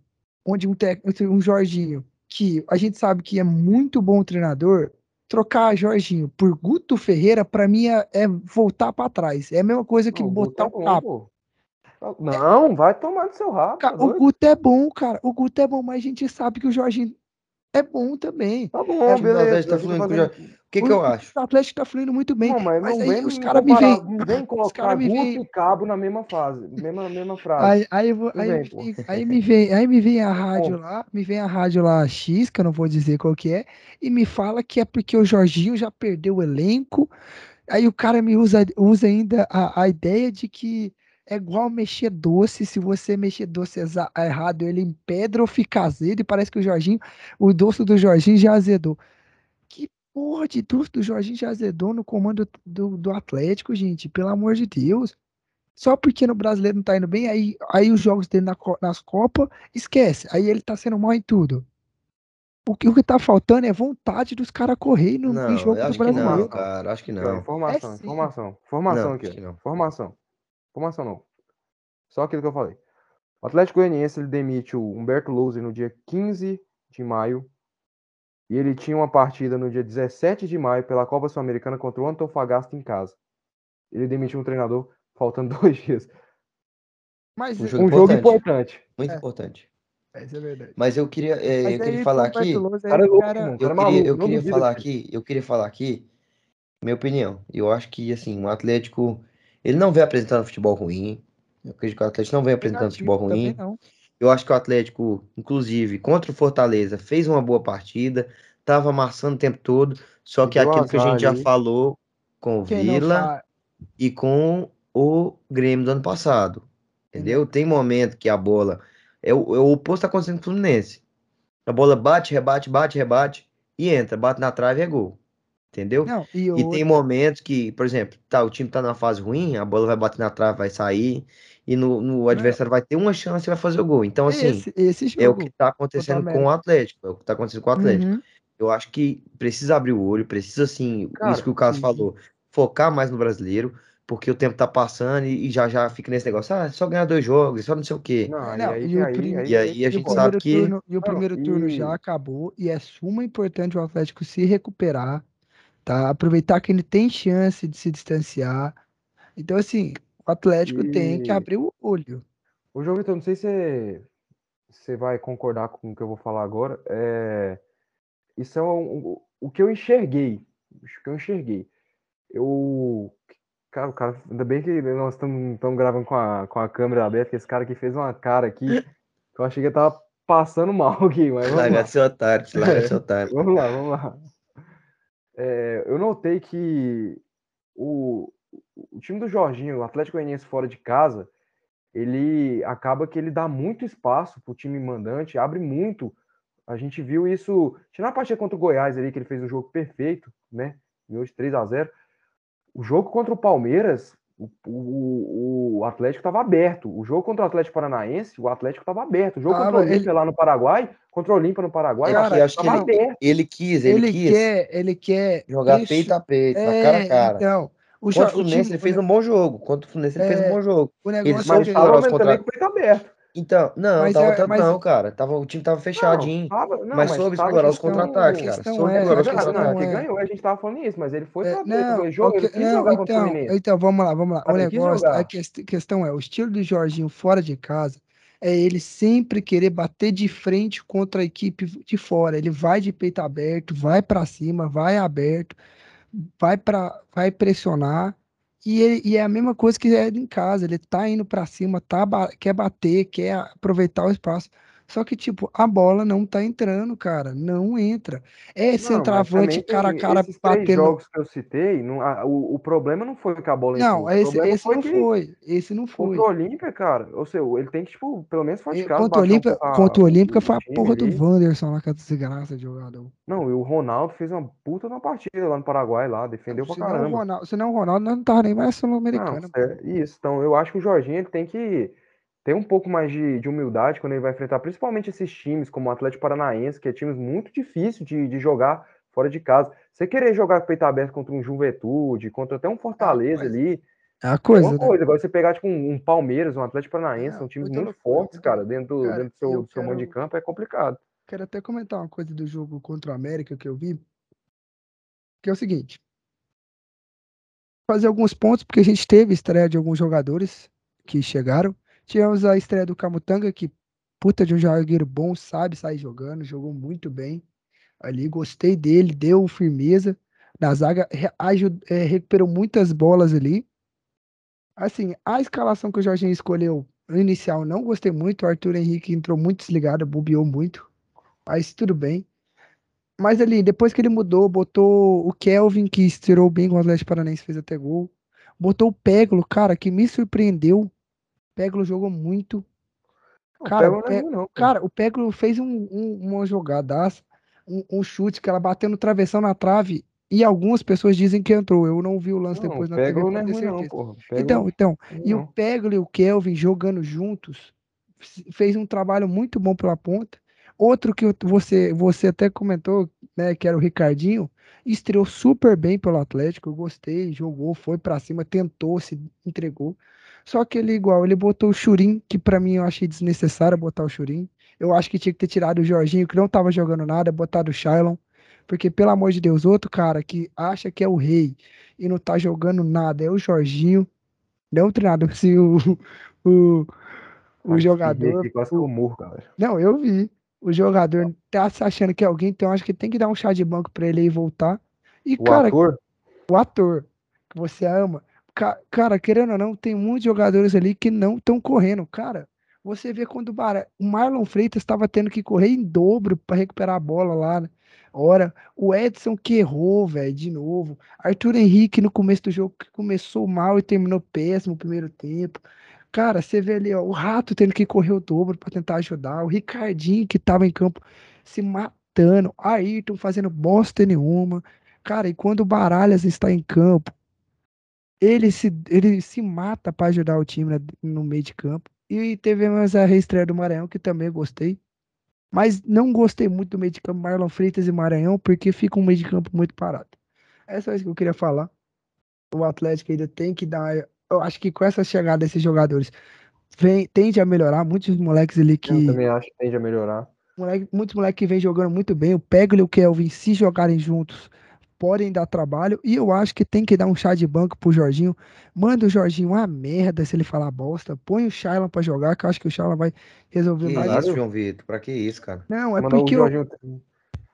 onde um, tec- um Jorginho que a gente sabe que é muito bom treinador, trocar Jorginho por Guto Ferreira, para mim é, é voltar para trás. É a mesma coisa que Não, botar Guto o é capo. Não, vai tomar no seu rabo. Tá o? Guto é bom, cara. O Guto é bom, mas a gente sabe que o Jorginho é bom também. Tá É, bom, o time do beleza. Atlético tá fluindo com o fazendo-. O que que eu acho? O Atlético tá fluindo muito bem. Não, mas, mas não aí vem os caras me veem. não vem Os colocar caras me Guto veem. e Cabo na mesma fase, mesma, mesma frase. Aí, aí, vou- aí, bem, vem- aí me vem, aí me vem a rádio Bom. lá, me vem a rádio lá X, que eu não vou dizer qual que é, e me fala que é porque o Jorginho já perdeu o elenco. Aí o cara me usa, usa ainda a, a ideia de que é igual mexer doce, se você mexer doce errado, ele empedra ou fica azedo, e parece que o Jorginho, o doce do Jorginho já azedou. Que porra de doce do Jorginho já azedou no comando do, do Atlético, gente, pelo amor de Deus. Só porque no brasileiro não tá indo bem, aí, aí os jogos dele na nas Copas, esquece. Aí ele tá sendo mal em tudo. O que, o que tá faltando é vontade dos caras correr no, Não, jogo eu do acho que não, cara. Acho que ó, não. informação, É informação Não, aqui. acho que ó. não. Informação. Informação não. Só aquilo que eu falei. O Atlético Goianiense ele demite o Humberto Lousa no dia 15 de maio. E ele tinha uma partida no dia 17 de maio pela Copa Sul-Americana contra o Antofagasta em casa. Ele demitiu um treinador faltando dois dias. Mas Um é, jogo Um jogo importante. importante. Muito É. importante. é verdade. Mas eu queria, é, Mas eu queria falar aqui. Cara é. Eu Cara é queria, maluco, eu queria falar aqui, eu queria falar aqui, minha opinião. Eu acho que assim, o Atlético, ele não vem apresentando futebol ruim. Eu acredito que o Atlético não vem apresentando futebol ruim. Eu acho que o Atlético, inclusive, contra o Fortaleza, fez uma boa partida, tava amassando o tempo todo, só que deu aquilo que a gente já falou com o Quem Vila e com o Grêmio do ano passado. Entendeu? Tem momento que a bola é o, é o oposto que tá acontecendo com o Fluminense. A bola bate, rebate, bate, rebate e entra, bate na trave e é gol. Entendeu? Não, e E tem momentos que, por exemplo, tá, o time tá numa fase ruim, a bola vai bater na trave, vai sair, e no, no adversário vai ter uma chance e vai fazer o gol. Então, assim, esse, esse é o jogo que tá acontecendo com o Atlético. É o que tá acontecendo com o Atlético. Uhum. Eu acho que precisa abrir o olho, precisa, assim, isso Cara, que o Carlos sim. falou, focar mais no brasileiro, porque o tempo tá passando e, e já já fica nesse negócio, ah, é só ganhar dois jogos, é só não sei o quê. Não, aí, e aí, prim- aí, E aí a gente sabe que. turno, e o Não, primeiro turno já acabou e é suma importante o Atlético se recuperar, tá? Aproveitar que ele tem chance de se distanciar. Então, assim, o Atlético tem que E- abrir o olho. Ô, João Vitor, não sei se você, vai concordar com o que eu vou falar agora. É, isso é um- o que eu enxerguei. O que eu enxerguei. Eu. Cara, o cara. Ainda bem que nós estamos gravando com a, com a câmera aberta, que esse cara aqui fez uma cara aqui que eu achei que ele tava passando mal aqui, mas vamos lá. Larga ser otário, larga ser otário. Vamos lá, vamos lá. É, eu notei que o, o time do Jorginho, o Atlético Goianiense fora de casa, ele acaba que ele dá muito espaço para o time mandante, abre muito. A gente viu isso, tirando a partida contra o Goiás ali, que ele fez um jogo perfeito, né? Ganhou de 3 a 0 O jogo contra o Palmeiras, o, o, o Atlético estava aberto. O jogo contra o Atlético Paranaense, o Atlético estava aberto. O jogo Ah, contra o mas Olímpia lá no Paraguai, contra o Olímpia no Paraguai, É que Atlético acho que ele, aberto. ele quis, ele, Ele quis quer, ele quer jogar pressu- peito a peito, na É, cara a cara. então, o, Contra o o Fluminense time, ele fez um bom jogo. Contra o Fluminense ele fez um É, bom jogo. o Ele negócio é que segurar Tava os mas contra... também com peito aberto. Então, não, Mas tava é- tanto mas- não, cara. Tava, o time tava fechadinho. Tava, não, mas soube tava explorar os contra-ataques, cara. Soube é- explorar os Não, não, contra-ataques. que é- ganhou, a gente tava falando isso, mas ele foi É, pra não, ele, jogo, ok, ele quis não, então, então, vamos lá, vamos lá. O ele negócio, jogar. a quest- questão é, o estilo do Jorginho fora de casa é ele sempre querer bater de frente contra a equipe de fora. Ele vai de peito aberto, vai pra cima, vai aberto, vai para, vai pressionar. E, ele- e é a mesma coisa que é em casa. Ele tá indo pra cima, tá, quer bater, quer aproveitar o espaço. Só que, tipo, a bola não tá entrando, cara. Não entra. É Não, centroavante cara a cara esses três batendo. jogos que eu citei, não- a- o, o problema não foi que a bola entrou. Não, esse, esse foi não que foi. Esse não foi. contra o Olímpia, cara, ou seja, ele tem que, tipo, pelo menos fora de E casa, Contra o baixar um Olímpia, pouco a- contra o Olímpia foi a porra do ali. Wanderson lá com a desgraça de jogador. Não, e o Ronaldo fez uma puta na partida lá no Paraguai, lá, defendeu pra Se não, o caramba. Ronaldo, se não o Ronaldo, não tava nem mais Não, sul-americano. é isso. Então, eu acho que o Jorginho ele tem que ter um pouco mais de, de humildade quando ele vai enfrentar, principalmente esses times, como o Atlético Paranaense, que é times muito difícil de, de jogar fora de casa. Você querer jogar com o peito aberto contra um Juventude, contra até um Fortaleza coisa. ali, É a é coisa, uma né? coisa. Agora você pegar, tipo, um, um Palmeiras, um Atlético Paranaense, É, são times muito loucura, fortes, muita cara, dentro, do- Cara, dentro do seu, eu do seu mando de campo, é complicado. quero até comentar uma coisa do jogo contra o América que eu vi. Que é o seguinte. Fazer alguns pontos, porque a gente teve estreia de alguns jogadores que chegaram. Tivemos a estreia do Camutanga, que puta de um zagueiro bom, sabe sair jogando, jogou muito bem ali, gostei dele, deu firmeza na zaga, é, recuperou muitas bolas ali. Assim, a escalação que o Jorginho escolheu no inicial não gostei muito, o Arthur Henrique entrou muito desligado, bobeou muito, mas tudo bem. Mas ali, depois que ele mudou, botou o Kelvin, que estirou bem com o Atlético Paranaense, fez até gol. Botou o Peglo, cara, que me surpreendeu. O Peglo jogou muito. Cara, o, Pe... não, cara, o Peglo fez um, um, uma jogadaça um, um, chute que ela bateu no travessão na trave e algumas pessoas dizem que entrou. Eu não vi o lance não, depois na TV. Não é ruim, não, porra. Então, então, e o Peglo e o Kelvin jogando juntos fez um trabalho muito bom pela ponta. Outro que você, você até comentou, né, que era o Ricardinho, estreou super bem pelo Atlético, eu gostei, jogou, foi para cima, tentou, se entregou. Só que ele igual, ele botou o Churim, que para mim eu achei desnecessário botar o Churim. Eu acho que tinha que ter tirado o Jorginho, que não tava jogando nada, botado o Shailon. Porque, pelo amor de Deus, outro cara que acha que é o rei e não tá jogando nada é o Jorginho. Não treinado. Se o, o, o jogador. o... morro, galera. Não, eu vi. O jogador tá se achando que é alguém, então acho que tem que dar um chá de banco pra ele e voltar. E, o cara, ator? O ator que você ama. Cara, querendo ou não, tem muitos jogadores ali que não estão correndo. Cara, você vê quando o Marlon Freitas estava tendo que correr em dobro para recuperar a bola lá. Né? Ora, o Edson que errou, velho, de novo. Arthur Henrique no começo do jogo que começou mal e terminou péssimo o primeiro tempo. Cara, você vê ali, ó, o Rato tendo que correr o dobro para tentar ajudar, o Ricardinho que tava em campo se matando, Ayrton fazendo bosta nenhuma. Cara, e quando o Baralhas está em campo, ele se, ele se mata para ajudar o time no meio de campo. E teve mais a reestreia do Maranhão, que também gostei. Mas não gostei muito do meio de campo Marlon Freitas e Maranhão, porque fica um meio de campo muito parado. É só isso que eu queria falar. O Atlético ainda tem que dar. Eu acho que com essa chegada desses jogadores, vem, tende a melhorar. Muitos moleques ali que. Eu também acho que tende a melhorar. Moleque, muitos moleques que vêm jogando muito bem. O Peglo e o Kelvin, se jogarem juntos, podem dar trabalho. E eu acho que tem que dar um chá de banco pro Jorginho. Manda o Jorginho uma merda se ele falar bosta. Põe o Shailon pra jogar, que eu acho que o Shailon vai resolver que mais. Isso, João Vitor? Pra que isso, cara? Não, é porque. O, Jorginho...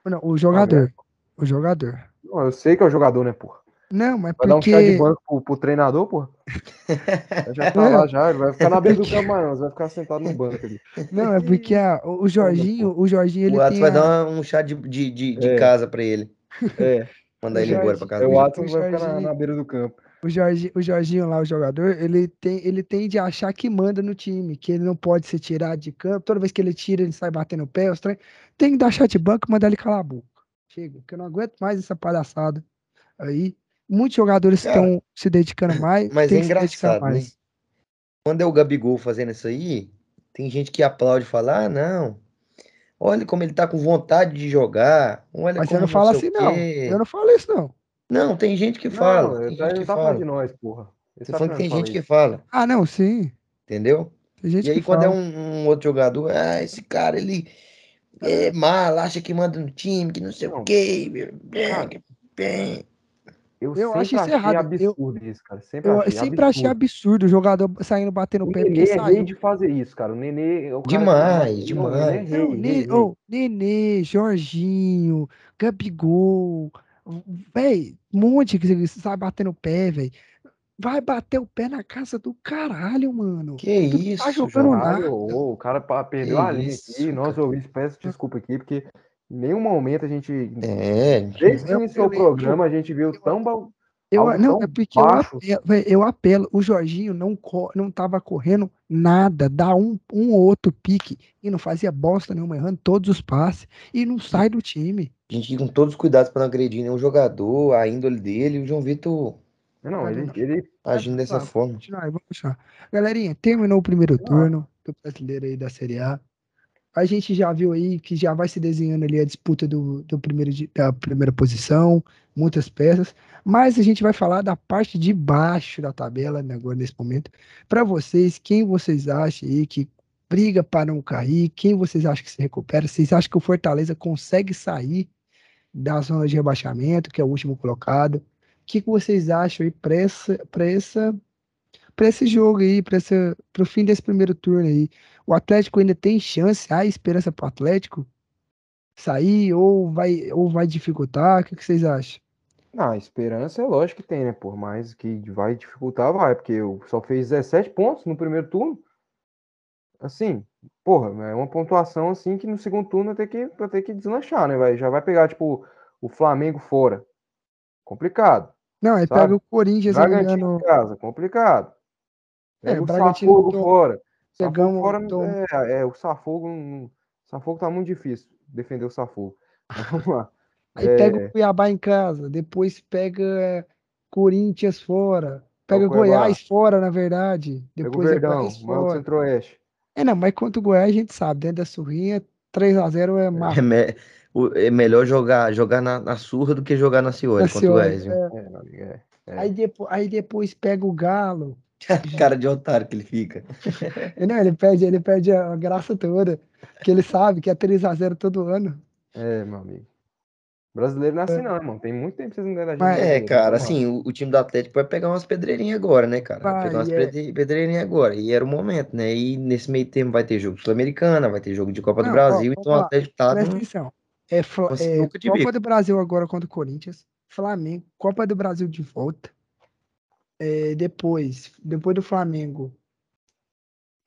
Não, o jogador. O jogador. Não, eu sei que é o jogador, né, porra? Não, mas vai porque... dar um chá de banco pro, pro treinador, porra? já tá lá, já. Ele vai ficar na beira do campo, não. Vai ficar sentado no banco ali. Não, é porque a, o Jorginho, o Jorginho, ele o Atos vai a... dar um chá de, de, de, de é. casa pra ele. É. Mandar ele embora pra casa. É o Atos vai ficar na, na, beira do campo. O, Jorge, o Jorginho lá, o jogador, ele tem, ele tem de achar que manda no time, que ele não pode ser tirado de campo. Toda vez que ele tira, ele sai batendo o pé. Os trem. Tem que dar chat banco e mandar ele calar a boca. Chega, porque eu não aguento mais essa palhaçada aí. Muitos jogadores estão se dedicando mais. Mas é engraçado, né? Quando é o Gabigol fazendo isso aí, tem gente que aplaude e fala: ah, não, Olha como ele tá com vontade de jogar. Olha Mas você não fala assim, não. Eu não falo isso, não. Não, tem gente que fala. Não, tem gente que tá fala. de nós, porra. Você tá falando que tem gente que fala. Ah, não, sim. Entendeu? e aí, quando é fala. é um, um, outro jogador, ah, esse cara, ele é mal, acha que manda no time, que não sei não. o quê. Bem, eu, eu acho isso errado. absurdo eu, isso, cara. Sempre eu achei sempre absurdo. achei absurdo o jogador saindo batendo o pé. Nenê é rei de fazer isso, cara. O Nenê. O demais, cara, demais. Não, rei, Nenê, oh, Nenê, Jorginho, Gabigol. Véi, um monte que você sai batendo o pé, velho. Vai bater o pé na casa do caralho, mano. Que tu isso, tá jogando nada. Oh, o cara perdeu que a linha aqui. Nós ouvintes, peço desculpa aqui, porque em nenhum momento a gente. É, desde que iniciou o programa, a gente viu tão. Eu, não, é porque eu apelo, eu apelo, o Jorginho não, não tava correndo nada, dá um, um ou outro pique e não fazia bosta nenhuma, errando todos os passes e não sai do time. A gente com todos os cuidados para não agredir nenhum jogador, a índole dele, o João Vitor. Não, ele, ele agindo dessa forma. Vamos continuar, vamos continuar. Galerinha, terminou o primeiro turno do brasileiro aí da Série A a gente já viu aí que já vai se desenhando ali a disputa do, do primeiro, da primeira posição, muitas peças, mas a gente vai falar da parte de baixo da tabela né, agora nesse momento. Para vocês, quem vocês acham aí que briga para não cair? Quem vocês acham que se recupera? Vocês acham que o Fortaleza consegue sair da zona de rebaixamento, que é o último colocado? O que, que vocês acham aí para essa, essa, para esse jogo aí, para o fim desse primeiro turno aí? O Atlético ainda tem chance? Há esperança para o Atlético sair ou vai, ou vai dificultar? O que, que vocês acham? Não, a esperança é lógico que tem, né? Por mais que vai dificultar, vai, porque só fez 17 pontos no primeiro turno. Assim, porra, é uma pontuação assim que no segundo turno vai ter que, vai ter que deslanchar, né? Vai, já vai pegar, tipo, o Flamengo fora. Complicado. Não, aí sabe? pega o Corinthians Bragantino no... em casa, complicado. Pega É, o Bragantino Safogo to- fora. Pegamos- Safogo fora, tom- é, é, o Safogo, não- Safogo tá muito difícil defender o Safogo. Vamos lá. Aí É, pega o Cuiabá em casa, depois pega é, Corinthians fora, pega o Cuiabá. Goiás fora, na verdade. Pega o Depois é Verdão, Goiás o do fora. Centro-Oeste. É, não, mas contra o Goiás a gente sabe, dentro da surrinha, 3x0 é É, massa. me- o- é melhor jogar, jogar na, na surra do que jogar na Cioli Na contra o Goiás? É, é. É. Aí, depois, aí depois pega o Galo. Cara de otário que ele fica. Não, ele perde, ele perde a graça toda, que ele sabe que é 3x0 todo ano. É, meu amigo. Brasileiro não é assim, não, irmão. Tem muito tempo que vocês não ganham da gente. Mas- É, brasileiro. cara, assim, o, o time do Atlético vai pegar umas pedreirinhas agora, né, cara? Vai Vai, pegar umas é. pedre- pedreirinhas agora. E era o momento, né? E nesse meio tempo vai ter jogo Sul-Americana, vai ter jogo de Copa do Não, ó, Brasil. vamos então o. Atlético tá Presta num- atenção. É, é, Copa bico. do Brasil agora contra o Corinthians, Flamengo, Copa do Brasil de volta. É, depois, depois do Flamengo,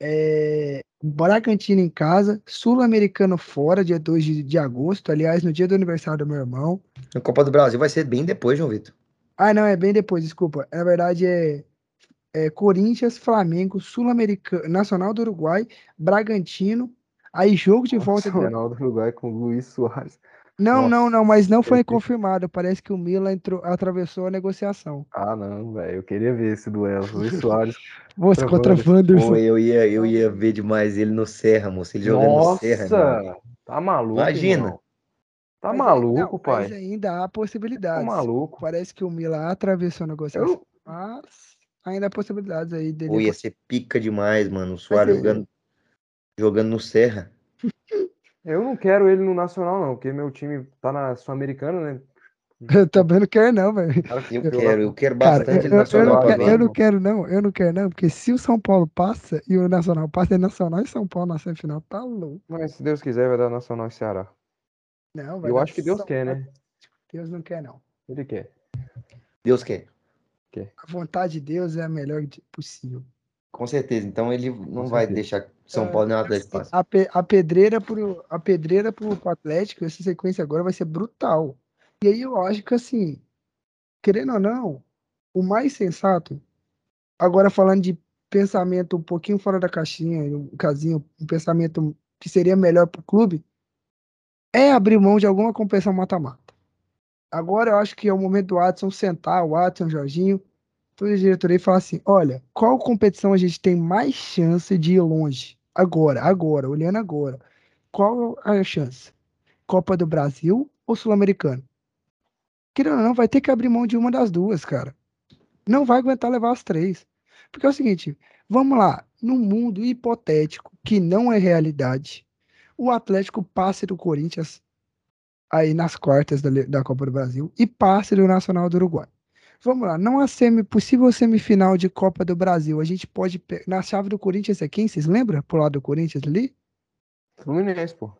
é, Bragantino em casa, Sul-Americano fora, dia 2 de, de agosto, aliás, no dia do aniversário do meu irmão. A Copa do Brasil vai ser bem depois, João Vitor. Ah, não, é bem depois, desculpa. Na verdade é, é Corinthians, Flamengo, Sul-Americano, Nacional do Uruguai, Bragantino, aí jogo de volta. Nacional do Uruguai com o Luiz Soares. Não, não, Nossa, não, mas não foi confirmado. Parece que o Milan entrou, atravessou a negociação. Ah, não, velho. Eu queria ver esse duelo. Luiz Soares. Você Contra Wanderson. Pô, eu ia, eu ia ver demais ele no Serra, moço. Ele jogando no Serra, mano. Nossa! Tá maluco, Imagina. irmão. Tá Mas maluco, não, pai. Mas ainda há Tá possibilidades. maluco. Parece que o Milan atravessou a negociação, Eu, mas ainda há possibilidades aí dele. Pô, ia ser pica demais, mano. O Soares jogando, jogando no Serra. eu não quero ele no Nacional, não, porque meu time tá na Sul-Americana, né? Eu também não quero, não, velho. Cara, Eu eu- quero, eu quero Cara, bastante eu, ele eu- eu nacional não quero, eu não quero, não. Eu não quero, não. Porque se o São Paulo passa e o Nacional passa, é Nacional e São Paulo na semifinal. Tá louco. Mas se Deus quiser, vai dar Nacional e Ceará. Não, vai Eu acho que Deus São quer, né? Deus não quer, não. Ele quer. Deus quer. A vontade de Deus é a melhor de- possível. Com certeza. Então ele não Com vai certeza. deixar São Paulo nem o Atlético passe. A, pe- a pedreira pro, a pedreira pro, pro Atlético, essa sequência agora vai ser brutal. E aí eu acho que assim, querendo ou não, o mais sensato, agora falando de pensamento um pouquinho fora da caixinha, um casinho, um pensamento que seria melhor pro clube, é abrir mão de alguma competição mata-mata. Agora eu acho que é o momento do Watson sentar, o Watson, o Jorginho, toda a diretoria e falar assim: olha, qual competição a gente tem mais chance de ir longe? Agora, agora, olhando agora. Qual a chance? Copa do Brasil ou Sul-Americano? Querendo ou não, vai ter que abrir mão de uma das duas, cara. Não vai aguentar levar as três. Porque é o seguinte, vamos lá, no mundo hipotético, que não é realidade, o Atlético passe do Corinthians aí nas quartas da, da Copa do Brasil e passe do Nacional do Uruguai. Vamos lá, não há semi, possível semifinal de Copa do Brasil. A gente pode. Na chave do Corinthians é quem? Vocês lembram? Pro lado do Corinthians ali? Fluminense, pô.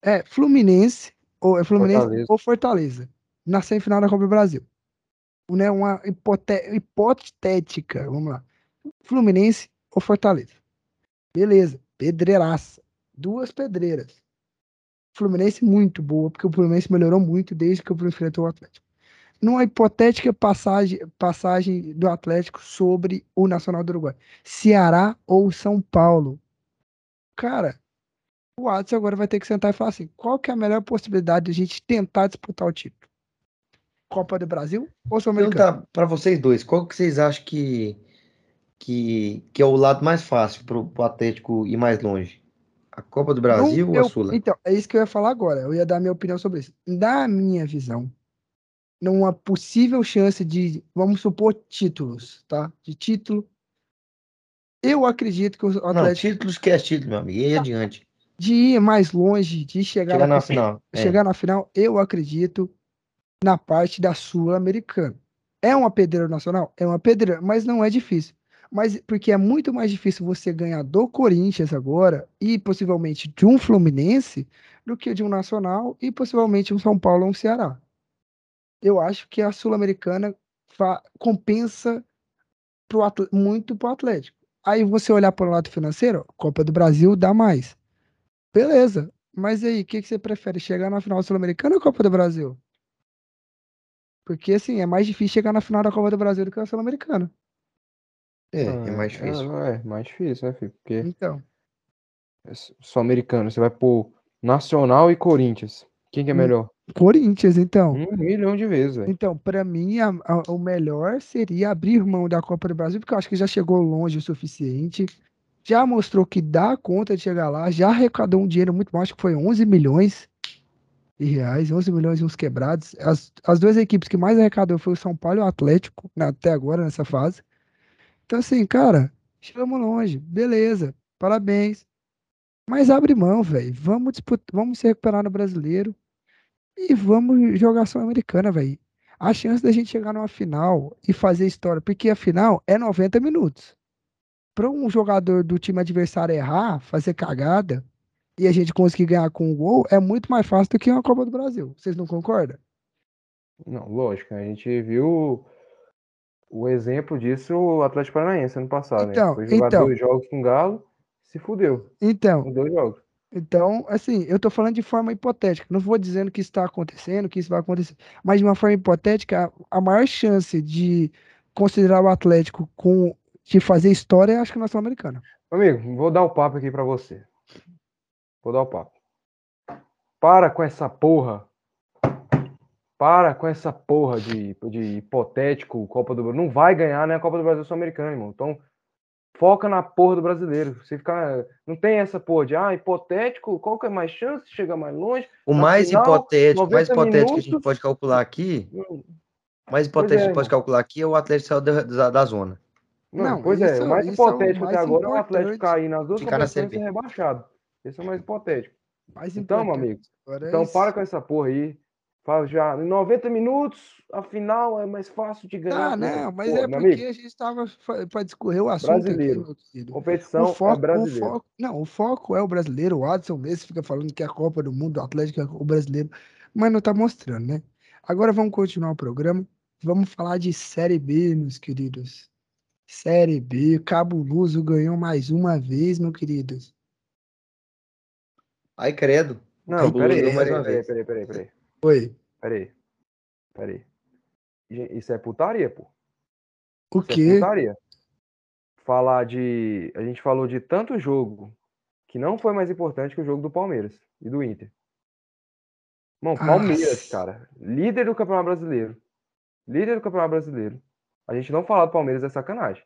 É Fluminense, ou é Fluminense Fortaleza. ou Fortaleza. Na semifinal da Copa do Brasil. Né, uma hipotética. Vamos lá. Fluminense ou Fortaleza. Beleza. Pedreiraça. Duas pedreiras. Fluminense muito boa, porque o Fluminense melhorou muito desde que o enfrentou o Atlético. Numa hipotética passagem, passagem do Atlético sobre o Nacional do Uruguai. Ceará ou São Paulo. Cara, o Watson agora vai ter que sentar e falar assim: qual que é a melhor possibilidade de a gente tentar disputar o título? Copa do Brasil ou Sul-Americano? Perguntar para vocês dois, qual que vocês acham que, que, que é o lado mais fácil para o Atlético ir mais longe? A Copa do Brasil ou a meu- Sula? Então, é isso que eu ia falar agora. Eu ia dar minha opinião sobre isso. Na minha visão, numa possível chance de, vamos supor, títulos, tá? De título. Eu acredito que o Não, Atlético títulos que é título, meu amigo. E aí adiante. de ir mais longe, de chegar, Chegar na, na final. É. chegar na final, eu acredito na parte da Sul-Americana. É uma pedreira nacional? É uma pedreira, mas não é difícil. Mas porque é muito mais difícil você ganhar do Corinthians agora e possivelmente de um Fluminense do que de um Nacional e possivelmente um São Paulo ou um Ceará. Eu acho que a Sul-Americana compensa pro muito pro Atlético. Aí você olhar para o lado financeiro, Copa do Brasil dá mais. Beleza. Mas aí, o que, que você prefere? Chegar na final Sul-Americana ou Copa do Brasil? Porque, assim, é mais difícil chegar na final da Copa do Brasil do que a Sul-Americana. É, Ah, é mais difícil. não, é mais difícil, né, filho? Porque Então, é s- só americano. Você vai pôr Nacional e Corinthians. Quem que é Hum. melhor? Corinthians, então. Um milhão de vezes, velho. Então, para mim, a- a- o melhor seria abrir mão da Copa do Brasil, porque eu acho que já chegou longe o suficiente. Já mostrou que dá conta de chegar lá, já arrecadou um dinheiro muito bom, acho que foi 11 milhões de reais, 11 milhões e uns quebrados. As, as duas equipes que mais arrecadou foi o São Paulo e o Atlético, né, até agora, nessa fase. Então, assim, cara, chegamos longe, beleza, parabéns. Mas abre mão, velho. Vamos disputar, vamos se recuperar no brasileiro e vamos jogar Sul-Americana, velho. A chance da gente chegar numa final e fazer história, porque a final é 90 minutos. Para um jogador do time adversário errar, fazer cagada e a gente conseguir ganhar com um gol, é muito mais fácil do que uma Copa do Brasil. Vocês não concordam? Não, lógico. A gente viu o exemplo disso o Atlético Paranaense ano passado, Então, né? Foi jogar então. dois jogos com o Galo, se fudeu. Então, Com dois jogos. Então, assim, eu tô falando de forma hipotética. Não vou dizendo que está acontecendo, que isso vai acontecer. Mas de uma forma hipotética, a, maior chance de considerar o Atlético com de fazer história, acho que na Sul-Americana. Amigo, vou dar o papo aqui pra você. Vou dar o papo. Para com essa porra. Para com essa porra de, de hipotético Copa do Brasil. Não vai ganhar, né? A Copa do Brasil Sul-Americana, irmão. Então, foca na porra do brasileiro. Você ficar. Não tem essa porra de, ah, hipotético, qual que é mais chance de chegar mais longe? O mais final, hipotético, mais 90 hipotético que a gente minutos. pode calcular aqui, Não, o mais hipotético que a gente é, pode irmão. calcular aqui é o Atlético sair da, da, da zona. não, Não, pois é, o mais isso é o hipotético até mais agora é o Atlético cair nas duas Ficar na competições e ser rebaixado. Esse é o mais hipotético. Mais Então, meu amigo, agora é Então para com essa porra aí. Fala já, em 90 minutos, a final é mais fácil de ganhar. Ah, não, mas Pô, é porque amigo, a gente estava para discorrer o assunto Brasileiro. aqui, competição O foco, é brasileiro. o foco, não, o foco é o brasileiro. O Adson mesmo fica falando que é a Copa do Mundo, o Atlético é o brasileiro, mas não tá mostrando, né? Agora vamos continuar o programa. Vamos falar de Série B, meus queridos. Série B, Cabuloso ganhou mais uma vez, meu queridos. Ai, credo. Não, peraí, ganhou mais peraí, uma peraí, vez. peraí, peraí, peraí, Oi, peraí. Peraí. Isso é putaria, pô. o Isso é putaria. Falar de. A gente falou de tanto jogo que não foi mais importante que o jogo do Palmeiras e do Inter. Irmão, Palmeiras, Ah. cara. Líder do Campeonato Brasileiro. Líder do Campeonato Brasileiro. A gente não falar do Palmeiras é sacanagem.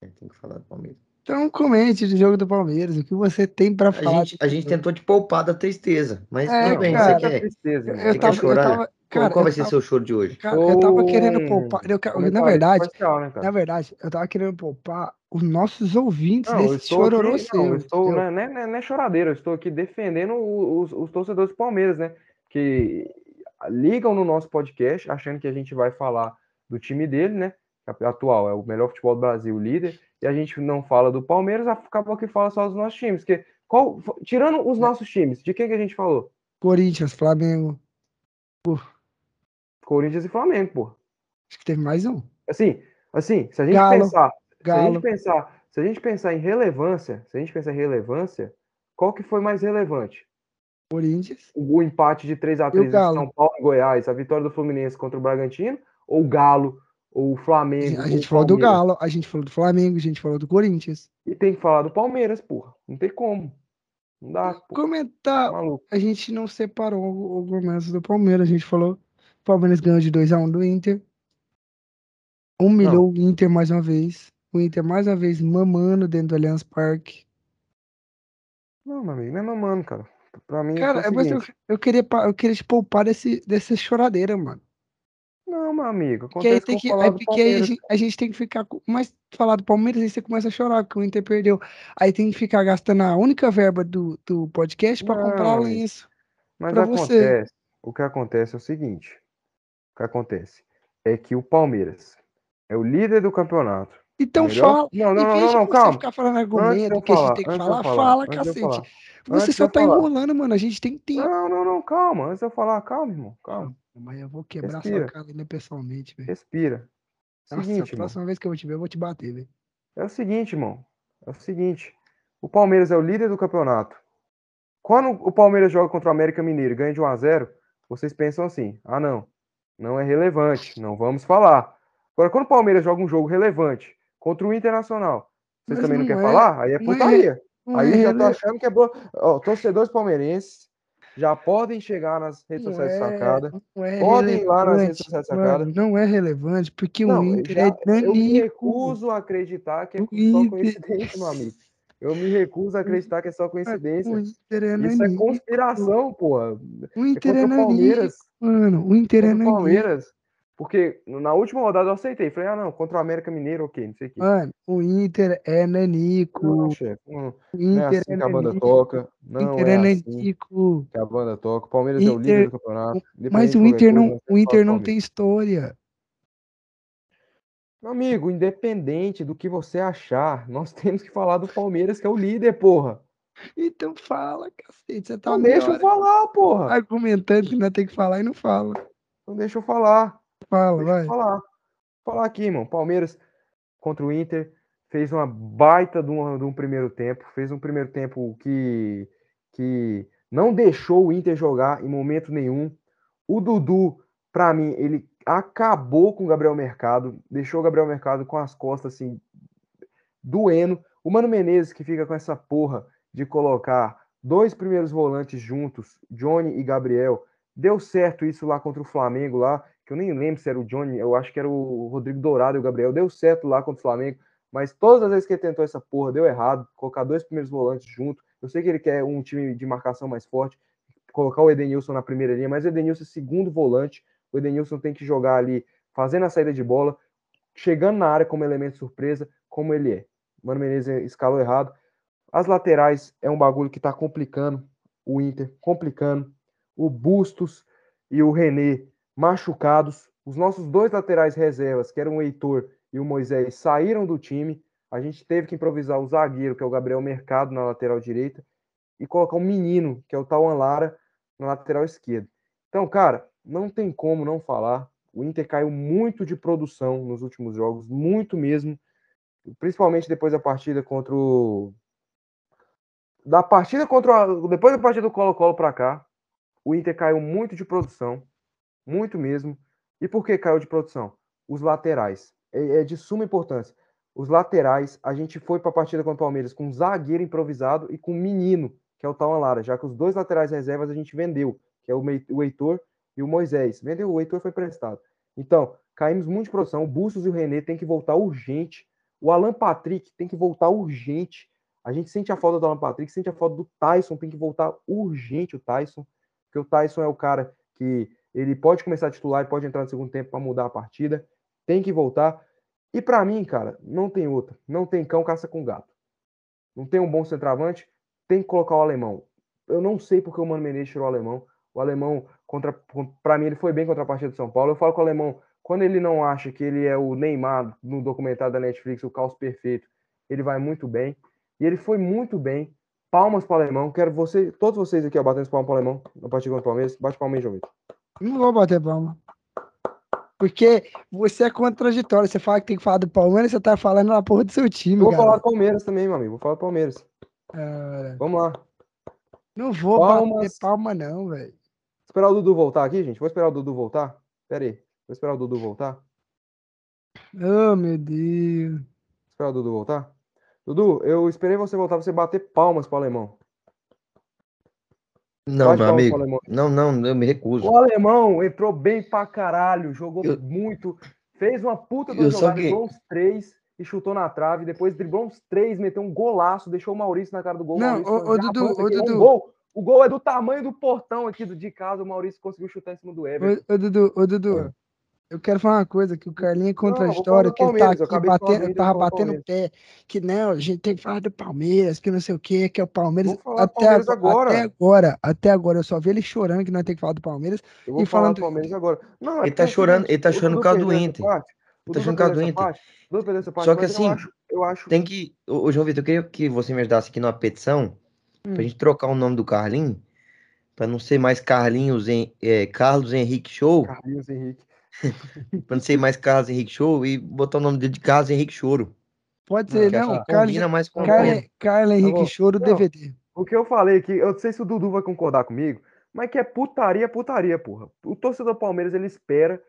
Tem que falar do Palmeiras. Então comente do jogo do Palmeiras, o que você tem para falar. gente, a gente tentou te poupar da tristeza, mas É, tudo bem, cara, você quer? tristeza, eu Você tava, quer eu chorar? tava, Qual, cara, qual vai ser tava- seu choro de hoje? cara, eu tava querendo poupar. eu na verdade, né? Na verdade, eu tava querendo poupar os nossos ouvintes Não, desse estou chororô aqui, seu. não, eu estou, entendeu? não, é- não, é- não é- não é choradeira, eu estou aqui defendendo os, os torcedores do Palmeiras, né? Que ligam no nosso podcast achando que a gente vai falar do time dele, né? Atual, é o melhor futebol do Brasil, líder, e a gente não fala do Palmeiras, acabou que fala só dos nossos times. Que, qual, tirando os nossos times, de quem que a gente falou? Corinthians, Flamengo. Corinthians e Flamengo, pô. Acho que teve mais um. Assim, assim, se a gente Galo, pensar, se a gente Galo. pensar, se a gente pensar em relevância, se a gente pensar em relevância, qual que foi mais relevante? Corinthians. O, empate de 3 a 3 em Galo? São Paulo e Goiás, a vitória do Fluminense contra o Bragantino, ou o Galo, ou o Flamengo, A gente o falou do? Galo, a gente falou do Flamengo, a gente falou do Corinthians. E tem que falar do Palmeiras, porra. Não tem como. Não dá, pô. Comentar, Maluco. a gente não separou o argumento do Palmeiras. A gente falou o Palmeiras ganhou de 2x1 do Inter. Humilhou o Inter mais uma vez. O Inter mais uma vez mamando dentro do Allianz Parque. Não, meu amigo, não é mamando, cara. Pra mim, Cara, foi o mas eu, eu, queria, eu queria te poupar desse, dessa choradeira, mano. Não, meu amigo. Porque aí Acontece tem que, falar aí, porque aí a gente, a gente tem que ficar mais falar do Palmeiras, aí você começa a chorar, porque o Inter perdeu. Aí tem que ficar gastando a única verba do, do podcast pra comprar Não, lenço. Mas pra você. acontece, o que acontece é o seguinte, o que acontece é que o Palmeiras é o líder do campeonato. Então melhor- fala. Não, não, não, não, não, você calma. ficar falando argumento que a gente falar, tem que falar, falar, fala, cacete. falar. Você Antes só tá falar. enrolando, mano. A gente tem tempo. Não, não, não, calma. Antes eu falar, calma, irmão, calma. Mas eu vou quebrar Respira. sua cara ainda pessoalmente, velho. Respira. Nossa, Seguinte, a irmão. próxima vez que eu te ver, eu vou te bater, velho. É o seguinte, irmão. É o seguinte. O Palmeiras é o líder do campeonato. Quando o Palmeiras joga contra o América Mineiro e ganha de 1 a 0 vocês pensam assim: ah, não, não é relevante, não vamos falar. Agora, quando o Palmeiras joga um jogo relevante contra o Internacional, vocês Mas também não, não querem é- falar? Aí é é putaria. Aí é já tô rele- achando que é boa. Ó, torcedores palmeirenses já podem chegar nas redes não sociais é- sacada. é Podem ir lá nas redes sociais sacada. não é relevante, porque Não, o Inter já- é eu me recuso a acreditar que é só coincidência, meu amigo. Eu me recuso a acreditar que é só coincidência. É Isso é conspiração, porra. O É Inter é nanico, Palmeiras. mano. O Inter é nanico. Palmeiras. Porque na última rodada eu aceitei. Falei, ah, não, contra o América Mineiro, ok, não sei o quê. Mano, o Inter é nanico. Não, chefe, não, O não é Inter assim é que a banda nanico. toca. Não Inter é é assim nanico. que a banda toca. O Palmeiras é o líder Inter- do campeonato. Mas o Inter coisa, não, nós o Inter não tem história. Meu amigo, independente do que você achar, nós temos que falar do Palmeiras, que é o líder, porra. Então fala, cacete. Você tá Não meia deixa eu falar, porra. argumentando que não tem que falar e não fala. Não deixa eu falar. Fala, vai. falar. Falar aqui, irmão. Palmeiras contra o Inter fez uma baita de um, de um primeiro tempo. Fez um primeiro tempo que, que não deixou o Inter jogar em momento nenhum. O Dudu, pra mim, ele acabou com o Gabriel Mercado. Deixou o Gabriel Mercado com as costas assim, doendo. O Mano Menezes, que fica com essa porra de colocar dois primeiros volantes juntos, Johnny e Gabriel. Deu certo isso lá contra o Flamengo, lá, que eu nem lembro se era o Johnny, eu acho que era o Rodrigo Dourado e o Gabriel. Deu certo lá contra o Flamengo, mas todas as vezes que ele tentou essa porra, deu errado. Colocar dois primeiros volantes juntos. Eu sei que ele quer um time de marcação mais forte, colocar o Edenilson na primeira linha, mas o Edenilson é segundo volante. O Edenilson tem que jogar ali, fazendo a saída de bola, chegando na área como elemento surpresa, como ele é. Mano Menezes escalou errado. As laterais é um bagulho que tá complicando o Inter, complicando. O Bustos e o René machucados. Os nossos dois laterais reservas, que eram o Heitor e o Moisés, saíram do time. A gente teve que improvisar o zagueiro, que é o Gabriel Mercado, na lateral direita, e colocar um menino, que é o Tauan Lara, na lateral esquerda. Então, cara, não tem como não falar. O Inter caiu muito de produção nos últimos jogos, muito mesmo. Principalmente depois da partida contra o. Da partida contra. o- Depois da partida do Colo-Colo para cá, o Inter caiu muito de produção. Muito mesmo. E por que caiu de produção? Os laterais. É, é de suma importância. Os laterais, a gente foi para a partida contra o Palmeiras com um zagueiro improvisado e com um menino, que é o Tauan Lara, já que os dois laterais reservas a gente vendeu, que é o, o Heitor e o Moisés. Vendeu, o Heitor foi emprestado. Então, caímos muito de produção. O Bustos e o René tem que voltar urgente. O Alan Patrick tem que voltar urgente. A gente sente a falta do Alan Patrick, sente a falta do Tyson, tem que voltar urgente o Tyson, porque o Tyson é o cara que ele pode começar a titular pode entrar no segundo tempo para mudar a partida. Tem que voltar. E para mim, cara, não tem outra. Não tem cão caça com gato. Não tem um bom centroavante, tem que colocar o alemão. Eu não sei porque o Mano Menezes tirou o alemão. O alemão, contra, para mim, ele foi bem contra a partida do São Paulo. Eu falo com o alemão, quando ele não acha que ele é o Neymar no documentário da Netflix, o caos perfeito, ele vai muito bem. E ele foi muito bem. Palmas para o alemão. Quero você, todos vocês aqui, ó, batendo palmas para o alemão na partida contra o Palmeiras. Bate palma aí, João Vitor. Não vou bater palma. Porque você é contraditório. Você fala que tem que falar do Palmeiras, você tá falando na porra do seu time, Eu vou cara. falar do Palmeiras também, meu amigo. Vou falar do Palmeiras. Cara, Vamos lá. não vou bater Palmas. palma, não, velho. Esperar o Dudu voltar aqui, gente? Vou esperar o Dudu voltar? Pera aí. Vou esperar o Dudu voltar. Oh, meu Deus. Esperar o Dudu voltar. Dudu, eu esperei você voltar pra você bater palmas pro alemão. Não, meu amigo. Não, não, eu me recuso. O alemão entrou bem pra caralho, jogou Eu- muito, fez uma puta só jogada, que- driblou uns três e chutou na trave. Depois driblou uns três, meteu um golaço, deixou o Maurício na cara do gol. o Não, Maurício ô, "Já Dudu, ô, aqui", é um Dudu. gol. O gol é do tamanho do portão aqui do- de casa. O Maurício conseguiu chutar em cima do Everton. Ô, ô, Dudu, ô, Dudu. Ah. Eu quero falar uma coisa, que o Carlinhos contra Não, a história, que ele tá aqui batendo, tava batendo o pé, que não, a gente tem que falar do Palmeiras, que não sei o que, que é o Palmeiras. Até Palmeiras agora, até agora. até agora, eu só vi ele chorando que nós temos que falar do Palmeiras. Eu vou E falar falando do Palmeiras agora. Não, é Ele porque tá é chorando, ele tá o chorando por causa do Inter. Ele tá chorando por causa do Inter. Só que assim, acho, eu acho, tem que. Ô, João Vitor, eu queria que você me ajudasse aqui numa petição pra Hum. gente trocar o nome do Carlinhos, pra não ser mais Carlinhos, em, é, Carlos Henrique Show, Carlinhos Henrique. pra não ser mais Carlos Henrique Show e botar o nome dele de Carlos Henrique Choro. Pode Não, ser, Que não, que Carlos, mais com o Henrique bom. Choro Não. DVD. O que eu falei aqui, eu não sei se o Dudu vai concordar comigo, mas que é putaria, putaria, porra. O torcedor do Palmeiras, ele espera.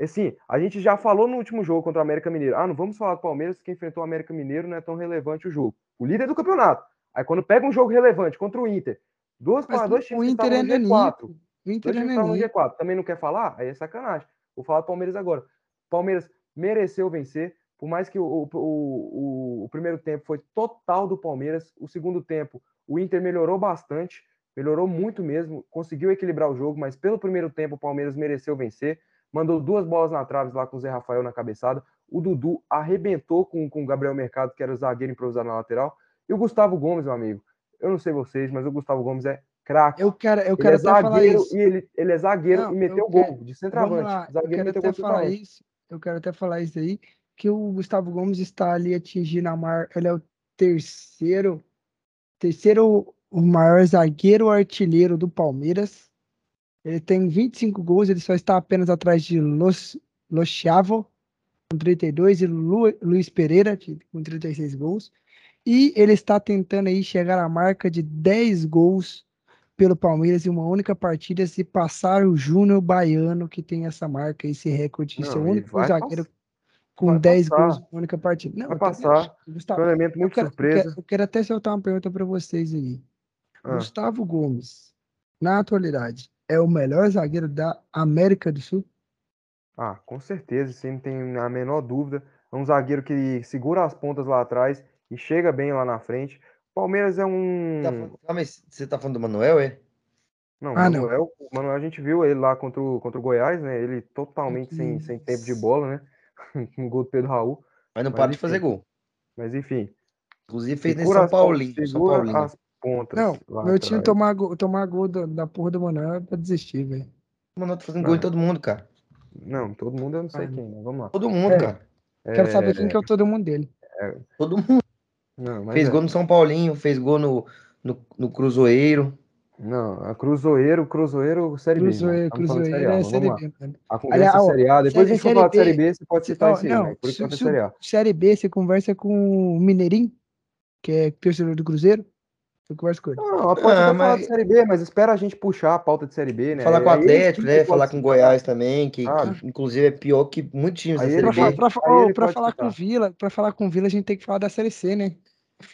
Assim, a gente já falou no último jogo contra o América Mineiro. Ah, não vamos falar do Palmeiras, que enfrentou o América Mineiro não é tão relevante o jogo. O líder do campeonato. Aí quando pega um jogo relevante contra o Inter, duas Mas para dois o times que Inter estavam é no G4. nanico. O Dois Inter é times que estavam no nanico. G4. Também não quer falar? Aí é sacanagem. Vou falar do Palmeiras agora. Palmeiras mereceu vencer, por mais que o, o, o, o primeiro tempo foi total do Palmeiras, o segundo tempo o Inter melhorou bastante, melhorou muito mesmo, conseguiu equilibrar o jogo, mas pelo primeiro tempo o Palmeiras mereceu vencer, mandou duas bolas na trave lá com o Zé Rafael na cabeçada, o Dudu arrebentou com, com o Gabriel Mercado, que era o zagueiro improvisado na lateral, e o Gustavo Gomes, meu amigo, eu não sei vocês, mas o Gustavo Gomes é craque. Eu quero, eu Ele quero é até falar zagueiro isso. e ele, ele é zagueiro Não, e meteu eu gol quero- de centroavante. lá, eu zagueiro quero meteu até falar isso. Eu quero até falar isso aí, que o Gustavo Gomes está ali atingindo a marca. Ele é o terceiro, terceiro o maior zagueiro artilheiro do Palmeiras. Ele tem 25 gols, ele só está apenas atrás de Los, Los Chavo, com 32, e Lu, Luiz Pereira, com 36 gols. E ele está tentando aí chegar à marca de 10 gols pelo Palmeiras em uma única partida, se passar o Júnior Baiano, que tem essa marca, esse recorde de ser o único zagueiro com vai 10 passar. gols em única partida. Não, Vai passar. Gustavo, Foi um elemento eu muito quero, eu, surpresa. quero, eu quero até soltar uma pergunta para vocês aí. Ah. Gustavo Gomes, na atualidade, é o melhor zagueiro da América do Sul? Ah, com certeza, isso não tem a menor dúvida. É um zagueiro que segura as pontas lá atrás e chega bem lá na frente. Palmeiras é um. Tá falando- ah, mas você tá falando do Manuel, é? Não, Ah, não. Manuel, o Manuel a gente viu ele lá contra o, contra o Goiás, né? Ele totalmente sem, sem tempo de bola, né? Um gol do Pedro Raul. Mas não Mas para de enfim. fazer gol. Mas enfim. Inclusive fez nesse São Paulinho. São Paulinho. as pontas. Não, meu time tomar gol, tomar gol da, da porra do Manuel é pra desistir, velho. O Manuel tá fazendo gol em Não. todo mundo, cara. Não, todo mundo eu não sei Ah, quem, mas vamos lá. Todo mundo, É. cara. Quero saber É, quem que é o todo mundo dele. Todo mundo. Não, Fez é. gol no São Paulinho, fez gol no, no, no Cruzeiro. Não, a Cruzeiro, Cruzeiro, Série B. Cruzeiro, falando de Cruzeiro A, é Série vamos lá. B, mano. A conversa Aliás, é Série A. Depois Série- a gente for Série falar de Série B, você pode Se- citar isso aí, não, mas por se- enquanto é se Série A. Série B, você conversa com o Mineirinho, que é torcedor do Cruzeiro. Converso com ele. Não, pode Ah, até falar mas- de Série B, mas espera a gente puxar a pauta de Série B, né? Falar com o Atlético, né? Falar com o. Goiás também, que, Ah. que inclusive é pior que muitos times da Série Pra, B. pra ô, ele pra falar com o citar. Vila, pra falar com o Vila, a gente tem que falar da Série C, né?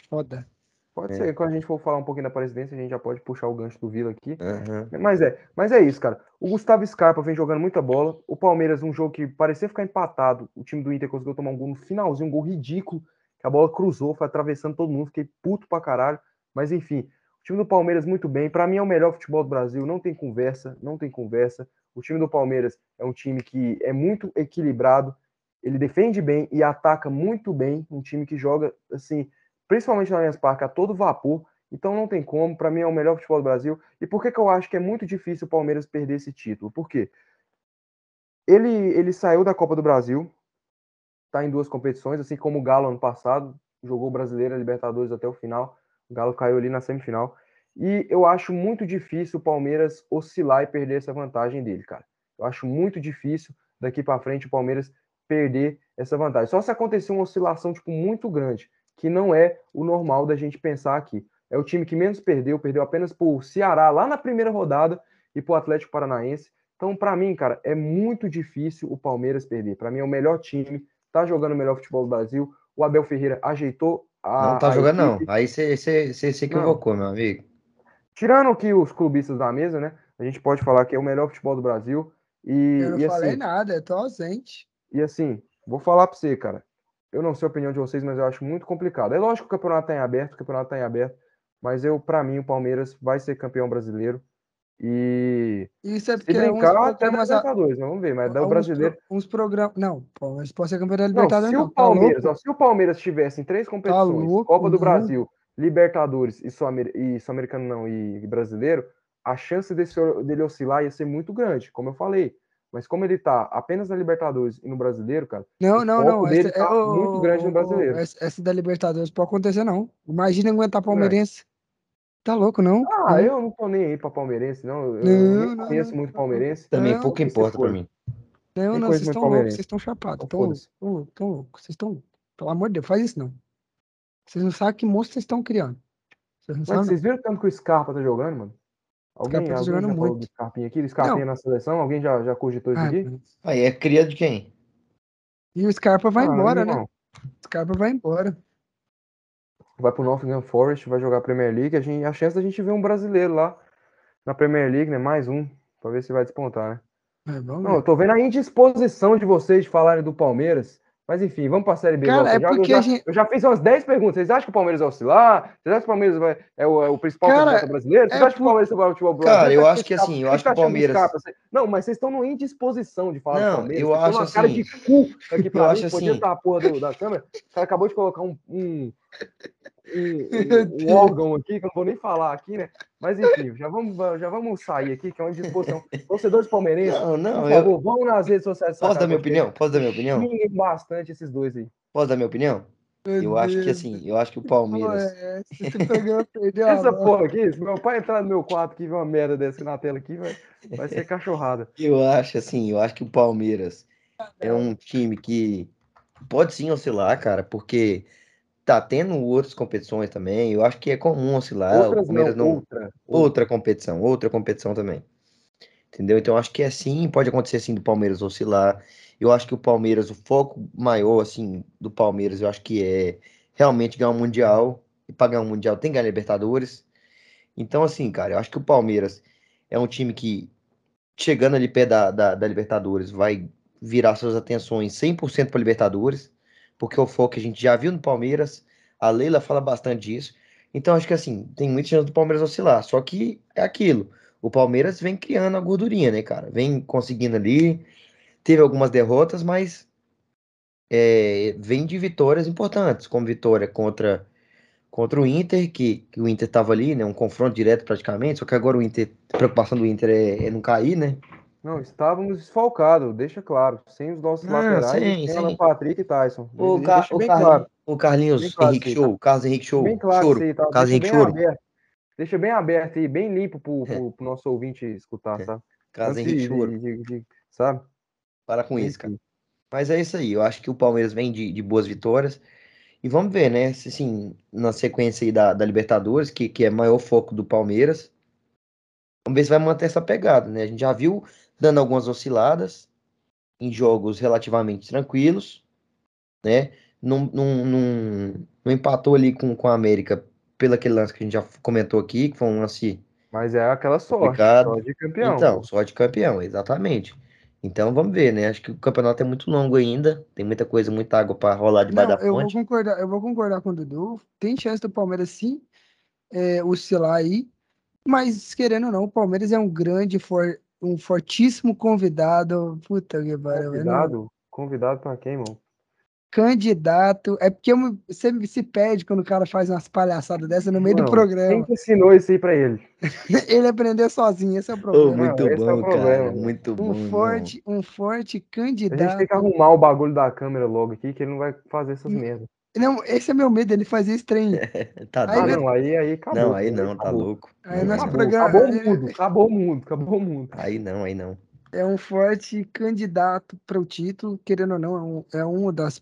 Foda. Pode É. ser, quando a gente for falar um pouquinho da presidência, a gente já pode puxar o gancho do Vila aqui. Aham. Mas é, mas é isso, cara. O Gustavo Scarpa vem jogando muita bola. O Palmeiras, um jogo que parecia ficar empatado. O time do Inter conseguiu tomar um gol no finalzinho, um gol ridículo. Que a bola cruzou, foi atravessando todo mundo. Fiquei puto pra caralho. Mas enfim, o time do Palmeiras muito bem. Pra mim é o melhor futebol do Brasil. Não tem conversa, não tem conversa. O time do Palmeiras é um time que é muito equilibrado. Ele defende bem e ataca muito bem. Um time que joga, assim, principalmente na Allianz Parque, a todo vapor. Então não tem como, para mim é o melhor futebol do Brasil. E por que, que eu acho que é muito difícil o Palmeiras perder esse título? Por quê? Ele, ele saiu da Copa do Brasil, tá em duas competições, assim como o Galo ano passado, jogou o Brasileiro, a Libertadores até o final. O Galo caiu ali na semifinal. E eu acho muito difícil o Palmeiras oscilar e perder essa vantagem dele, cara. Eu acho muito difícil daqui para frente o Palmeiras perder essa vantagem. Só se acontecer uma oscilação tipo muito grande, que não é o normal da gente pensar aqui. É o time que menos perdeu, perdeu apenas por Ceará lá na primeira rodada e pro Atlético Paranaense. Então, para mim, cara, é muito difícil o Palmeiras perder. Para mim é o melhor time, tá jogando o melhor futebol do Brasil. O Abel Ferreira ajeitou a Não tá a jogando, equipe. não. Aí você se equivocou, meu amigo. Tirando aqui os clubistas da mesa, né? A gente pode falar que é o melhor futebol do Brasil. E, Eu não e falei assim, nada, eu tô ausente. e assim, vou falar pra você, cara. Eu não sei a opinião de vocês, mas eu acho muito complicado. É lógico que o campeonato tá em aberto, o campeonato tá em aberto, mas eu, para mim, o Palmeiras vai ser campeão brasileiro. E Isso é se porque é uns brincar, até da programas. a- Libertadores, mas vamos ver. Mas dá o brasileiro. Uns programas. Não, mas pode ser campeão da Não, Libertadores, se não. o Tá Palmeiras, louco? ó, se o Palmeiras tivesse em três competições, louco, Copa do não. Brasil, Libertadores e Sul-Amer- e Sul-Americano não, e, brasileiro, a chance desse, dele oscilar ia ser muito grande, como eu falei. Mas como ele tá apenas na Libertadores e no brasileiro, cara, Não, não, não. dele Essa, é, tá ô, muito grande no brasileiro. Essa, essa da Libertadores pode acontecer, não. Imagina aguentar É. palmeirense. Tá louco, não? Ah, Não. eu não tô nem aí pra palmeirense, não. Eu Não, nem não, conheço não, muito palmeirense. Também Não, pouco importa pra mim. Não, Nem não, vocês estão loucos, palmeirense. vocês estão chapados. Então, Estão loucos, estão loucos, loucos. Vocês estão. Pelo amor de Deus, faz isso não. Vocês não sabem que monstro vocês estão criando. Vocês não Mas sabem, vocês viram tanto que o Scarpa tá jogando, mano? Alguém, Scarpa tá alguém jogando já muito. do Scarpinha aqui? Do Scarpinha na seleção? Alguém já, já cogitou isso não. aqui? Ah, Aí é cria de quem? e o Scarpa vai Ah, embora, né? O Scarpa vai embora. Vai pro Nottingham Forest, vai jogar a Premier League. A, gente, a chance da gente ver um brasileiro lá na Premier League, né? Mais um, pra ver se vai despontar, né? É, vamos Não, eu tô vendo a indisposição de vocês de falarem do Palmeiras. Mas enfim, vamos pra Série B. Cara, é Eu já, eu porque já, a gente- eu já fiz umas 10 perguntas. Vocês acham que o Palmeiras vai oscilar? Vocês acham que o Palmeiras vai, é, o, é o principal Cara, brasileiro? Vocês é acham que o Palmeiras vai futebol Cara, brasileiro? eu Vocês acho que assim, eu acho que o Palmeiras- Não, mas vocês estão numa indisposição de falar Não, do Palmeiras. eu acho cara assim- de cu aqui pra eu mim. acho Podia assim- estar a porra do- da câmera. O cara acabou de colocar um, um, Deus. um órgão aqui, que eu não vou nem falar aqui, né? Mas enfim, já vamos, já vamos sair aqui, que é uma indisposição. Torcedores palmeirenses, Não, não, por eu favor, vão nas redes sociais. posso dar minha opinião? Posso dar minha opinião? Xinguem bastante esses dois aí. Posso dar minha opinião? Meu Eu acho que Deus, assim, eu acho que o Palmeiras. é essa? A Essa porra aqui, se meu pai entrar no meu quarto aqui e ver uma merda dessa na tela aqui, vai, vai ser cachorrada. Eu acho assim, eu acho que o Palmeiras é um time que pode sim oscilar, cara, porque tá tendo outras competições também. Eu acho que é comum oscilar. o Outras Palmeiras não, não, outra. outra competição, outra competição também. Entendeu? Então acho que é sim, pode acontecer sim do Palmeiras oscilar. Eu acho que o Palmeiras, o foco maior assim do Palmeiras, eu acho que é realmente ganhar um mundial. E para ganhar um mundial tem que ganhar Libertadores. Então assim, cara, eu acho que o Palmeiras é um time que chegando ali perto da, da, da Libertadores vai virar suas atenções 100% para Libertadores, porque é o foco a gente já viu no Palmeiras. A Leila fala bastante disso. Então acho que assim, tem muita chance do Palmeiras oscilar. Só que é aquilo. O Palmeiras vem criando a gordurinha, né, cara? Vem conseguindo ali. Teve algumas derrotas, mas é, vem de vitórias importantes, como vitória contra, contra o Inter, que, que o Inter estava ali, né? Um confronto direto praticamente. Só que agora o Inter, a preocupação do Inter é, é não cair, né? Não, estávamos desfalcados, deixa claro. Sem os nossos Não, laterais, sim, sem sim. Patrick e Tyson. O, o, Carlinhos, claro. o Carlinhos claro Henrique isso aí, Show, Carlos Henrique Show, Bem claro choro, aí, tá? Carlos Deixa Henrique bem Choro, aberto. Deixa bem aberto e bem limpo pro, pro, pro nosso ouvinte escutar, sabe? Carlos Antes Henrique de- Choro, de- de- sabe? para com isso, cara. Mas é isso aí, eu acho que o Palmeiras vem de, boas vitórias. E vamos ver, né? Se assim, na sequência aí da, da Libertadores, que, que é maior foco do Palmeiras. Vamos ver se vai manter essa pegada, né? A gente já viu dando algumas osciladas em jogos relativamente tranquilos, né? Não, não, não, não empatou ali com, com a América pelo aquele lance que a gente já comentou aqui, que foi um lance Mas é aquela sorte, Complicado. sorte de campeão. Então, só de campeão, exatamente. Então vamos ver, né? Acho que o campeonato é muito longo ainda, tem muita coisa, muita água para rolar debaixo da eu vou ponte. concordar, eu vou concordar com o Dudu. Tem chance do Palmeiras sim é, oscilar aí, mas querendo ou não, o Palmeiras é um grande, for, um fortíssimo convidado. Puta que pariu, velho. Não- Convidado? Convidado pra quem, irmão? Candidato. É porque eu me- você se perde quando o cara faz umas palhaçadas dessa no meio do Não, programa. Quem que ensinou isso aí pra ele? Ele aprendeu sozinho, esse é o Oh, problema. muito esse é o bom, cara. problema. Muito bom. um forte, um forte A gente tem candidato. que arrumar o bagulho da câmera logo aqui, que ele não vai fazer essas Hum, merdas. Não, esse é meu medo, ele fazer estranho. Tá Aí Ah, doido. não, aí, aí acabou. Não, aí não, tá acabou. louco. Aí Não, Acabou, programa- acabou o mundo, acabou o mundo, acabou o mundo. Aí não, aí não. É um forte candidato para o título, querendo ou não, é um, é um das,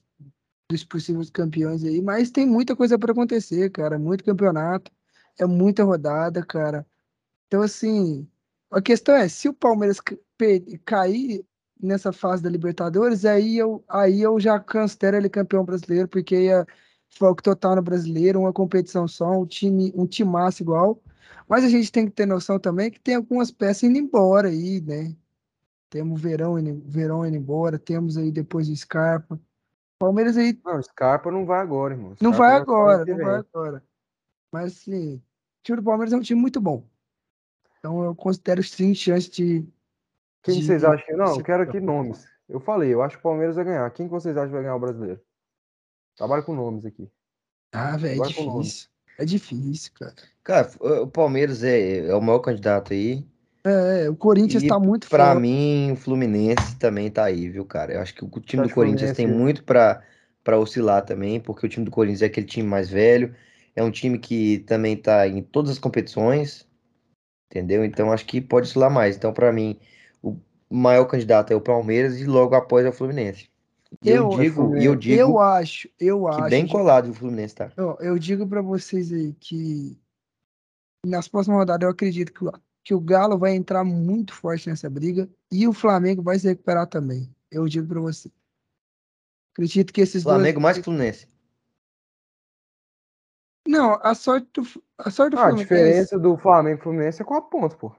dos possíveis campeões aí, mas tem muita coisa para acontecer, cara. Muito campeonato, é muita rodada, cara. Então, assim, a questão é: se o Palmeiras cair nessa fase da Libertadores, aí eu, aí eu já considero ele campeão brasileiro, porque é foco total no brasileiro, uma competição só, um time, um timaço igual. Mas a gente tem que ter noção também que tem algumas peças indo embora aí, né? Temos o Verão indo, Verão indo embora, temos aí depois o Scarpa. Palmeiras aí Não, Scarpa não vai agora, irmão. não Scarpa vai só ano agora, não vai agora. Mas assim, o time do Palmeiras é um time muito bom. Então eu considero sim chance de. Quem de- vocês acham? Não, de- eu quero aqui nomes. Eu falei, eu acho que o Palmeiras vai ganhar. Quem que vocês acham que vai ganhar o brasileiro? Trabalho com nomes aqui. Ah, velho, é difícil. É difícil, cara. Cara, o Palmeiras é, é o maior candidato aí. É, o Corinthians E tá muito Pra forte. mim, o Fluminense também tá aí, viu, cara? Eu acho que o time do Corinthians tem Fluminense- muito pra, pra oscilar também, porque o time do Corinthians é aquele time mais velho, é um time que também tá em todas as competições, entendeu? Então acho que pode oscilar mais. Então, pra mim, maior candidato é o Palmeiras e logo após é o Fluminense. E eu, Eu- digo, eu digo Eu acho, eu que acho. bem colado o Fluminense, tá? Ó, eu digo pra vocês aí que nas próximas rodadas eu acredito que, o- que o Galo vai entrar muito forte nessa briga e o Flamengo vai se recuperar também. Eu digo pra você. Acredito que esses Flamengo dois. mais que Fluminense. Não, a sorte do, a sorte do Ah, a Flamengo. é diferença do Flamengo e Fluminense é 4 pontos, pô.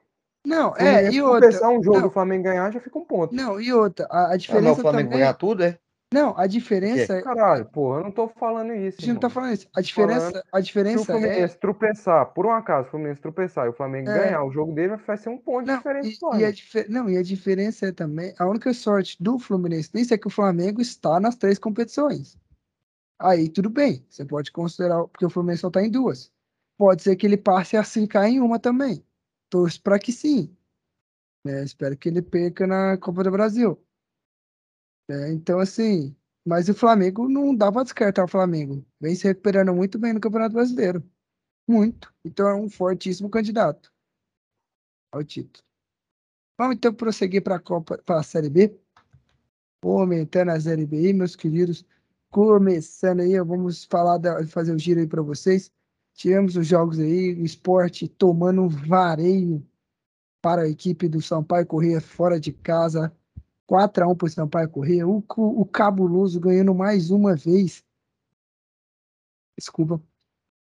Não, é, e se outra. começar um jogo não. do Flamengo ganhar, já fica um ponto. Não, e outra. A, a Ah, diferença o Flamengo também. ganhar tudo, é? Não, a diferença. é- Caralho, pô, eu não tô falando isso. A gente não tá falando isso. A diferença, a Se o diferença é. Fluminense tropeçar, por um acaso, o Fluminense tropeçar e o Flamengo É. ganhar o jogo dele, vai ser um ponto de Não, diferença e, só. e dife- não, e a diferença é também. A única sorte do Fluminense nisso é que o Flamengo está nas três competições. Aí tudo bem, você pode considerar, porque o Fluminense só está em duas. Pode ser que ele passe a ficar em uma também. Torço para que sim. né? Espero que ele perca na Copa do Brasil. né? Então, assim, mas o Flamengo não dá para descartar o Flamengo. Vem se recuperando muito bem no Campeonato Brasileiro. Muito. Então é um fortíssimo candidato ao título. Vamos então prosseguir para a Copa, para a Série B. Aumentando a Série B meus queridos. Começando aí, vamos falar da, fazer o giro aí para vocês. Tivemos os jogos aí, o esporte tomando um vareio para a equipe do Sampaio Corrêa fora de casa. 4x1 para o Sampaio Corrêa. O, o Cabuloso ganhando mais uma vez. Desculpa.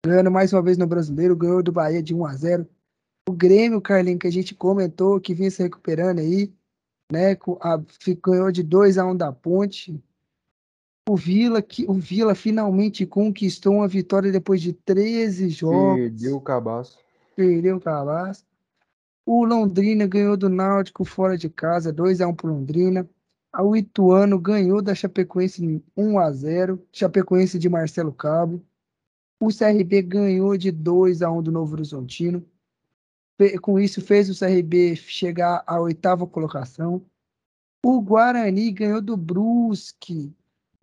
Ganhando mais uma vez no Brasileiro, ganhou do Bahia de 1x0. O Grêmio, Carlinhos, que a gente comentou, que vinha se recuperando aí, né? a- ganhou de 2 a 1 da Ponte. O Vila, que, o Vila finalmente conquistou uma vitória depois de 13 jogos. Perdeu o cabaço. Perdeu o Calas. O Londrina ganhou do Náutico fora de casa, 2x1 pro Londrina. O Ituano ganhou da Chapecoense 1x0. Chapecoense de Marcelo Cabo. O CRB ganhou de 2x1 do Novo Horizontino. Com isso, fez o CRB chegar à oitava colocação. O Guarani ganhou do Brusque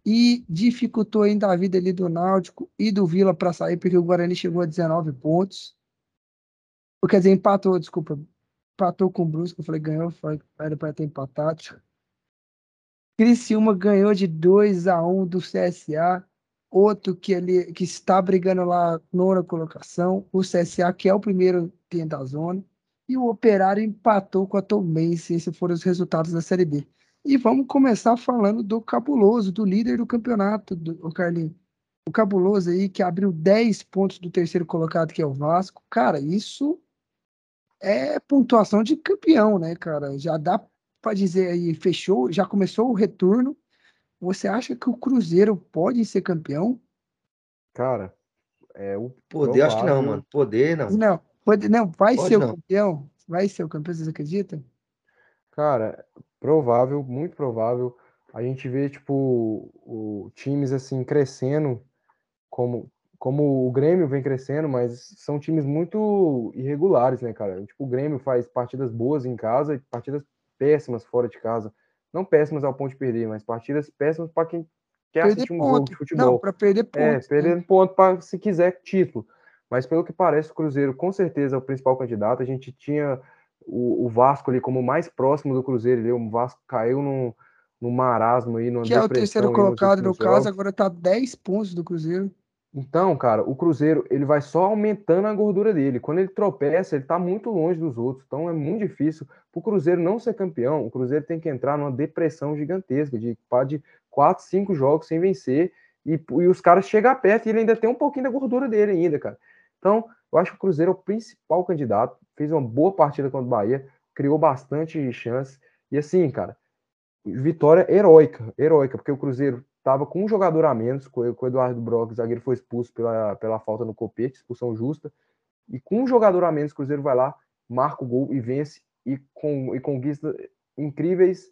e dificultou ainda a vida ali do Náutico e do Vila para sair, porque o Guarani chegou a 19 pontos. Quer dizer, empatou, desculpa. Empatou com o Brusque, eu falei, ganhou, foi- era para ter empatado. Criciúma ganhou de 2 a 1 do CSA. Outro que, ele, que está brigando lá nona colocação. O CSA, que é o primeiro dentro da zona. E o Operário empatou com a Tombense. Esses foram os resultados da Série B. E vamos começar falando do Cabuloso, do líder do campeonato, do, o Carlinhos. O Cabuloso aí, que abriu 10 pontos do terceiro colocado, que é o Vasco. Cara, isso é pontuação de campeão, né, cara? Já dá para dizer aí, fechou, já começou o retorno. Você acha que o Cruzeiro pode ser campeão? Cara, é o Poder, acho que não, provável- mano. Poder, não. Não, pode, não, vai Pode ser o não. campeão? Vai ser o campeão, vocês acreditam? Cara, provável, muito provável. A gente vê, tipo, o, times assim crescendo, como, como o Grêmio vem crescendo, mas são times muito irregulares, né, cara? Tipo, o Grêmio faz partidas boas em casa e partidas péssimas fora de casa. Não péssimas ao ponto de perder, mas partidas péssimas para quem quer Perder assistir um jogo ponto. de futebol. Não, para perder É, pontos. né? perdendo ponto para se quiser título. Mas pelo que parece, o Cruzeiro com certeza é o principal candidato. A gente tinha o, o Vasco ali como mais próximo do Cruzeiro. Ali. O Vasco caiu num, num marasmo aí, Que é o terceiro colocado no caso, agora tá 10 pontos do Cruzeiro. Então, cara, o Cruzeiro ele vai só aumentando a gordura dele. Quando ele tropeça, ele tá muito longe dos outros. Então é muito difícil. Para o Cruzeiro não ser campeão, o Cruzeiro tem que entrar numa depressão gigantesca de, de 4, 5 jogos sem vencer. E, e os caras chegam perto e ele ainda tem um pouquinho da gordura dele ainda, cara. Então, eu acho que o Cruzeiro é o principal candidato. Fez uma boa partida contra o Bahia, criou bastante chance. E assim, cara, vitória heróica, heróica, porque o Cruzeiro estava com um jogador a menos, com o Eduardo Brock, o zagueiro foi expulso pela, pela falta no copete, expulsão justa. E com um jogador a menos, o Cruzeiro vai lá marca o gol e vence e, com, e conquista incríveis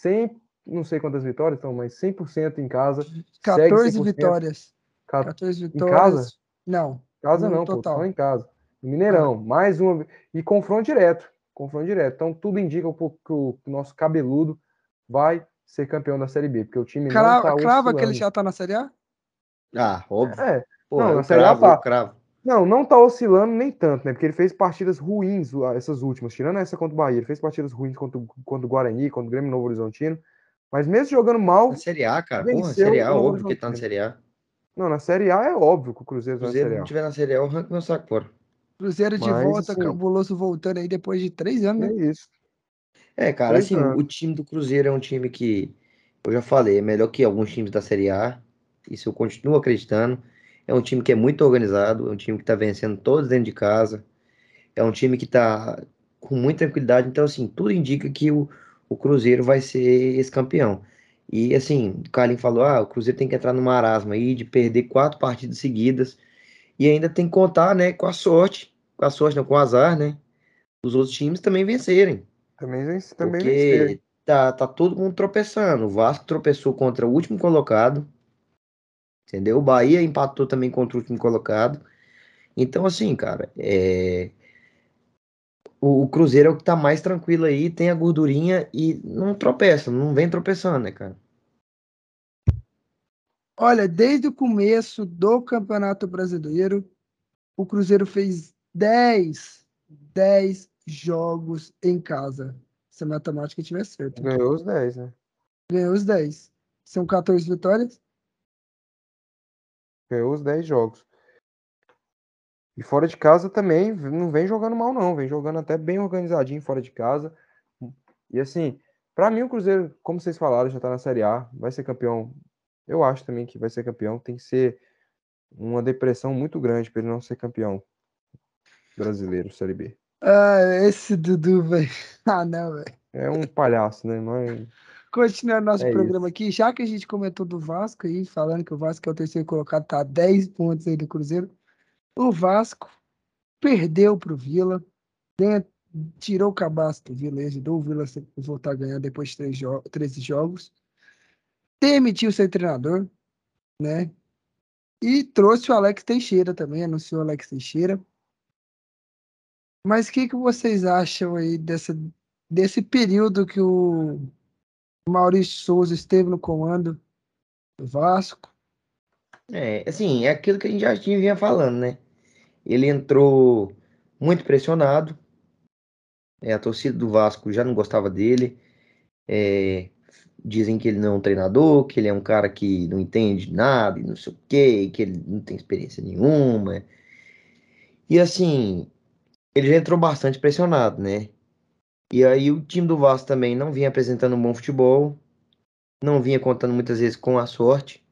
100, não sei quantas vitórias, então, mas 100% em casa. 14 vitórias. 14 vitórias. Em casa? Não. Casa não, total. pô, só em casa. Mineirão, ah. mais uma. E confronto direto. Confronto direto. Então, tudo indica que o nosso cabeludo vai ser campeão da Série B, porque o time Cra não tá Crava que ele já tá na Série A? Ah, óbvio. É. Porra, não, na Série A tá. Cravo. Não, não tá oscilando nem tanto, né? Porque ele fez partidas ruins, essas últimas, tirando essa contra o Bahia. Ele fez partidas ruins contra, contra o Guarani, contra o Grêmio Novo Horizontino. Mas mesmo jogando mal. Na Série A, cara. Porra, Série A, óbvio que tá na Série A. Não, na Série A é óbvio que o Cruzeiro, tá Cruzeiro na Série A. não tiver na Série A, eu arranco meu saco fora. Cruzeiro de Mas, volta, assim, cabuloso voltando aí depois de três anos, né? É isso. É, cara, três assim, anos. o time do Cruzeiro é um time que, eu já falei, é melhor que alguns times da Série A. Isso eu continuo acreditando. É um time que é muito organizado, é um time que tá vencendo todos dentro de casa. É um time que tá com muita tranquilidade. Então, assim, tudo indica que o, o Cruzeiro vai ser esse campeão. E, assim, o Carlinhos falou: ah, o Cruzeiro tem que entrar no marasmo aí de perder quatro partidas seguidas. E ainda tem que contar, né, com a sorte. Com a sorte, não, com o azar, né? Os outros times também vencerem. Também, também porque. Tá, tá todo mundo tropeçando. O Vasco tropeçou contra o último colocado entendeu? O Bahia empatou também contra o último colocado. Então, assim, cara, é... o, o, Cruzeiro é o que tá mais tranquilo aí, tem a gordurinha e não tropeça, não vem tropeçando, né, cara? Olha, desde o começo do Campeonato Brasileiro, o Cruzeiro fez 10, 10 jogos em casa. Se a matemática tiver certo. Ganhou os 10, né? Ganhou os 10. São 14 vitórias? Ganhou os 10 jogos. E fora de casa também não vem jogando mal, não. Vem jogando até bem organizadinho fora de casa. E assim, para mim o Cruzeiro, como vocês falaram, já tá na Série A, vai ser campeão. Eu acho também que vai ser campeão. Tem que ser uma depressão muito grande para ele não ser campeão brasileiro, Série B. Ah, esse Dudu, velho. Ah, não, velho. É um palhaço, né? Mas... Continuando nosso é programa isso. aqui, já que a gente comentou do Vasco aí, falando que o Vasco é o terceiro colocado, tá a 10 pontos aí do Cruzeiro. O Vasco perdeu pro Vila, dentro, tirou o cabaço do Vila, ajudou o Vila a voltar a ganhar depois de três jo 13 jogos. Demitiu seu treinador, né? E trouxe o Alex Teixeira também, anunciou o Alex Teixeira. Mas o que, que vocês acham aí dessa, desse período que o Maurício Souza esteve no comando do Vasco. É, assim, é aquilo que a gente já vinha falando, né? Ele entrou muito pressionado. É, a torcida do Vasco já não gostava dele. É, dizem que ele não é um treinador, que ele é um cara que não entende nada e não sei o quê, que ele não tem experiência nenhuma. E assim, ele já entrou bastante pressionado, né? E aí o time do Vasco também não vinha apresentando um bom futebol, não vinha contando muitas vezes com a sorte,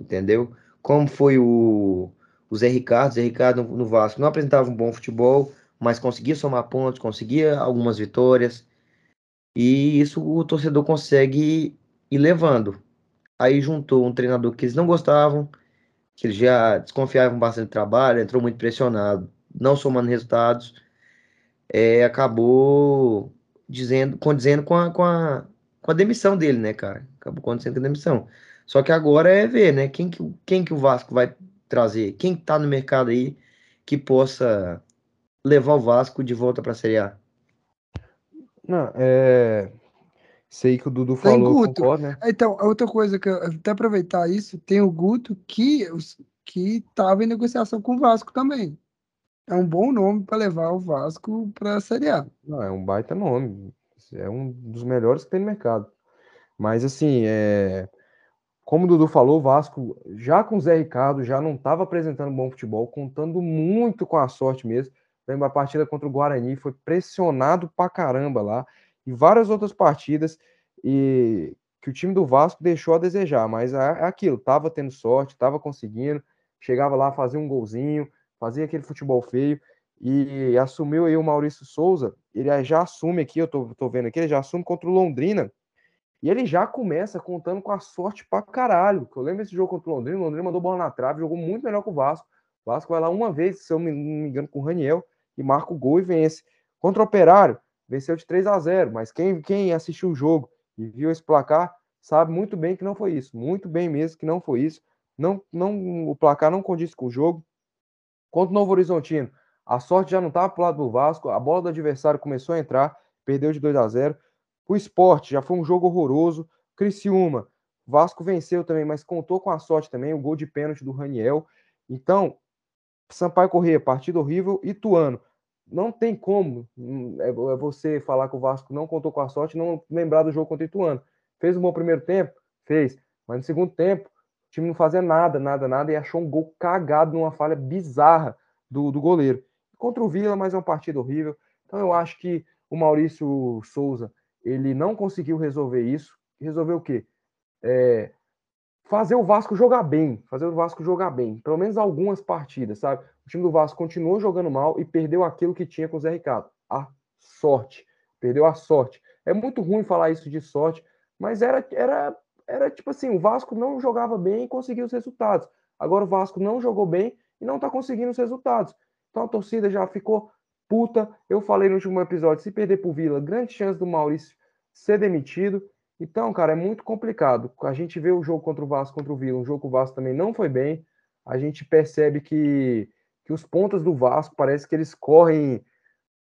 entendeu? Como foi o, o Zé Ricardo, Zé Ricardo no, Vasco não apresentava um bom futebol, mas conseguia somar pontos, conseguia algumas vitórias, e isso o torcedor consegue ir levando. Aí juntou um treinador que eles não gostavam, que eles já desconfiavam bastante do trabalho, entrou muito pressionado, não somando resultados é, acabou dizendo, condizendo com a, com, a, com a demissão dele, né, cara? Acabou condizendo com a demissão. Só que agora é ver, né? Quem que, quem que o Vasco vai trazer? Quem tá no mercado aí que possa levar o Vasco de volta para a Série A? Não, é. Sei que o Dudu falou, Guto. Concordo, né? Então, outra coisa que eu até aproveitar isso, tem o Guto que que estava em negociação com o Vasco também é um bom nome para levar o Vasco para a Série A. Não, é um baita nome. É um dos melhores que tem no mercado. Mas assim, é... como o Dudu falou, o Vasco, já com o Zé Ricardo, já não estava apresentando bom futebol, contando muito com a sorte mesmo. Lembra a partida contra o Guarani, foi pressionado pra caramba lá. E várias outras partidas e que o time do Vasco deixou a desejar, mas é, é aquilo, tava tendo sorte, tava conseguindo, chegava lá, fazia um golzinho, fazia aquele futebol feio e assumiu aí o Maurício Souza, ele já assume aqui, eu tô, tô vendo aqui, ele já assume contra o Londrina, e ele já começa contando com a sorte pra caralho, eu lembro desse jogo contra o Londrina, o Londrina mandou bola na trave, jogou muito melhor que o Vasco, o Vasco vai lá uma vez, se eu não me engano, com o Raniel, e marca o gol e vence. Contra o Operário, venceu de 3 a 0, mas quem, quem assistiu o jogo e viu esse placar sabe muito bem que não foi isso, muito bem mesmo que não foi isso. Não, não, o placar não condiz com o jogo. Contra o Novo Horizontino, a sorte já não estava para o lado do Vasco, a bola do adversário começou a entrar, perdeu de 2 a 0. O esporte já foi um jogo horroroso. Criciúma, Vasco venceu também, mas contou com a sorte também, o gol de pênalti do Raniel. Então, Sampaio Corrêa, partida horrível, e Tuano. Não tem como hum, é, é você falar que o Vasco não contou com a sorte não lembrar do jogo contra o Ituano. Fez um bom primeiro tempo? Fez. Mas no segundo tempo, o time não fazia nada, nada, nada, e achou um gol cagado numa falha bizarra do, do goleiro. Contra o Vila, mas é uma partida horrível. Então eu acho que o Maurício Souza, ele não conseguiu resolver isso. Resolveu o quê? É, fazer o Vasco jogar bem, fazer o Vasco jogar bem, pelo menos algumas partidas, sabe? O time do Vasco continuou jogando mal e perdeu aquilo que tinha com o Zé Ricardo, a sorte. Perdeu a sorte. É muito ruim falar isso de sorte, mas era, era, era tipo assim, o Vasco não jogava bem e conseguiu os resultados. Agora o Vasco não jogou bem e não está conseguindo os resultados. Então a torcida já ficou puta. Eu falei no último episódio, se perder pro Vila, grande chance do Maurício ser demitido. Então, cara, é muito complicado. A gente vê o jogo contra o Vasco, contra o Vila, um jogo que o Vasco também não foi bem. A gente percebe que, que os pontas do Vasco parece que eles correm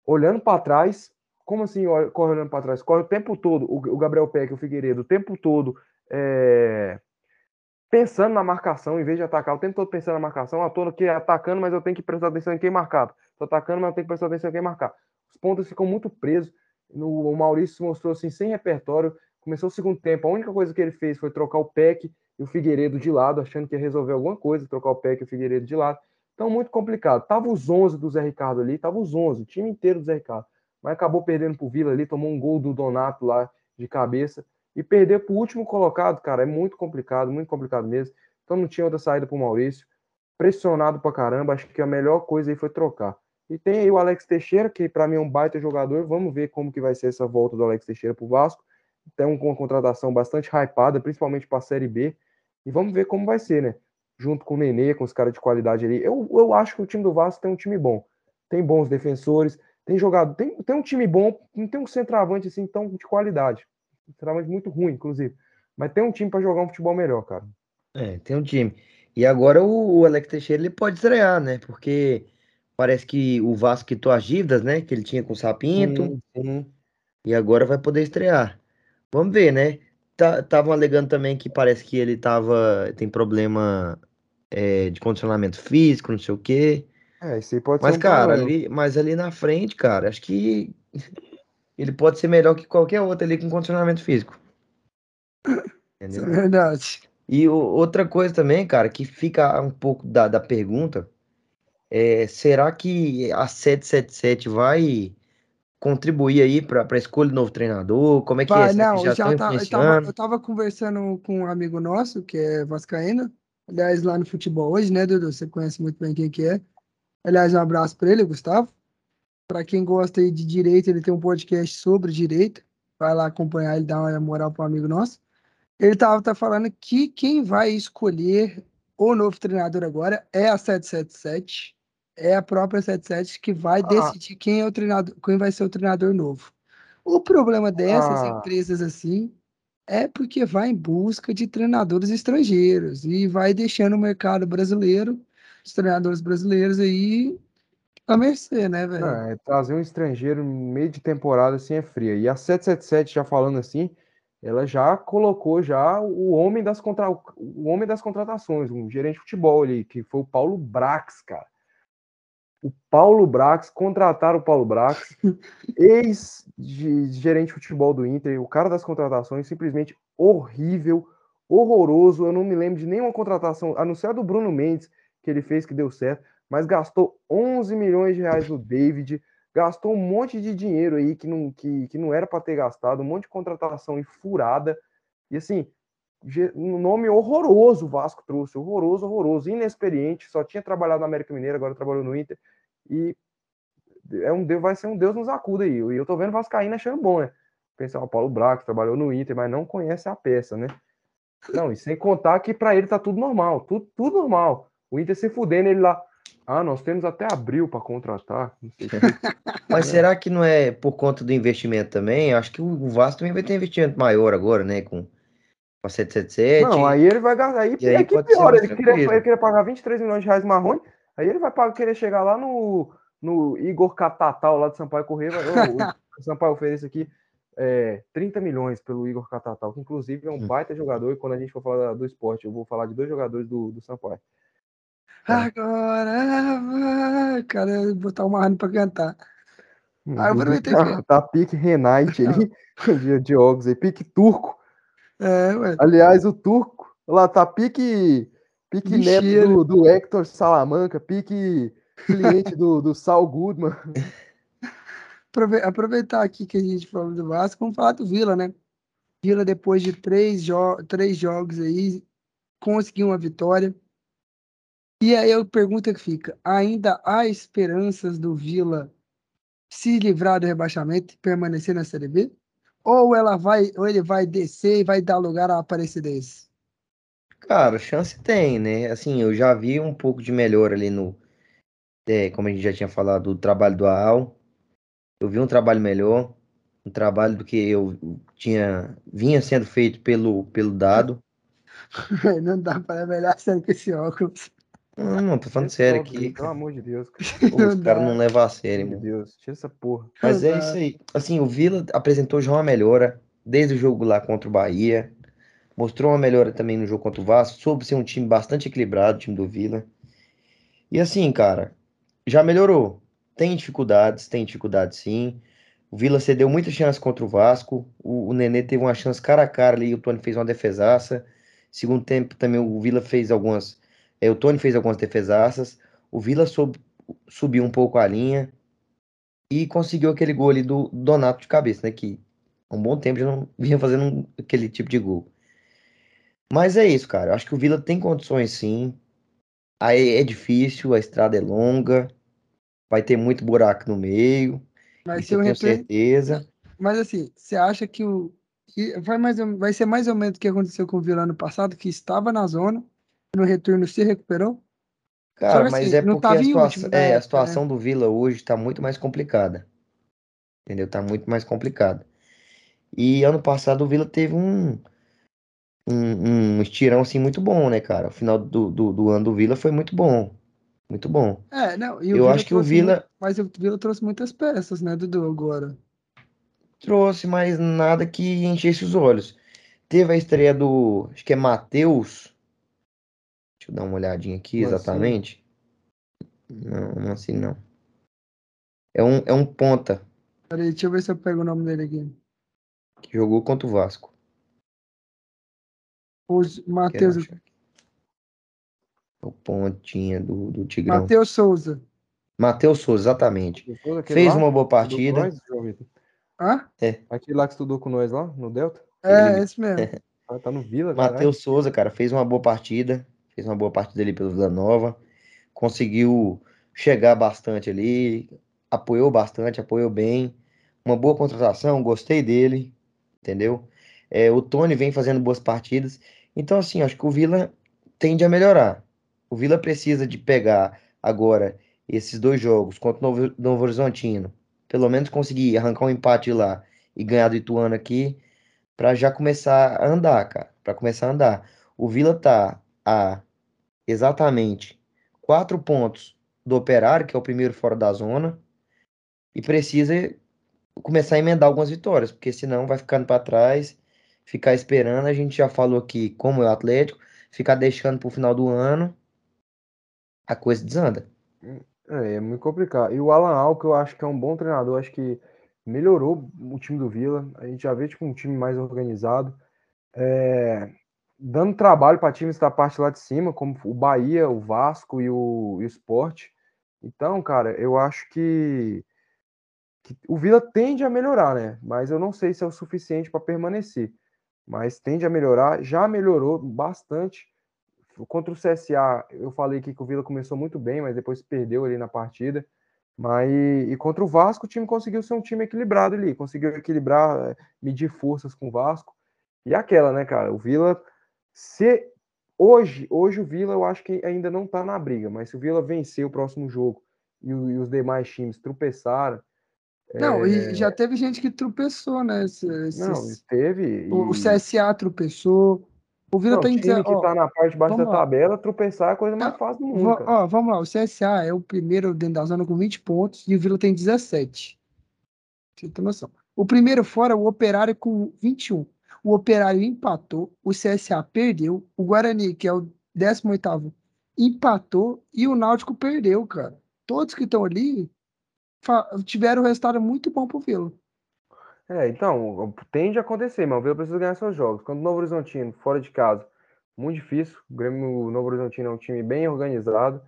olhando para trás. Como assim corre olhando para trás? Corre o tempo todo, o, Gabriel Peck, o Figueiredo, o tempo todo é, pensando na marcação, em vez de atacar, o tempo todo pensando na marcação. Eu tô aqui atacando, mas eu tenho que prestar atenção em quem marcar. Tô atacando, mas eu tenho que prestar atenção em quem marcar. Os pontos ficam muito presos. No, o Maurício mostrou assim, sem repertório Começou o segundo tempo, a única coisa que ele fez foi trocar o Peck e o Figueiredo de lado, achando que ia resolver alguma coisa, trocar o Peck e o Figueiredo de lado. Então, muito complicado. Tava os 11 do Zé Ricardo ali, tava os 11, o time inteiro do Zé Ricardo. Mas acabou perdendo pro Vila ali, tomou um gol do Donato lá de cabeça. E perder pro último colocado, cara, é muito complicado, muito complicado mesmo. Então não tinha outra saída pro Maurício. Pressionado pra caramba, acho que a melhor coisa aí foi trocar. E tem aí o Alex Teixeira, que para mim é um baita jogador. Vamos ver como que vai ser essa volta do Alex Teixeira pro Vasco tem uma contratação bastante hypada, principalmente para a Série B. E vamos ver como vai ser, né? Junto com o Nenê, com os caras de qualidade ali. Eu, eu acho que o time do Vasco tem um time bom. Tem bons defensores, tem jogado, tem, tem um time bom, não tem um centroavante assim tão de qualidade. Um centroavante muito ruim, inclusive. Mas tem um time para jogar um futebol melhor, cara. É, tem um time. E agora o, o Alex Teixeira ele pode estrear, né? Porque parece que o Vasco quitou as dívidas, né? Que ele tinha com o Sapinto. Sim, sim. E agora vai poder estrear. Vamos ver, né? Estavam tá, alegando também que parece que ele tava, tem problema é, de condicionamento físico, não sei o quê. É, isso aí pode mas, ser um cara, ali, mas ali na frente, cara, acho que ele pode ser melhor que qualquer outro ali com condicionamento físico. Entendeu? Isso é verdade. E o, outra coisa também, cara, que fica um pouco da, da pergunta, é, será que a 777 vai contribuir aí para a escolha do novo treinador? Como é que Vai, é? Não, já, já tá, eu, tava, eu tava conversando com um amigo nosso, que é Vascaína, aliás, lá no futebol hoje, né, Dudu? Você conhece muito bem quem que é. Aliás, um abraço para ele, Gustavo. Para quem gosta aí de direito, ele tem um podcast sobre direito. Vai lá acompanhar ele, dar uma moral para um amigo nosso. Ele tava tá falando que quem vai escolher o novo treinador agora é a 777 é a própria 77 que vai ah. decidir quem é o treinador, quem vai ser o treinador novo. O problema dessas ah. empresas assim é porque vai em busca de treinadores estrangeiros e vai deixando o mercado brasileiro, os treinadores brasileiros aí a mercê, né, velho? É, trazer um estrangeiro no meio de temporada assim é fria. E a 777 já falando assim, ela já colocou já o homem das contra... o homem das contratações, um gerente de futebol ali, que foi o Paulo Brax, cara o Paulo Brax, contrataram o Paulo Brax, ex-gerente de futebol do Inter, o cara das contratações, simplesmente horrível, horroroso. Eu não me lembro de nenhuma contratação, a não ser a do Bruno Mendes, que ele fez que deu certo, mas gastou 11 milhões de reais no David, gastou um monte de dinheiro aí que não, que, que não era para ter gastado, um monte de contratação e furada. E assim, um nome horroroso o Vasco trouxe, horroroso, horroroso, inexperiente, só tinha trabalhado na América Mineira, agora trabalhou no Inter, e é um vai ser um Deus nos acuda aí. E eu tô vendo Vascaína achando bom, né? Pensar, o Paulo Braco trabalhou no Inter, mas não conhece a peça, né? Não, e sem contar que para ele tá tudo normal, tudo, tudo normal. O Inter se fudendo, ele lá, Ah, nós temos até abril para contratar. Mas será que não é por conta do investimento também? Acho que o Vasco também vai ter investimento maior agora, né? Com a 777. Não, aí ele vai gastar. Aí, E aí é que pior, ele queria, ele queria pagar 23 milhões de reais marrone, aí ele vai pagar, querer chegar lá no, no Igor Catatal, lá de Sampaio Correia. Vai, "Ô, o Sampaio oferece aqui é, 30 milhões pelo Igor Catatal, que inclusive é um Hum. baita jogador, e quando a gente for falar do esporte, eu vou falar de dois jogadores do, do Sampaio. Agora vai, cara, eu vou botar uma Marne pra cantar. Ah, eu vou Inclusive, meter tá, tá pique Renate ali, de, de Ogos aí, pique turco. É, ué. Aliás, o turco, lá tá pique, pique neto do, do Hector Salamanca, pique cliente do, do Saul Goodman. Aprove- Aproveitar aqui que a gente falou do Vasco, vamos falar do Vila, né? Vila, depois de três, jo três jogos aí, conseguiu uma vitória. E aí a pergunta que fica: ainda há esperanças do Vila se livrar do rebaixamento e permanecer na Série B? Ou ela vai, ou ele vai descer e vai dar lugar à Aparecidense? Cara, chance tem, né? Assim, eu já vi um pouco de melhor ali no. é, como a gente já tinha falado, do trabalho do AAL. Eu vi um trabalho melhor. Um trabalho do que eu tinha. vinha sendo feito pelo, pelo dado. Não dá para melhor sério com esse óculos. Não, não, tô falando sério aqui. Pelo amor de Deus, cara. Os caras não levam a sério, mano. Deus, tira essa porra. Mas é isso aí. Assim, o Vila apresentou já uma melhora desde o jogo lá contra o Bahia. Mostrou uma melhora também no jogo contra o Vasco. Soube ser um time bastante equilibrado, o time do Vila. E assim, cara, já melhorou. Tem dificuldades, tem dificuldades sim. O Vila cedeu muita chance contra o Vasco. O, o Nenê teve uma chance cara a cara ali. O Tony fez uma defesaça. Segundo tempo também o Vila fez algumas. É, o Tony fez algumas defesaças. O Vila soube, subiu um pouco a linha e conseguiu aquele gol ali do Donato de cabeça, né? Que há um bom tempo já não vinha fazendo aquele tipo de gol. Mas é isso, cara. Eu acho que o Vila tem condições sim. Aí é difícil, a estrada é longa, vai ter muito buraco no meio, Vai isso ser eu tenho retorno. certeza. Mas assim, você acha que o. Vai, mais, vai ser mais ou menos o que aconteceu com o Vila ano passado, que estava na zona, no retorno se recuperou? Cara, que, mas assim, é porque tava a em situação, último é, a situação do Vila hoje tá muito mais complicada. Entendeu? Tá muito mais complicada. E ano passado o Vila teve um, um, um estirão assim muito bom, né, cara? O final do, do, do ano do Vila foi muito bom. Muito bom. É, não, Eu Vila acho que o Vila- muito- mas o Vila trouxe muitas peças, né, Dudu, agora. Trouxe, mas nada que enchesse os olhos. Teve a estreia do, acho que é Matheus. Deixa eu dar uma olhadinha aqui Mancini? exatamente. Não, não assim não. É um, é um ponta Peraí, deixa eu ver se eu pego o nome dele aqui. que jogou contra o Vasco. O Matheus, aqui. O pontinha do, do Tigrão. Matheus Souza. Matheus Souza, exatamente. Fez lá, uma boa partida. nós? Hã? Aquele lá que estudou com nós lá, no Delta? É, Ele- esse mesmo. Ah, Tá no Vila. Matheus Souza, cara, fez uma boa partida. Fez uma boa partida ali pelo Vila Nova. Conseguiu chegar bastante ali. Apoiou bastante, apoiou bem. Uma boa contratação, gostei dele. Entendeu? É, o Tony vem fazendo boas partidas. Então, assim, acho que o Vila tende a melhorar. O Vila precisa de pegar agora esses dois jogos contra o Novo, Novo Horizontino. Pelo menos conseguir arrancar um empate lá e ganhar do Ituano aqui. Pra já começar a andar, cara. Pra começar a andar. O Vila tá a exatamente quatro pontos do Operário, que é o primeiro fora da zona, e precisa começar a emendar algumas vitórias, porque senão vai ficando pra trás, ficar esperando. A gente já falou aqui como é o Atlético, ficar deixando pro final do ano, a coisa desanda. É, é muito complicado. E o Alan Alca, eu acho que é um bom treinador, acho que melhorou o time do Vila. A gente já vê tipo, um time mais organizado, é, dando trabalho para times da parte lá de cima, como o Bahia, o Vasco e o, e o Sport. Então, cara, eu acho que, que o Vila tende a melhorar, né? Mas eu não sei se é o suficiente para permanecer. Mas tende a melhorar, já melhorou bastante. Contra o CSA, eu falei aqui que o Vila começou muito bem, mas depois perdeu ali na partida. Mas e contra o Vasco, o time conseguiu ser um time equilibrado ali, conseguiu equilibrar, eh, medir forças com o Vasco. E aquela, né, cara? O Vila, se hoje, hoje o Vila eu acho que ainda não tá na briga, mas se o Vila vencer o próximo jogo e, o, e os demais times tropeçaram. Não, é... e já teve gente que tropeçou, né? Esses, Não, teve. O, o CSA tropeçou. O Vila não, tem que ó, tá na parte de baixo da lá. tabela, tropeçar é a coisa mais Não, fácil do mundo. ó, vamos lá, o CSA é o primeiro dentro da zona com 20 pontos e o Vila tem 17. Você tem noção. O primeiro fora, o Operário com 21. O Operário empatou, o CSA perdeu, o Guarani, que é o 18º, empatou e o Náutico perdeu, cara. Todos que estão ali tiveram um resultado muito bom pro Vila. É, então, tende a acontecer, mas o Vila precisa ganhar seus jogos. Quando o Novo Horizontino, fora de casa, muito difícil. O Grêmio Novo Horizontino é um time bem organizado,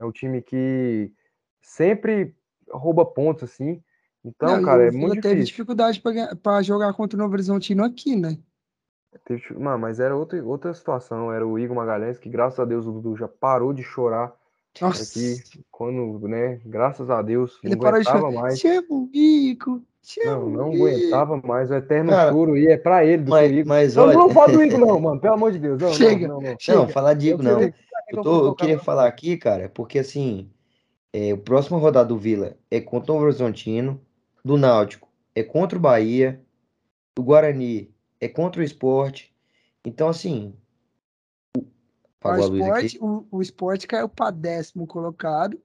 é um time que sempre rouba pontos, assim. Então, Não, cara, o é muito teve difícil. dificuldade para jogar contra o Novo Horizontino aqui, né? Teve- Mano, mas era outra, outra situação. Era o Igor Magalhães, que graças a Deus o Dudu já parou de chorar Nossa, aqui. Quando, né, graças a Deus, ele não parou de aguentava chorar. mais. Chama o Igor, Não, não aguentava mais. O eterno Cara, choro e é pra ele do que o Mas, Igor. mas Não, olha. não fala do Igor, não, mano. Pelo amor de Deus. Não, Chega. não, não, não. Chega. Não, falar de Eu Igor não. Eu, tô, eu queria falar aqui, cara, porque assim, é, o próximo rodada do Vila é contra o Novo Horizontino, do Náutico é contra o Bahia, do Guarani é contra o Sport. Então, assim. O esporte, o, o esporte caiu para décimo colocado.